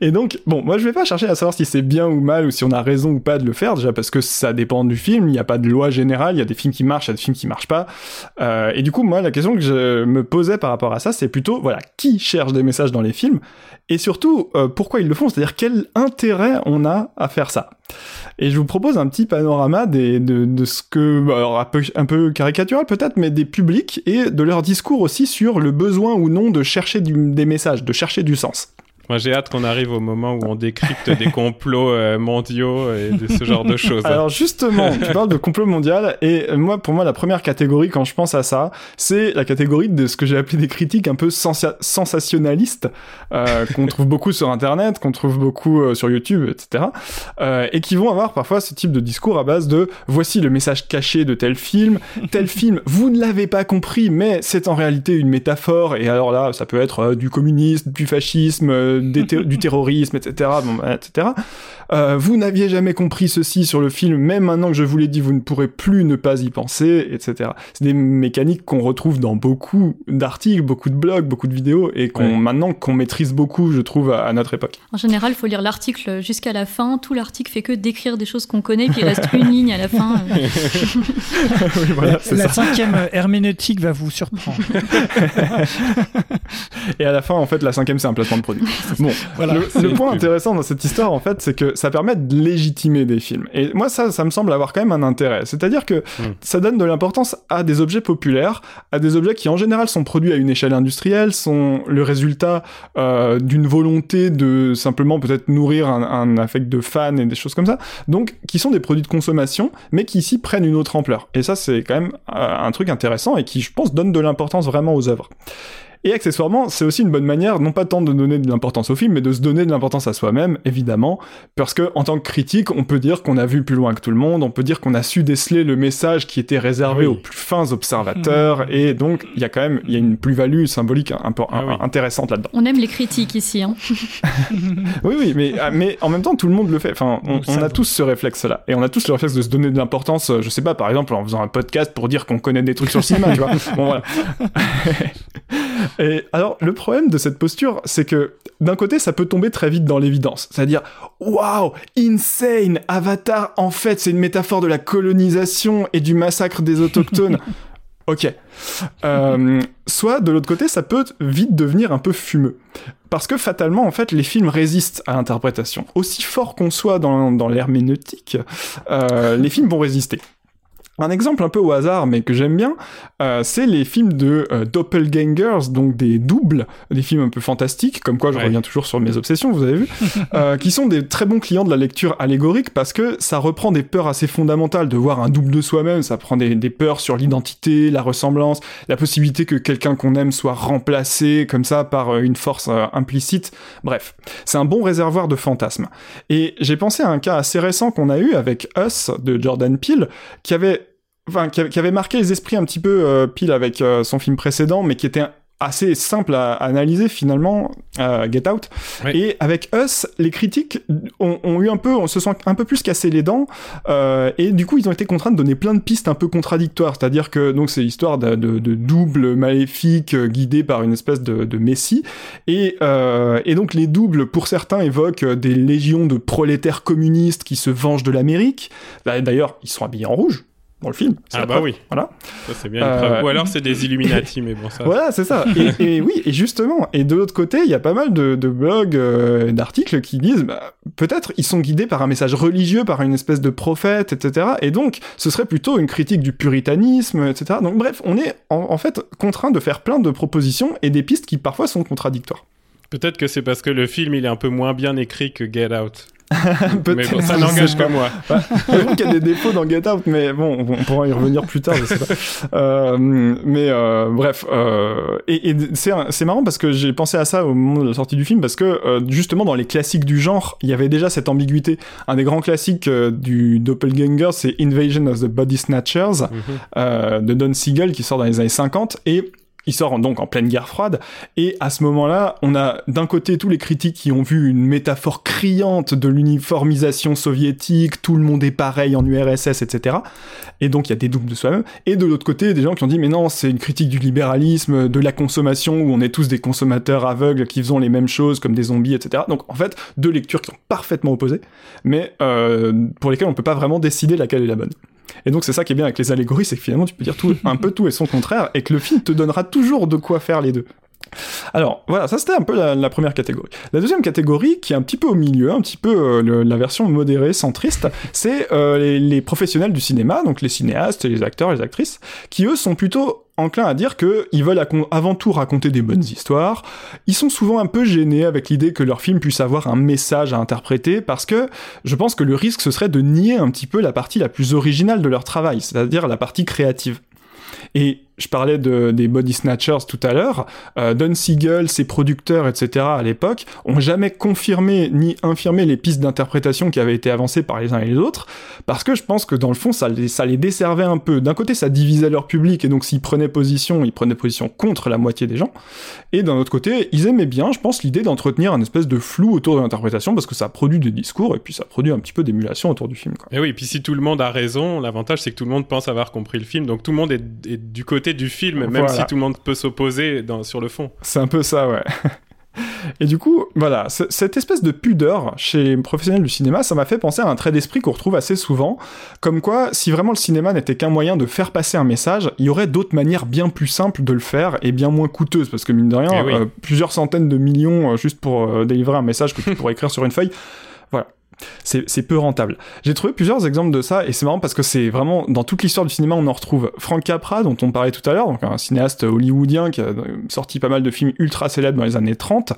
et donc, bon, moi, je vais pas chercher à savoir si c'est bien ou mal ou si on a raison ou pas de le faire, déjà parce que ça dépend du film. Il n'y a pas de loi générale. Il y a des films qui marchent, il y a des films qui marchent pas. Euh, et du coup, moi, la question que je me posais par rapport à ça, c'est plutôt, voilà, qui cherche des messages dans les films et surtout, euh, pourquoi ils le font? C'est-à-dire quel intérêt on a à faire ça? Et je vous propose un petit panorama des, de, de ce que, bah, alors un peu, un peu caricatural peut-être, mais des publics et de leur discours aussi sur le besoin ou non de chercher du- des messages, de chercher du sens. Moi, j'ai hâte qu'on arrive au moment où on décrypte des complots euh, mondiaux et de ce genre de (laughs) choses. Alors justement, tu parles de complot mondial et euh, moi, pour moi, la première catégorie quand je pense à ça, c'est la catégorie de ce que j'ai appelé des critiques un peu sensa- sensationnalistes euh, qu'on trouve beaucoup sur Internet, qu'on trouve beaucoup euh, sur YouTube, etc. et qui vont avoir parfois ce type de discours à base de voici le message caché de tel film, tel film, vous ne l'avez pas compris, mais c'est en réalité une métaphore. Et alors là, ça peut être du communisme, du fascisme, euh, du terrorisme, etc. Bon, etc. Euh, vous n'aviez jamais compris ceci sur le film, même maintenant que je vous l'ai dit, vous ne pourrez plus ne pas y penser, etc. C'est des mécaniques qu'on retrouve dans beaucoup d'articles, beaucoup de blogs, beaucoup de vidéos, et qu'on maintenant qu'on maîtrise beaucoup, je trouve, à, notre époque. En général, il faut lire l'article jusqu'à la fin. Tout l'article fait que décrire des choses qu'on connaît, puis il reste une ligne à la fin. (laughs) oui, voilà, la cinquième herméneutique va vous surprendre. (laughs) et à la fin, en fait, la cinquième, c'est un placement de produit. (laughs) Bon, voilà, le, point intéressant dans cette histoire, en fait, c'est que ça permet de légitimer des films. Et moi, ça, ça me semble avoir quand même un intérêt. C'est-à-dire que hmm. ça donne de l'importance à des objets populaires, à des objets qui en général sont produits à une échelle industrielle, sont le résultat euh, d'une volonté de simplement peut-être nourrir un, un affect de fans et des choses comme ça. Donc, qui sont des produits de consommation, mais qui ici prennent une autre ampleur. Et ça, c'est quand même euh, un truc intéressant et qui, je pense, donne de l'importance vraiment aux œuvres. Et accessoirement, c'est aussi une bonne manière, non pas tant de donner de l'importance au film, mais de se donner de l'importance à soi-même, évidemment, parce que en tant que critique, on peut dire qu'on a vu plus loin que tout le monde, on peut dire qu'on a su déceler le message qui était réservé aux plus fins observateurs, (laughs) et donc il y a quand même il y a une plus-value symbolique un peu ah intéressante là-dedans. On aime les critiques ici. Hein. (laughs) oui, oui, mais, ah, mais en même temps, tout le monde le fait. Enfin, on, on a tous ce réflexe-là, et on a tous le réflexe de se donner de l'importance. Je sais pas, par exemple, en faisant un podcast pour dire qu'on connaît des trucs sur le cinéma, tu vois. (laughs) Bon voilà. (laughs) Et alors, le problème de cette posture, c'est que d'un côté, ça peut tomber très vite dans l'évidence. C'est-à-dire, waouh, insane, Avatar, en fait, c'est une métaphore de la colonisation et du massacre des autochtones. (laughs) ok. Euh, soit, de l'autre côté, ça peut vite devenir un peu fumeux. Parce que fatalement, en fait, les films résistent à l'interprétation. Aussi fort qu'on soit dans, dans l'herméneutique, euh, les films vont résister. Un exemple un peu au hasard, mais que j'aime bien, euh, c'est les films de euh, doppelgangers, donc des doubles, des films un peu fantastiques, comme quoi je reviens toujours sur mes obsessions, vous avez vu, (laughs) euh, qui sont des très bons clients de la lecture allégorique parce que ça reprend des peurs assez fondamentales de voir un double de soi-même, ça prend des, des peurs sur l'identité, la ressemblance, la possibilité que quelqu'un qu'on aime soit remplacé comme ça par une force implicite. Bref, c'est un bon réservoir de fantasmes. Et j'ai pensé à un cas assez récent qu'on a eu avec Us de Jordan Peele, qui avait enfin, qui, avait marqué les esprits un petit peu euh, pile avec euh, son film précédent, mais qui était assez simple à, analyser finalement, euh, Get Out. Et avec Us, les critiques ont, eu un peu, on se sent un peu plus cassé les dents, et du coup ils ont été contraints de donner plein de pistes un peu contradictoires. C'est-à-dire que donc c'est l'histoire de, de, doubles maléfiques guidés par une espèce de, de messie, et, et donc les doubles pour certains évoquent des légions de prolétaires communistes qui se vengent de l'Amérique. D'ailleurs, ils sont habillés en rouge dans le film. Ah bah oui. Voilà. Ça c'est bien. Euh, Ou alors c'est des Illuminati, mais bon ça. Voilà, c'est ça. (laughs) Et, oui, et justement, et de l'autre côté, il y a pas mal de, blogs, euh, d'articles qui disent, bah, peut-être ils sont guidés par un message religieux, par une espèce de prophète, etc. Et donc, ce serait plutôt une critique du puritanisme, etc. Donc bref, on est en fait contraint de faire plein de propositions et des pistes qui parfois sont contradictoires. Peut-être que c'est parce que le film il est un peu moins bien écrit que Get Out. (laughs) mais bon, ça n'engage que moi. (laughs) J'avoue qu'il y a des défauts dans Get Out, mais bon, on pourra y revenir plus tard, je sais pas. (laughs) Euh, mais euh, bref, euh, et, et c'est marrant parce que j'ai pensé à ça au moment de la sortie du film, parce que euh, justement dans les classiques du genre, il y avait déjà cette ambiguïté. Un des grands classiques euh, du doppelganger, c'est Invasion of the Body Snatchers mhm. de Don Siegel qui sort dans les années 50, et il sort donc en pleine guerre froide, et à ce moment-là, on a d'un côté tous les critiques qui ont vu une métaphore criante de l'uniformisation soviétique, tout le monde est pareil en URSS, etc. Et donc il y a des doubles de soi-même, et de l'autre côté, des gens qui ont dit mais non, c'est une critique du libéralisme, de la consommation, où on est tous des consommateurs aveugles qui faisons les mêmes choses comme des zombies, etc. Donc en fait, deux lectures qui sont parfaitement opposées, mais euh, pour lesquelles on peut pas vraiment décider laquelle est la bonne. Et donc c'est ça qui est bien avec les allégories, c'est que finalement tu peux dire tout, (laughs) un peu tout et son contraire, et que le film te donnera toujours de quoi faire les deux. Alors voilà, ça c'était un peu la, première catégorie. La deuxième catégorie, qui est un petit peu au milieu, un petit peu euh, la version modérée, centriste, c'est euh, les, les, professionnels du cinéma, donc les cinéastes, les acteurs, les actrices, qui eux sont plutôt enclins à dire qu'ils veulent avant tout raconter des bonnes histoires. Ils sont souvent un peu gênés avec l'idée que leur film puisse avoir un message à interpréter parce que je pense que le risque ce serait de nier un petit peu la partie la plus originale de leur travail, c'est-à-dire la partie créative. Et je parlais de, des body snatchers tout à l'heure. Euh, Don Siegel, ses producteurs, etc. à l'époque, ont jamais confirmé ni infirmé les pistes d'interprétation qui avaient été avancées par les uns et les autres, parce que je pense que dans le fond, ça les, ça les desservait un peu. D'un côté, ça divisait leur public, et donc s'ils prenaient position, ils prenaient position contre la moitié des gens. Et d'un autre côté, ils aimaient bien, je pense, l'idée d'entretenir un espèce de flou autour de l'interprétation, parce que ça produit des discours, et puis ça produit un petit peu d'émulation autour du film. Quoi. Et oui, puis si tout le monde a raison, l'avantage c'est que tout le monde pense avoir compris le film, donc tout le monde est du côté du film, même Voilà. si tout le monde peut s'opposer sur le fond. C'est un peu ça, ouais. (laughs) Et du coup, voilà, cette espèce de pudeur chez les professionnels du cinéma, ça m'a fait penser à un trait d'esprit qu'on retrouve assez souvent, comme quoi, si vraiment le cinéma n'était qu'un moyen de faire passer un message, il y aurait d'autres manières bien plus simples de le faire et bien moins coûteuses, parce que mine de rien, Eh oui. euh, plusieurs centaines de millions euh, juste pour euh, délivrer un message que tu pourrais écrire sur une feuille, voilà. C'est peu rentable. J'ai trouvé plusieurs exemples de ça et c'est marrant parce que c'est vraiment dans toute l'histoire du cinéma on en retrouve. Frank Capra dont on parlait tout à l'heure, donc un cinéaste hollywoodien qui a sorti pas mal de films ultra célèbres dans les années 30,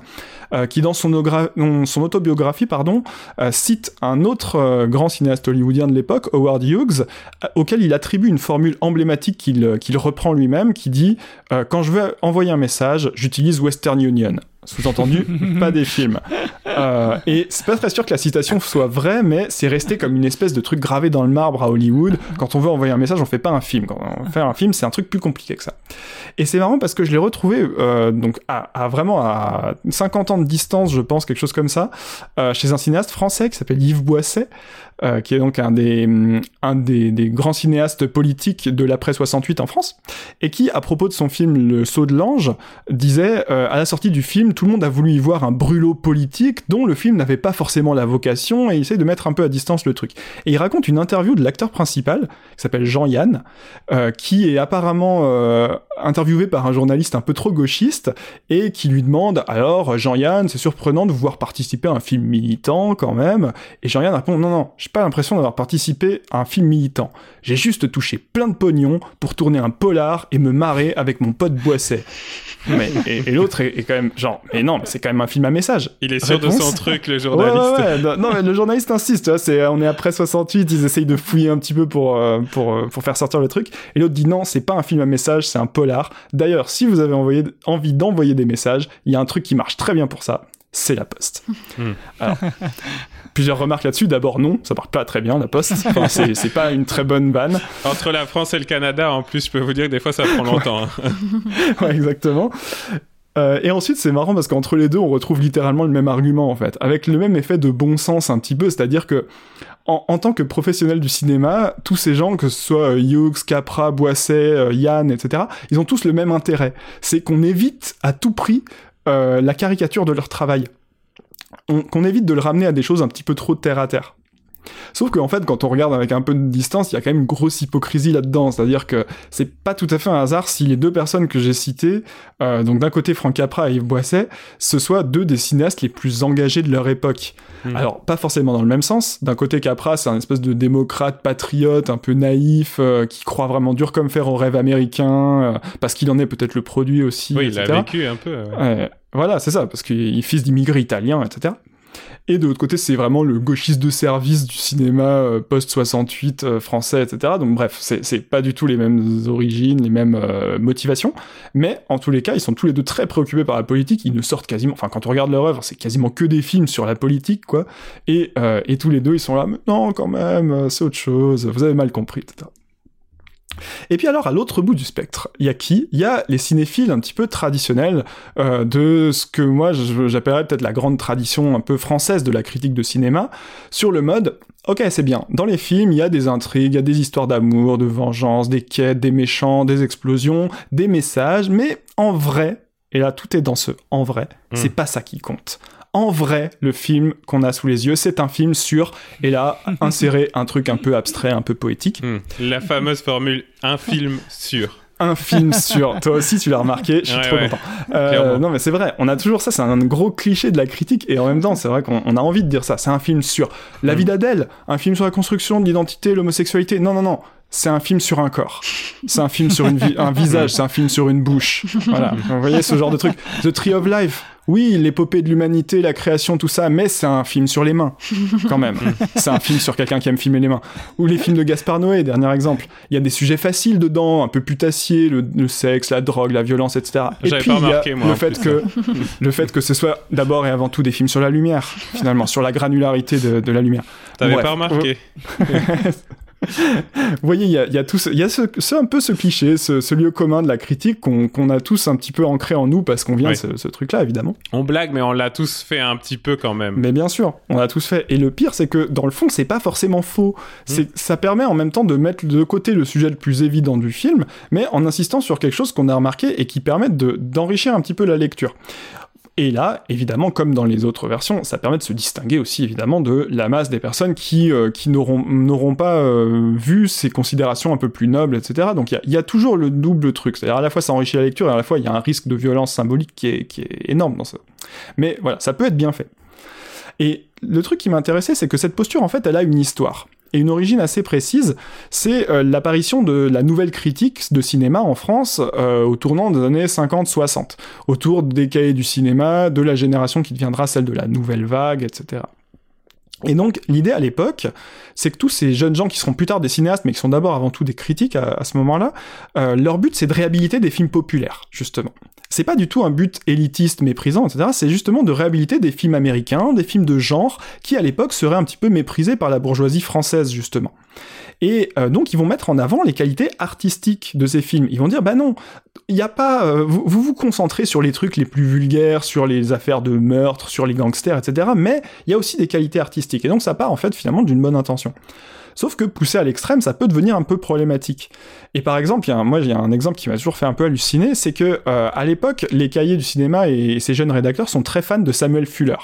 euh, qui dans son, autobiographie pardon euh, cite un autre euh, grand cinéaste hollywoodien de l'époque, Howard Hughes, euh, auquel il attribue une formule emblématique qu'il euh, reprend lui-même qui dit euh, quand je veux envoyer un message, j'utilise Western Union. Sous-entendu, (laughs) pas des films. Euh, et c'est pas très sûr que la citation soit vraie, mais c'est resté comme une espèce de truc gravé dans le marbre à Hollywood. Quand on veut envoyer un message, on fait pas un film. Quand on veut faire un film, c'est un truc plus compliqué que ça. Et c'est marrant parce que je l'ai retrouvé euh, donc à, à vraiment à 50 ans de distance, je pense, quelque chose comme ça, euh, chez un cinéaste français qui s'appelle Yves Boisset, euh, qui est donc un des hum, un des, des grands cinéastes politiques de l'après 68 en France, et qui, à propos de son film Le Saut de l'ange, disait euh, à la sortie du film, tout le monde a voulu y voir un brûlot politique dont le film n'avait pas forcément la vocation, et il essaie de mettre un peu à distance le truc. Et il raconte une interview de l'acteur principal, qui s'appelle Jean-Yann, euh, qui est apparemment euh, interviewé par un journaliste un peu trop gauchiste, et qui lui demande alors Jean-Yann, c'est surprenant de vous voir participer à un film militant quand même. Et Jean-Yann répond non non, j'ai pas l'impression d'avoir participé à un film militant. J'ai juste touché plein de pognon pour tourner un polar et me marrer avec mon pote Boisset. (laughs) mais et, et l'autre est, est quand même genre mais non, mais c'est quand même un film à message. Il est sûr de son truc, le journaliste. ouais, ouais. Non, non, mais le journaliste insiste, c'est, on est après 68, ils essayent de fouiller un petit peu pour, euh, pour, euh, pour faire sortir le truc. Et l'autre dit non, c'est pas un film à message, c'est un polar. D'ailleurs, si vous avez envoyé, envie d'envoyer des messages, il y a un truc qui marche très bien pour ça, c'est la poste. Hmm. Alors, (laughs) plusieurs remarques là-dessus. D'abord, non, ça marche pas très bien, la poste. Enfin, c'est, c'est pas une très bonne vanne. Entre la France et le Canada, en plus, je peux vous dire que des fois, ça prend longtemps. hein. (laughs) ouais, exactement. Euh, et ensuite, c'est marrant parce qu'entre les deux, on retrouve littéralement le même argument en fait, avec le même effet de bon sens un petit peu, c'est-à-dire que en, en tant que professionnel du cinéma, tous ces gens, que ce soit euh, Hughes, Capra, Boisset, euh, Yann, etc., ils ont tous le même intérêt. C'est qu'on évite à tout prix euh, la caricature de leur travail. On- Qu'on évite de le ramener à des choses un petit peu trop terre à terre. Sauf qu'en fait, quand on regarde avec un peu de distance, il y a quand même une grosse hypocrisie là-dedans. C'est-à-dire que c'est pas tout à fait un hasard si les deux personnes que j'ai citées, euh, donc d'un côté Franck Capra et Yves Boisset, ce soient deux des cinéastes les plus engagés de leur époque. Mhm. Alors, pas forcément dans le même sens. D'un côté, Capra, c'est un espèce de démocrate patriote, un peu naïf, euh, qui croit vraiment dur comme fer au rêve américain, euh, parce qu'il en est peut-être le produit aussi, Oui, il a vécu un peu. Ouais, voilà, c'est ça, parce qu'il est fils d'immigrés italiens, etc. Et de l'autre côté, c'est vraiment le gauchiste de service du cinéma euh, post-68 euh, français, etc. Donc bref, c'est pas du tout les mêmes origines, les mêmes euh, motivations. Mais en tous les cas, ils sont tous les deux très préoccupés par la politique. Ils ne sortent quasiment... Enfin, quand on regarde leur œuvre, c'est quasiment que des films sur la politique, quoi. Et, et tous les deux, ils sont là, non, quand même, c'est autre chose, vous avez mal compris, etc. Et puis alors, à l'autre bout du spectre, il y a qui? Il y a les cinéphiles un petit peu traditionnels euh, de ce que moi j'appellerais peut-être la grande tradition un peu française de la critique de cinéma, sur le mode, ok c'est bien, dans les films il y a des intrigues, il y a des histoires d'amour, de vengeance, des quêtes, des méchants, des explosions, des messages, mais en vrai, et là tout est dans ce en vrai, Mm. c'est pas ça qui compte. En vrai, le film qu'on a sous les yeux, c'est un film sur, et là, (laughs) insérer un truc un peu abstrait, un peu poétique. Hmm. La fameuse formule un film sur. un film (laughs) sur. Toi aussi, tu l'as remarqué. Je suis Ouais, trop ouais. content. Euh, non, mais c'est vrai. On a toujours ça. C'est un gros cliché de la critique. Et en même temps, c'est vrai qu'on on a envie de dire ça. C'est un film sur la vie d'Adèle. Un film sur la construction de l'identité, l'homosexualité. Non, non, non. C'est un film sur un corps. C'est un film sur une vi- un visage. C'est un film sur une bouche. Voilà. Vous voyez ce genre de truc. The Tree of Life. Oui, l'épopée de l'humanité, la création, tout ça, mais c'est un film sur les mains, quand même. (laughs) c'est un film sur quelqu'un qui aime filmer les mains. Ou les films de Gaspard Noé, dernier exemple. Il y a des sujets faciles dedans, un peu putassiers, le, le sexe, la drogue, la violence, etc. Et J'avais puis pas il y a remarqué, moi, le fait que (laughs) le fait que ce soit d'abord et avant tout des films sur la lumière, finalement, sur la granularité de, de la lumière. T'avais pas remarqué. (laughs) Vous voyez, il y a, il y a, tout ce- y a ce, ce- un peu ce cliché, ce, ce lieu commun de la critique qu'on a tous un petit peu ancré en nous parce qu'on vient de ce, ce truc-là, évidemment. On blague, mais on l'a tous fait un petit peu quand même. Mais bien sûr, on l'a tous fait. Et le pire, c'est que dans le fond, c'est pas forcément faux. C'est, Ça permet en même temps de mettre de côté le sujet le plus évident du film, mais en insistant sur quelque chose qu'on a remarqué et qui permet de, d'enrichir un petit peu la lecture. Et là, évidemment, comme dans les autres versions, ça permet de se distinguer aussi, évidemment, de la masse des personnes qui, euh, n'auront, pas euh, vu ces considérations un peu plus nobles, etc. Donc il y a, il y a toujours le double truc. C'est-à-dire à la fois ça enrichit la lecture et à la fois il y a un risque de violence symbolique qui est, qui est énorme dans ça. Mais voilà, ça peut être bien fait. Et le truc qui m'intéressait, c'est que cette posture, en fait, elle a une histoire. Et une origine assez précise, c'est euh, l'apparition de la nouvelle critique de cinéma en France euh, au tournant des années 50-60, autour des cahiers du cinéma, de la génération qui deviendra celle de la nouvelle vague, etc. Et donc, l'idée à l'époque, c'est que tous ces jeunes gens qui seront plus tard des cinéastes, mais qui sont d'abord avant tout des critiques à, ce moment-là, euh, leur but c'est de réhabiliter des films populaires, justement. C'est pas du tout un but élitiste, méprisant, etc. C'est justement de réhabiliter des films américains, des films de genre, qui à l'époque seraient un petit peu méprisés par la bourgeoisie française, justement. Et euh, donc ils vont mettre en avant les qualités artistiques de ces films. Ils vont dire bah non, il a pas euh, vous, vous concentrez sur les trucs les plus vulgaires, sur les affaires de meurtre, sur les gangsters, etc. Mais il y a aussi des qualités artistiques. Et donc ça part en fait finalement d'une bonne intention. Sauf que poussé à l'extrême, ça peut devenir un peu problématique. Et par exemple, moi, il y a un exemple qui m'a toujours fait un peu halluciner, c'est que euh, à l'époque, les cahiers du cinéma et, et ces jeunes rédacteurs sont très fans de Samuel Fuller.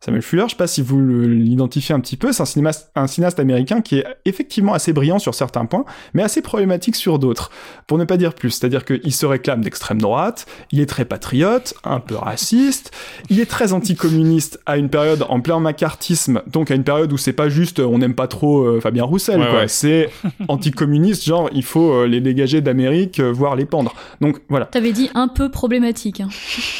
Samuel Fuller, je sais pas si vous l'identifiez un petit peu, c'est un cinéaste, un cinéaste américain qui est effectivement assez brillant sur certains points, mais assez problématique sur d'autres, pour ne pas dire plus. C'est-à-dire qu'il se réclame d'extrême droite, il est très patriote, un peu raciste, il est très anticommuniste à une période en plein macartisme, donc à une période où c'est pas juste euh, on n'aime pas trop euh, Fabien Roussel, Ouais, quoi. ouais. C'est anticommuniste, genre il faut euh, les dégager d'Amérique, euh, voire les pendre. Donc voilà. T'avais dit un peu problématique. hein.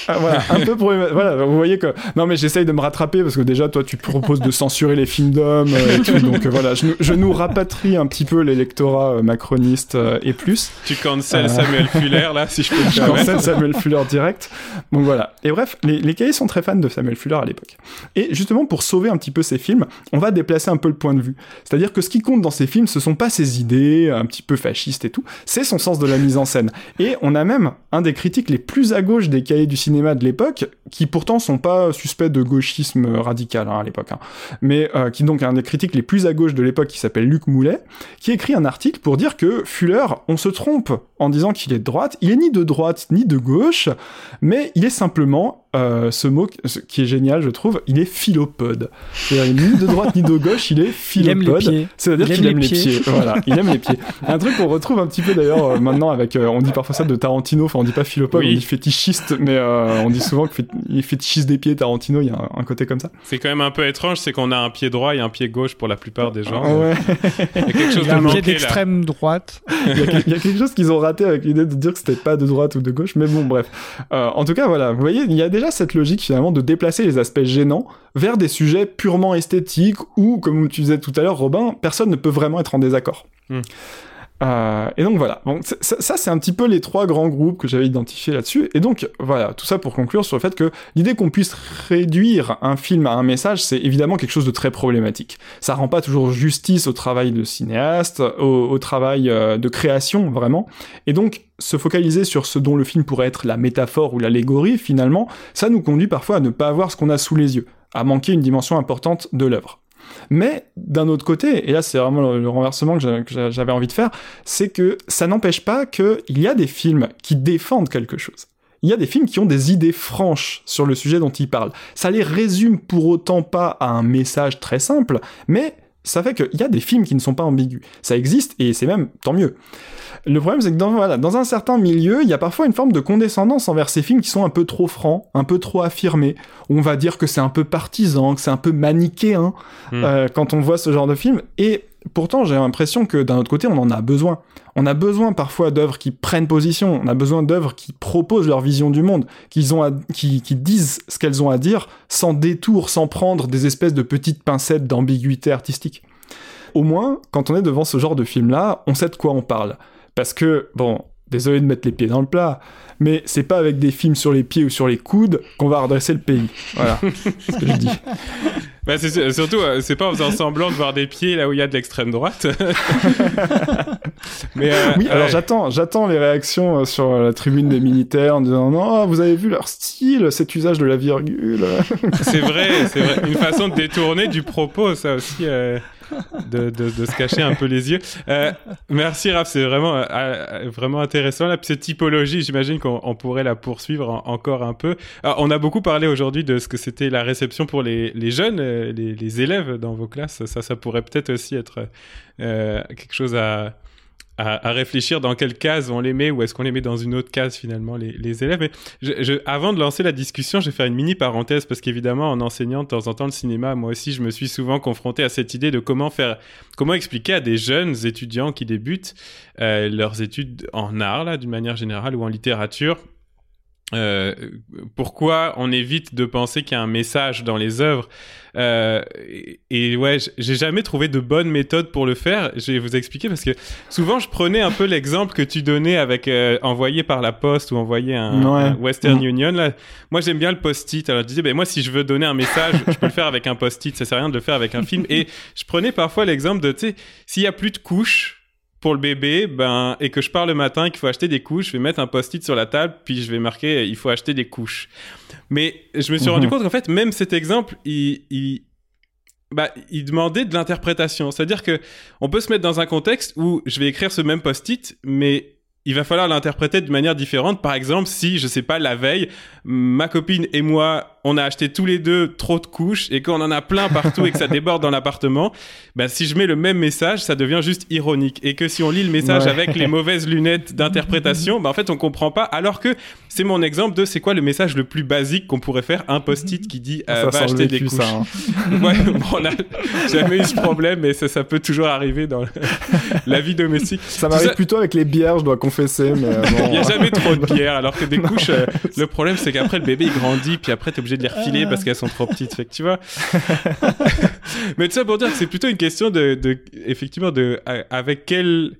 Ah, voilà, un peu problématique. Voilà, vous voyez que. Non, mais j'essaye de me rattraper parce que déjà, toi, tu proposes de censurer les films d'hommes euh, et tout. Donc euh, voilà, je, nous- je nous rapatrie un petit peu l'électorat euh, macroniste et plus. Tu cancel. Samuel Fuller, là, si je peux Je cancelle Samuel Fuller direct. Donc voilà. Et bref, les, les cahiers sont très fans de Samuel Fuller à l'époque. Et justement, pour sauver un petit peu ces films, on va déplacer un peu le point de vue. C'est-à-dire que ce qui compte dans ces films, ce sont pas ses idées, un petit peu fascistes et tout, c'est son sens de la mise en scène. Et on a même un des critiques les plus à gauche des cahiers du cinéma de l'époque, qui pourtant sont pas suspects de gauchisme radical hein, à l'époque, hein. mais euh, qui donc est un des critiques les plus à gauche de l'époque, qui s'appelle Luc Moulet, qui écrit un article pour dire que Fuller, on se trompe en disant qu'il est de droite, il est ni de droite ni de gauche, mais il est simplement, euh, ce mot ce qui est génial je trouve, il est philopode. C'est-à-dire, il est ni de droite ni de gauche, il est (laughs) Il aime philopode. les pieds. C'est-à-dire Il qu'il aime aime les pieds. Voilà, il aime les pieds. Un truc qu'on retrouve un petit peu d'ailleurs euh, maintenant avec, euh, on dit parfois ça de Tarantino, enfin on dit pas philopode, Oui. on dit fétichiste, mais euh, on dit souvent qu'il fétichise des pieds Tarantino, il y a un, un côté comme ça. C'est quand même un peu étrange, c'est qu'on a un pied droit et un pied gauche pour la plupart des gens. Ouais. Il y a quelque chose Il de a un pied manqué là. d'extrême droite. il, y a, il y a quelque chose qu'ils ont raté avec l'idée de dire que c'était pas de droite ou de gauche, mais bon, bref. Euh, en tout cas, voilà, vous voyez, il y a déjà cette logique finalement de déplacer les aspects gênants vers des sujets purement esthétiques où, comme tu disais tout à l'heure, Robin, personne ne peut vraiment être en désaccord. Hmm. Euh, et donc voilà, bon, ça, c'est un petit peu les trois grands groupes que j'avais identifiés là-dessus. Et donc voilà, tout ça pour conclure sur le fait que l'idée qu'on puisse réduire un film à un message, c'est évidemment quelque chose de très problématique. Ça rend pas toujours justice au travail de cinéaste, au, au travail euh, de création vraiment. Et donc se focaliser sur ce dont le film pourrait être la métaphore ou l'allégorie, finalement, ça nous conduit parfois à ne pas avoir ce qu'on a sous les yeux, à manquer une dimension importante de l'œuvre. Mais d'un autre côté, et là c'est vraiment le, renversement que j'a- que j'a- j'avais envie de faire, c'est que ça n'empêche pas qu'il y a des films qui défendent quelque chose. Il y a des films qui ont des idées franches sur le sujet dont ils parlent. Ça les résume pour autant pas à un message très simple, mais ça fait qu'il y a des films qui ne sont pas ambigus. Ça existe et c'est même tant mieux. Le problème, c'est que dans, voilà, dans un certain milieu, il y a parfois une forme de condescendance envers ces films qui sont un peu trop francs, un peu trop affirmés. On va dire que c'est un peu partisan, que c'est un peu manichéen Hmm. euh, quand on voit ce genre de film. Et pourtant, j'ai l'impression que d'un autre côté, on en a besoin. On a besoin parfois d'œuvres qui prennent position. On a besoin d'œuvres qui proposent leur vision du monde, qui, disent ce qu'elles ont à dire sans détour, sans prendre des espèces de petites pincettes d'ambiguïté artistique. Au moins, quand on est devant ce genre de film-là, on sait de quoi on parle. Parce que, bon, désolé de mettre les pieds dans le plat, mais c'est pas avec des films sur les pieds ou sur les coudes qu'on va redresser le pays. Voilà, (laughs) c'est ce que je dis. Bah c'est surtout, euh, c'est pas en faisant semblant de voir des pieds là où il y a de l'extrême droite. (laughs) mais euh, oui, alors j'attends, j'attends les réactions euh, sur la tribune des militaires en disant non, vous avez vu leur style, cet usage de la virgule. c'est vrai, c'est vrai, (laughs) une façon de détourner du propos, ça aussi de, se cacher un peu les yeux. Euh, merci Raph, c'est vraiment, euh, euh, vraiment intéressant. La cette typologie, j'imagine qu'on pourrait la poursuivre encore un peu. On a beaucoup parlé aujourd'hui de ce que c'était la réception pour les, jeunes, les, élèves dans vos classes. Ça, ça pourrait peut-être aussi être quelque chose à à, réfléchir dans quelle case on les met ou est-ce qu'on les met dans une autre case finalement les, les élèves. Mais je, avant de lancer la discussion, je vais faire une mini parenthèse parce qu'évidemment en enseignant de temps en temps le cinéma, moi aussi je me suis souvent confronté à cette idée de comment faire, comment expliquer à des jeunes étudiants qui débutent euh, leurs études en art là d'une manière générale ou en littérature euh, pourquoi on évite de penser qu'il y a un message dans les œuvres euh, et, ouais, j'ai jamais trouvé de bonne méthode pour le faire. Je vais vous expliquer parce que souvent je prenais un peu l'exemple que tu donnais avec euh, envoyé par la poste ou envoyé un, Western mm. Union. Là, moi j'aime bien le post-it. Alors je disais, ben moi si je veux donner un message, je peux le faire avec un post-it. Ça sert à rien de le faire avec un film. Et je prenais parfois l'exemple de, tu sais, s'il y a plus de couches pour le bébé, ben, et que je pars le matin qu'il faut acheter des couches, je vais mettre un post-it sur la table, puis je vais marquer il faut acheter des couches. Mais je me suis rendu mhm. compte qu'en fait, même cet exemple, il, il, bah, il demandait de l'interprétation. C'est-à-dire que on peut se mettre dans un contexte où je vais écrire ce même post-it, mais il va falloir l'interpréter de manière différente. Par exemple, si, je sais pas, la veille, ma copine et moi, on a acheté tous les deux trop de couches et qu'on en a plein partout et que ça (laughs) déborde dans l'appartement, ben, si je mets le même message, ça devient juste ironique. Et que si on lit le message avec les (laughs) mauvaises lunettes d'interprétation, ben, en fait, on comprend pas. Alors que c'est mon exemple de c'est quoi le message le plus basique qu'on pourrait faire, un post-it qui dit, euh, va acheter des couches. Hein. (laughs) ouais, bon, on a jamais eu ce problème, mais ça, ça peut toujours arriver dans la vie domestique. Ça m'arrive plutôt avec les bières, je dois confesser, mais euh, Il n'y a jamais trop de bières, alors que des couches, euh, le problème c'est qu'après le bébé il grandit, puis après t'es obligé de les refiler parce qu'elles sont trop petites. Fait que tu vois. (laughs) Mais tout ça pour dire que c'est plutôt une question de, de effectivement, de avec quelle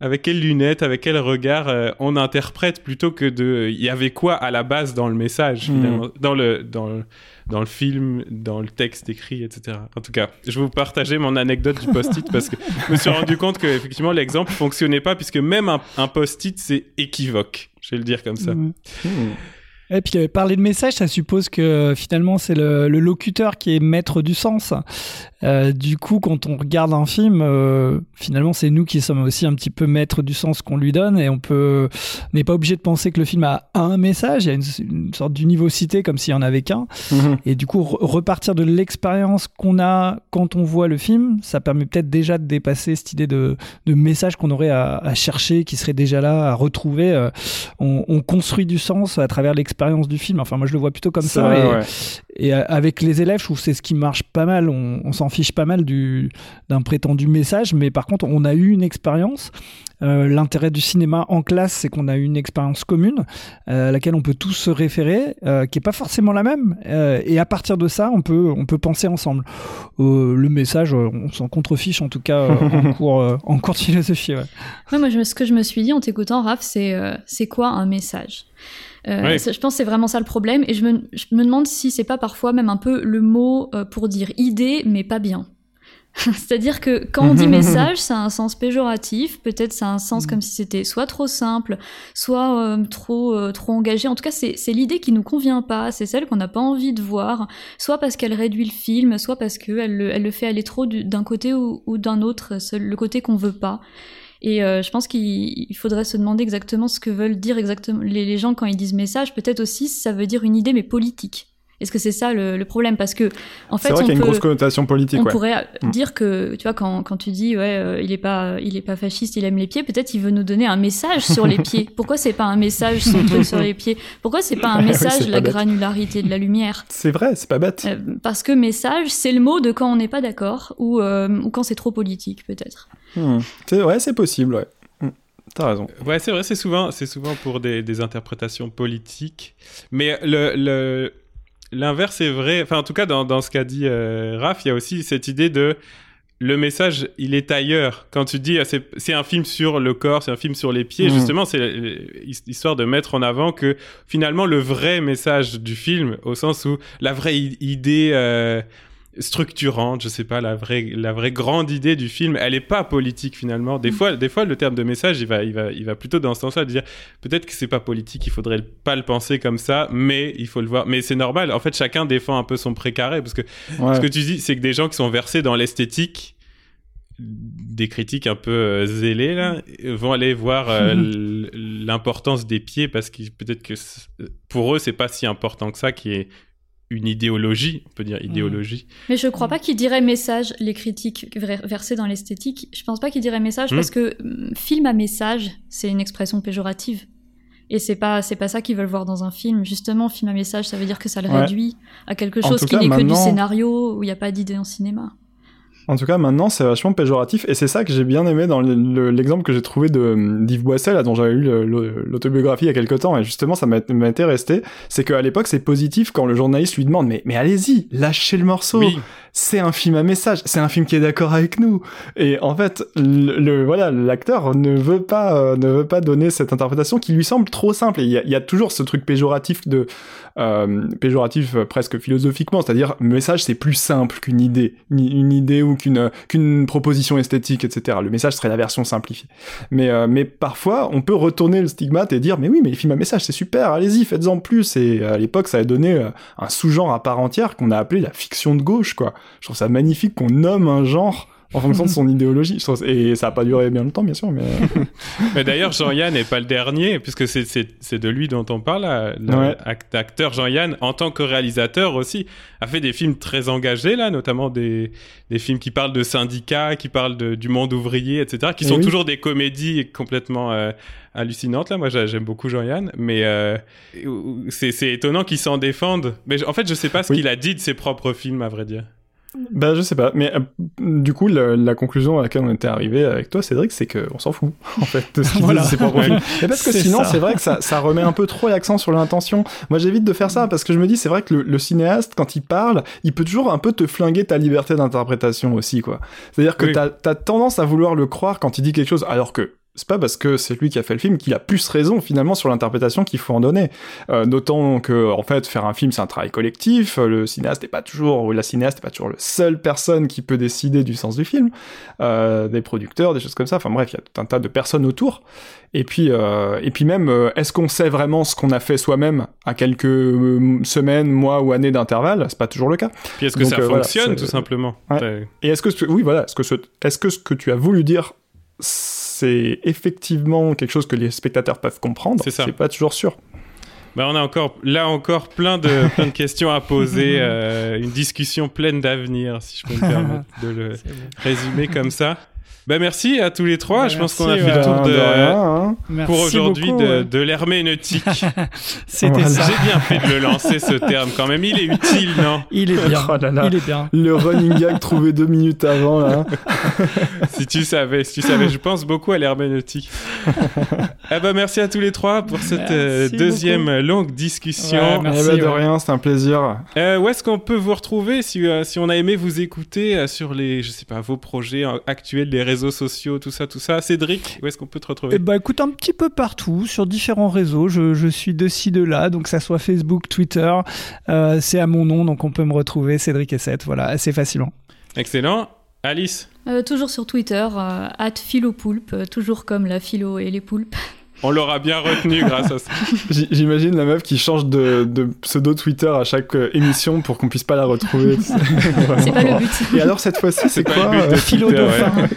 avec quelles lunettes, avec quel regard euh, on interprète plutôt que de il y avait quoi à la base dans le message hmm. finalement, dans le dans le, dans le film, dans le texte écrit, etc. En tout cas, je vais vous partager mon anecdote du post-it parce que je me suis rendu compte que effectivement l'exemple fonctionnait pas puisque même un, post-it c'est équivoque. Je vais le dire comme ça. Hmm. Et puis parler de message, ça suppose que finalement c'est le, locuteur qui est maître du sens. Euh, du coup, quand on regarde un film, euh, finalement c'est nous qui sommes aussi un petit peu maîtres du sens qu'on lui donne et on peut n'est pas obligé de penser que le film a un message. Il y a une, sorte d'univocité comme s'il y en avait qu'un. Mhm. Et du coup, repartir de l'expérience qu'on a quand on voit le film, ça permet peut-être déjà de dépasser cette idée de, de message qu'on aurait à, chercher, qui serait déjà là, à retrouver. Euh, on, on construit du sens à travers l'expérience du film. Enfin, moi, je le vois plutôt comme ça. et, euh, avec les élèves, je trouve que c'est ce qui marche pas mal. On, s'en fiche pas mal d'un prétendu message, mais par contre, on a eu une expérience. Euh, l'intérêt du cinéma en classe, c'est qu'on a eu une expérience commune euh, à laquelle on peut tous se référer, qui est pas forcément la même. et à partir de ça, on peut, on peut penser ensemble. le message, on s'en contrefiche en tout cas en, (laughs) cours, en cours de philosophie. Ouais. moi, ce que je me suis dit en t'écoutant, Raph, c'est c'est quoi un message? Euh, je pense que c'est vraiment ça le problème. Et je me, je me demande si c'est pas parfois même un peu le mot euh, pour dire idée, mais pas bien. (laughs) C'est-à-dire que quand on dit (laughs) message, ça a un sens péjoratif, peut-être ça a un sens mm. comme si c'était soit trop simple, soit euh, trop trop engagé. En tout cas, c'est l'idée qui nous convient pas, c'est celle qu'on n'a pas envie de voir, soit parce qu'elle réduit le film, soit parce qu'elle elle le fait aller trop d'un côté ou, ou d'un autre, le côté qu'on veut pas. Et euh, je pense qu'il faudrait se demander exactement ce que veulent dire exactement les, gens quand ils disent message. Peut-être aussi ça veut dire une idée mais politique. Est-ce que c'est ça le, le, problème? Parce que en fait, c'est vrai on qu'il y a une grosse connotation politique. on ouais. pourrait Mm. dire que, tu vois, quand, quand tu dis, ouais, euh, il est pas, il est pas fasciste, il aime les pieds, peut-être il veut nous donner un message sur les pieds. (laughs) Pourquoi c'est pas un message son truc sur les pieds? Pourquoi c'est pas un (laughs) Oui, message pas la granularité de la lumière? C'est vrai, c'est pas bête. Euh, Parce que message, c'est le mot de quand on n'est pas d'accord ou, euh, ou quand c'est trop politique, peut-être. Hmm. C'est- Ouais, c'est possible, ouais. Hmm. T'as raison. Ouais, c'est vrai, c'est souvent, c'est souvent pour des, des interprétations politiques. Mais le, le, l'inverse est vrai. Enfin, en tout cas, dans, dans ce qu'a dit euh, Raph, il y a aussi cette idée de le message, il est ailleurs. Quand tu dis, ah, c'est, un film sur le corps, c'est un film sur les pieds, Mhm. justement, c'est euh, his- histoire de mettre en avant que finalement, le vrai message du film, au sens où la vraie idée euh, structurante, je sais pas, la vraie, la vraie grande idée du film, elle est pas politique finalement. Des fois, des fois, le terme de message, il va, il va, il va plutôt dans ce sens-là, de dire peut-être que c'est pas politique, il faudrait pas le penser comme ça, mais il faut le voir. Mais c'est normal. En fait, chacun défend un peu son précaré parce que Ouais. ce que tu dis, c'est que des gens qui sont versés dans l'esthétique, des critiques un peu euh, zélées là, vont aller voir euh, (laughs) l'importance des pieds parce que peut-être que pour eux c'est pas si important que ça qui est une idéologie, on peut dire idéologie. Mais je crois pas qu'il dirait message, les critiques ver- versées dans l'esthétique. Je pense pas qu'il dirait message Hmm. parce que hum, film à message, c'est une expression péjorative. Et c'est pas, c'est pas ça qu'ils veulent voir dans un film. Justement, film à message, ça veut dire que ça le Ouais. réduit à quelque chose qui n'est que du scénario où il n'y a pas d'idée en cinéma. En tout cas, maintenant, c'est vachement péjoratif, et c'est ça que j'ai bien aimé dans le- le- l'exemple que j'ai trouvé de d'Yves Boisset, là, dont j'avais lu l'autobiographie il y a quelques temps, et justement, ça été resté, c'est qu'à l'époque, c'est positif quand le journaliste lui demande, mais, mais allez-y, lâchez le morceau, Oui, c'est un film à message, c'est un film qui est d'accord avec nous. Et en fait, le, le- voilà, l'acteur ne veut pas, euh, ne veut pas donner cette interprétation qui lui semble trop simple. Et il y a, il y a toujours ce truc péjoratif de, euh, péjoratif euh, presque philosophiquement, c'est-à-dire message c'est plus simple qu'une idée, une, idée ou qu'une qu'une proposition esthétique, etc. Le message serait la version simplifiée. Mais euh, mais parfois on peut retourner le stigmate et dire mais oui mais les films à message c'est super, allez-y faites-en plus. Et à l'époque ça a donné euh, un sous-genre à part entière qu'on a appelé la fiction de gauche quoi. Je trouve ça magnifique qu'on nomme un genre en fonction de son (laughs) idéologie. Je trouve- Et ça a pas duré bien longtemps, bien sûr, mais (laughs) mais d'ailleurs Jean-Yann n'est pas le dernier puisque c'est c'est c'est de lui dont on parle. là. Le Ouais. act- acteur Jean-Yann en tant que réalisateur aussi a fait des films très engagés là, notamment des des films qui parlent de syndicats, qui parlent de- du monde ouvrier, etc. Qui Eh sont oui. toujours des comédies complètement euh, hallucinantes là. Moi j'a- j'aime beaucoup Jean-Yann, mais euh, c'est c'est étonnant qu'il s'en défende. Mais en fait je sais pas ce Oui. qu'il a dit de ses propres films à vrai dire. Bah je sais pas. Mais euh, du coup, le- la conclusion à laquelle on était arrivé avec toi, Cédric, c'est que on s'en fout (laughs) en fait de ce qu'il Voilà. Ouais. films. Mais parce que sinon, c'est vrai que ça, ça remet un peu trop l'accent sur l'intention. Moi, j'évite de faire ça parce que je me dis, c'est vrai que le, le cinéaste, quand il parle, il peut toujours un peu te flinguer ta liberté d'interprétation aussi, quoi. C'est-à-dire que Oui. t'as as tendance à vouloir le croire quand il dit quelque chose, alors que c'est pas parce que c'est lui qui a fait le film qu'il a plus raison finalement sur l'interprétation qu'il faut en donner. Euh, D'autant que en fait faire un film c'est un travail collectif. Euh, Le cinéaste n'est pas toujours ou la cinéaste n'est pas toujours le seule personne qui peut décider du sens du film. Euh, des producteurs, des choses comme ça. Enfin bref, il y a tout un tas de personnes autour. Et puis euh, et puis même est-ce qu'on sait vraiment ce qu'on a fait soi-même à quelques semaines, mois ou années d'intervalle? C'est pas toujours le cas. Puis est-ce que Donc, ça voilà, fonctionne tout simplement? Ouais. Et est-ce que oui voilà, est-ce que ce, est-ce que ce que tu as voulu dire c'est effectivement quelque chose que les spectateurs peuvent comprendre C'est ça. C'est pas toujours sûr. Bah, on a encore, là encore plein de, (laughs) plein de questions à poser, euh, une discussion pleine d'avenir, si je peux me permettre de le (laughs) résumer comme ça. Bah, merci à tous les trois. Bah, je pense qu'on a fait le tour de, de rien, hein. Pour aujourd'hui de, ouais. de l'herméneutique. (laughs) C'était Voilà. ça. J'ai bien fait de le lancer ce terme quand même. Il est utile, non (laughs) Il est bien. Oh là là. Il est bien. Le running gag trouvé deux minutes avant là. (laughs) Si tu savais, si tu savais, je pense beaucoup à l'herméneutique. eh ben, merci à tous les trois pour cette euh, Merci deuxième longue discussion. Ouais, Eh merci, ben, de ouais. rien, c'est un plaisir. Euh, où est-ce qu'on peut vous retrouver si, euh, si on a aimé vous écouter euh, sur les, je sais pas, vos projets actuels, les réseaux sociaux, tout ça, tout ça. Cédric, où est-ce qu'on peut te retrouver Eh ben, écoute, un petit peu partout, sur différents réseaux. Je, je suis de ci, de là, donc ça soit Facebook, Twitter. euh, c'est à mon nom, donc on peut me retrouver, Cédric Essette. Voilà, assez facilement. Excellent. Alice, Euh, toujours sur Twitter, euh, at philopoulpe, euh, toujours comme la philo et les poulpes. On l'aura bien retenu grâce à ça. (laughs) J'imagine la meuf qui change de, de pseudo Twitter à chaque euh, émission pour qu'on puisse pas la retrouver. (laughs) C'est pas le but. Et alors cette fois-ci, c'est quoi le but de euh, Philo Twitter, dauphin.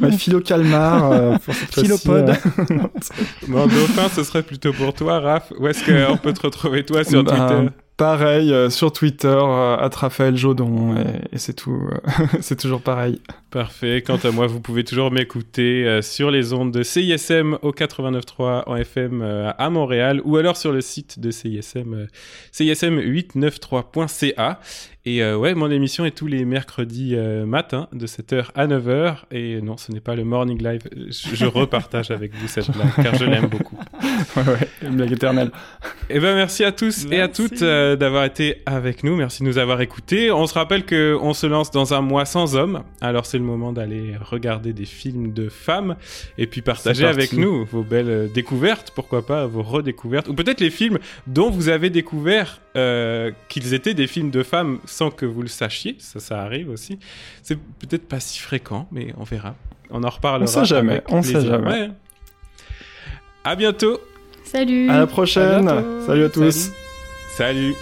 (laughs) ouais, Philo Calmar. euh, pour cette fois-ci, Philopode. euh. Bon, Dauphin, ce serait plutôt pour toi, Raph. Où est-ce qu'on peut te retrouver, toi, sur Bah, Twitter? Pareil, euh, sur Twitter, euh, à Raphaël Jodon, et, c'est tout. c'est toujours pareil. Parfait. Quant à moi, vous pouvez toujours m'écouter euh, sur les ondes de CISM au 89.3 en FM à Montréal ou alors sur le site de CISM, cism893.ca. Et euh, ouais, mon émission est tous les mercredis euh, matin de 7h à 9h. Et non, ce n'est pas le morning live. Je, repartage avec vous cette blague car je l'aime beaucoup. (laughs) ouais, ouais, une blague éternelle. Et eh ben merci à tous et à toutes euh, d'avoir été avec nous. Merci de nous avoir écoutés. On se rappelle que on se lance dans un mois sans hommes. Alors c'est le moment d'aller regarder des films de femmes et puis partager avec nous vos belles découvertes, pourquoi pas vos redécouvertes ou peut-être les films dont vous avez découvert qu'ils étaient des films de femmes sans que vous le sachiez. Ça, ça arrive aussi. C'est peut-être pas si fréquent, mais on verra. On en reparlera. On sait jamais. On sait jamais. À bientôt. Salut. À la prochaine. Salut à tous. Salut.